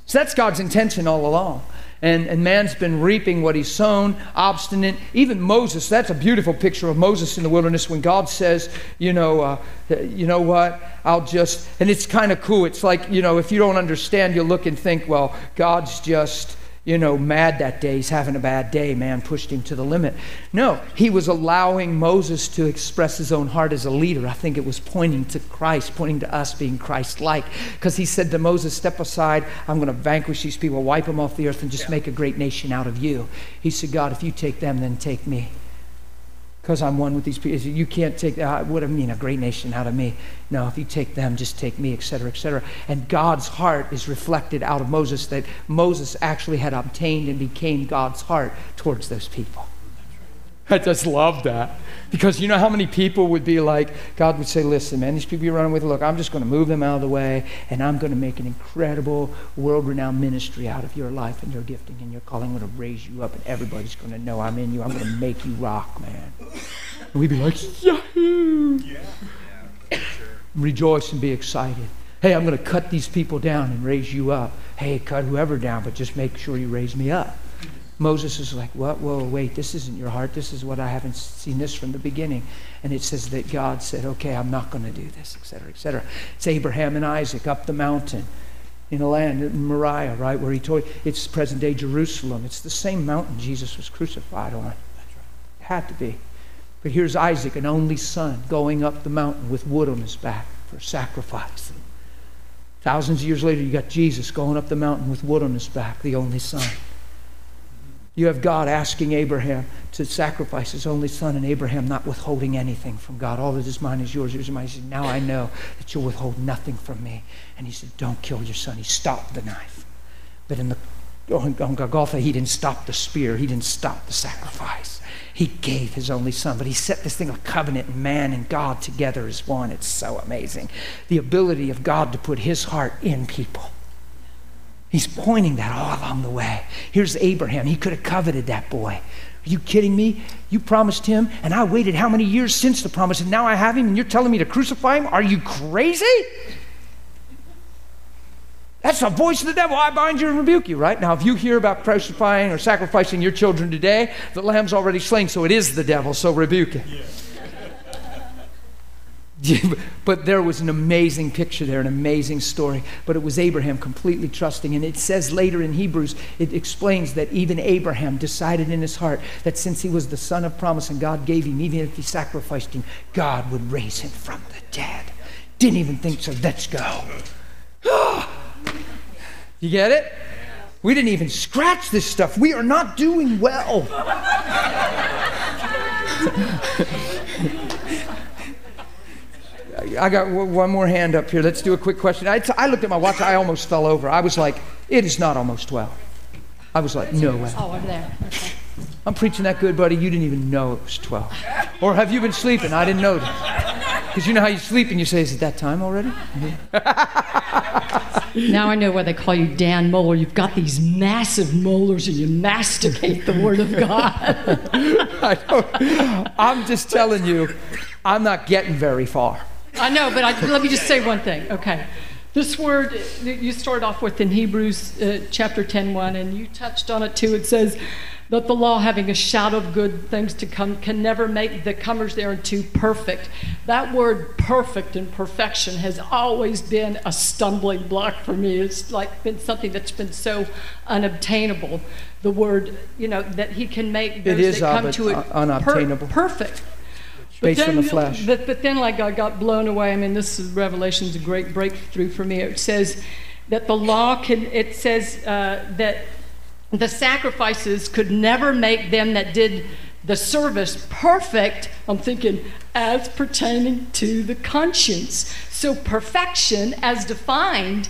So that's God's intention all along. And, and man's been reaping what he's sown, obstinate. Even Moses, that's a beautiful picture of Moses in the wilderness when God says, you know, uh, you know what, I'll just, and it's kind of cool. It's like, you know, if you don't understand, you'll look and think, well, God's just, you know, mad that day. He's having a bad day. Man pushed him to the limit. No, he was allowing Moses to express his own heart as a leader. I think it was pointing to Christ, pointing to us being Christ like. Because he said to Moses, Step aside. I'm going to vanquish these people, wipe them off the earth, and just make a great nation out of you. He said, God, if you take them, then take me because I'm one with these people. You can't take that. What I mean, a great nation out of me? No, if you take them, just take me, etc., etc. And God's heart is reflected out of Moses that Moses actually had obtained and became God's heart towards those people. I just love that. Because you know how many people would be like, God would say, Listen, man, these people you're running with, look, I'm just going to move them out of the way, and I'm going to make an incredible, world renowned ministry out of your life and your gifting and your calling. I'm going to raise you up, and everybody's going to know I'm in you. I'm going to make you rock, man. And we'd be like, Yahoo! Rejoice and be excited. Hey, I'm going to cut these people down and raise you up. Hey, cut whoever down, but just make sure you raise me up. Moses is like, what? Whoa, wait, this isn't your heart. This is what I haven't seen this from the beginning. And it says that God said, okay, I'm not going to do this, et cetera, et cetera. It's Abraham and Isaac up the mountain in a land, in Moriah, right, where he told, it's present day Jerusalem. It's the same mountain Jesus was crucified on. It had to be. But here's Isaac, an only son, going up the mountain with wood on his back for sacrifice. Thousands of years later, you got Jesus going up the mountain with wood on his back, the only son. You have God asking Abraham to sacrifice his only son, and Abraham not withholding anything from God. All that is mine is yours, yours is mine. He said, Now I know that you'll withhold nothing from me. And he said, Don't kill your son. He stopped the knife. But in the on Golgotha, he didn't stop the spear, he didn't stop the sacrifice. He gave his only son, but he set this thing of covenant, man and God together as one. It's so amazing. The ability of God to put his heart in people. He's pointing that all along the way. Here's Abraham. He could have coveted that boy. Are you kidding me? You promised him, and I waited how many years since the promise, and now I have him, and you're telling me to crucify him? Are you crazy? That's the voice of the devil. I bind you and rebuke you, right? Now, if you hear about crucifying or sacrificing your children today, the lamb's already slain, so it is the devil, so rebuke him. but there was an amazing picture there, an amazing story. But it was Abraham completely trusting. And it says later in Hebrews, it explains that even Abraham decided in his heart that since he was the son of promise and God gave him, even if he sacrificed him, God would raise him from the dead. Didn't even think so. Let's go. you get it? We didn't even scratch this stuff. We are not doing well. I got w- one more hand up here. Let's do a quick question. I, t- I looked at my watch. I almost fell over. I was like, it is not almost 12. I was like, no way. Oh, over there. Okay. I'm preaching that good, buddy. You didn't even know it was 12. Or have you been sleeping? I didn't know that. Because you know how you sleep and you say, is it that time already? Now I know why they call you Dan Moeller. You've got these massive molars and you masticate the Word of God. I don't, I'm just telling you, I'm not getting very far. I know, but I, let me just say one thing. Okay. This word that you start off with in Hebrews uh, chapter 10 1, and you touched on it too. It says that the law, having a shadow of good things to come, can never make the comers thereunto perfect. That word perfect and perfection has always been a stumbling block for me. It's like been something that's been so unobtainable. The word, you know, that he can make those is that come ob- to it unobtainable. perfect. Based on the flesh. But, but then, like I got blown away. I mean, this is Revelation's a great breakthrough for me. It says that the law can. It says uh, that the sacrifices could never make them that did the service perfect. I'm thinking as pertaining to the conscience. So perfection, as defined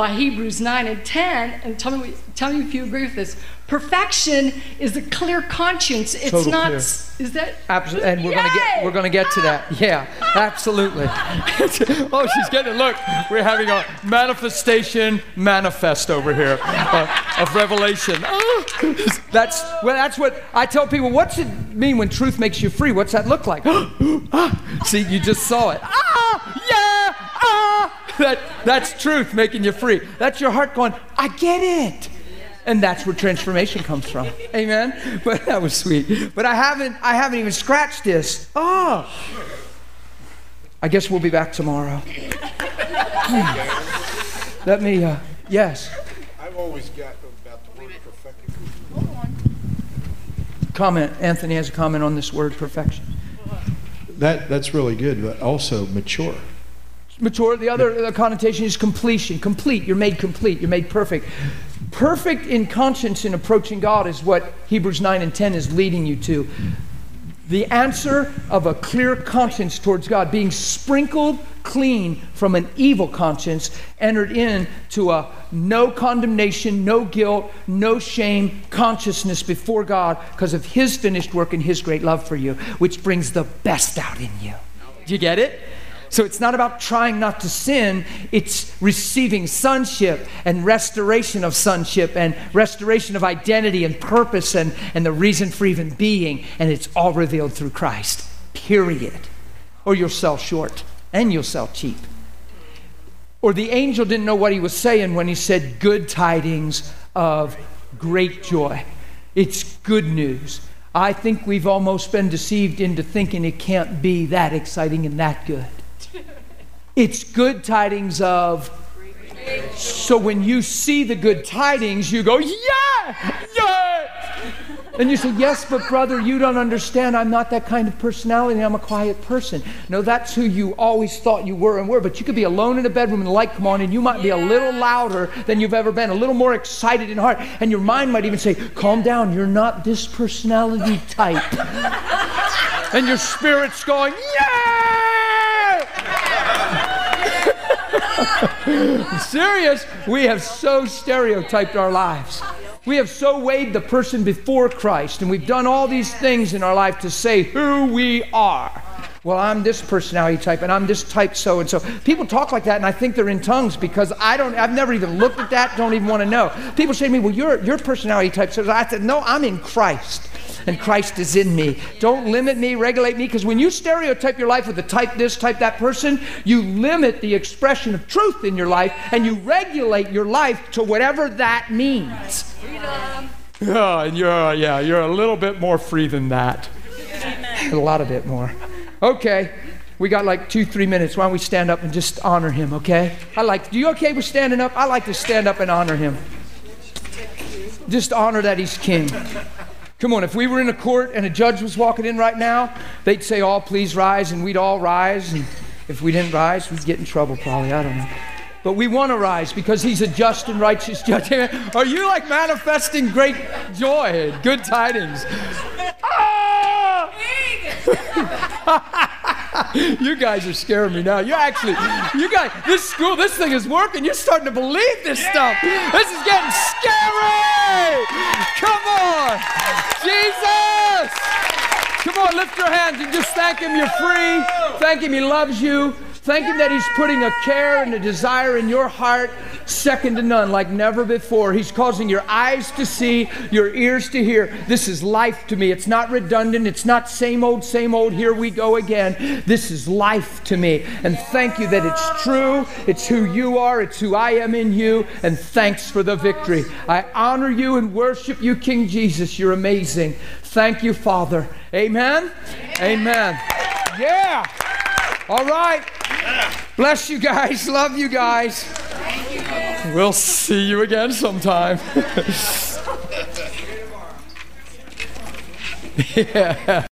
by Hebrews 9 and 10, and tell me, tell me if you agree with this. Perfection is a clear conscience. It's Total not. clear. Is that? Absolutely, and we're gonna get we're gonna get to that. Yeah, absolutely. oh, she's getting it. Look, we're having a manifestation manifest over here uh, of revelation. Oh, that's well, that's what I tell people. What's it mean when truth makes you free? What's that look like? Ah, See, you just saw it. Ah. That that's truth making you free. That's your heart going. I get it. And that's where transformation comes from. Amen. But that was sweet. But I haven't I haven't even scratched this. Oh. I guess we'll be back tomorrow. Hmm. Let me uh yes. I've always got about the word perfecting. Comment. Anthony has a comment on this word perfection. That, that's really good, but also mature. Mature, the other the connotation is completion. Complete. You're made complete. You're made perfect. Perfect in conscience in approaching God is what Hebrews 9 and 10 is leading you to. The answer of a clear conscience towards God, being sprinkled clean from an evil conscience, entered into a no condemnation, no guilt, no shame consciousness before God because of His finished work and His great love for you, which brings the best out in you. Do you get it? So it's not about trying not to sin, it's receiving sonship and restoration of sonship and restoration of identity and purpose and, and the reason for even being. And it's all revealed through Christ, period. Or you'll sell short and you'll sell cheap. Or the angel didn't know what he was saying when he said, Good tidings of great joy. It's good news. I think we've almost been deceived into thinking it can't be that exciting and that good. It's good tidings of. So when you see the good tidings, you go, yeah, yeah. And you say, yes, but brother, you don't understand. I'm not that kind of personality. I'm a quiet person. No, that's who you always thought you were and were. But you could be alone in a bedroom and the light come on, and you might be a little louder than you've ever been, a little more excited in heart. And your mind might even say, calm down. You're not this personality type. and your spirit's going, yeah! serious. We have so stereotyped our lives. We have so weighed the person before Christ, and we've done all these things in our life to say who we are. Well, I'm this personality type, and I'm this type so and so. People talk like that, and I think they're in tongues because I don't. I've never even looked at that. Don't even want to know. People say to me, "Well, your your personality type." So I said, "No, I'm in Christ." and Christ is in me. Don't limit me, regulate me, because when you stereotype your life with a type this, type that person, you limit the expression of truth in your life and you regulate your life to whatever that means. Freedom. Oh, and you're, yeah, you're a little bit more free than that. A lot of bit more. Okay. We got like two, three minutes. Why don't we stand up and just honor him, okay? I like, do you okay with standing up? I like to stand up and honor him. Just honor that he's king. Come on, if we were in a court and a judge was walking in right now, they'd say, All please rise, and we'd all rise. And if we didn't rise, we'd get in trouble probably. I don't know. But we want to rise because he's a just and righteous judge. Are you like manifesting great joy and good tidings? Ah! you guys are scaring me now. You actually, you guys, this school, this thing is working. You're starting to believe this stuff. This is getting scary. Come on, Jesus. Come on, lift your hands and just thank Him you're free. Thank Him He loves you. Thank Him that He's putting a care and a desire in your heart second to none, like never before. He's causing your eyes to see, your ears to hear. This is life to me. It's not redundant. It's not same old, same old, here we go again. This is life to me. And thank you that it's true. It's who you are. It's who I am in you. And thanks for the victory. I honor you and worship you, King Jesus. You're amazing. Thank you, Father. Amen. Amen. Yeah. All right. Bless you guys. Love you guys. We'll see you again sometime. yeah.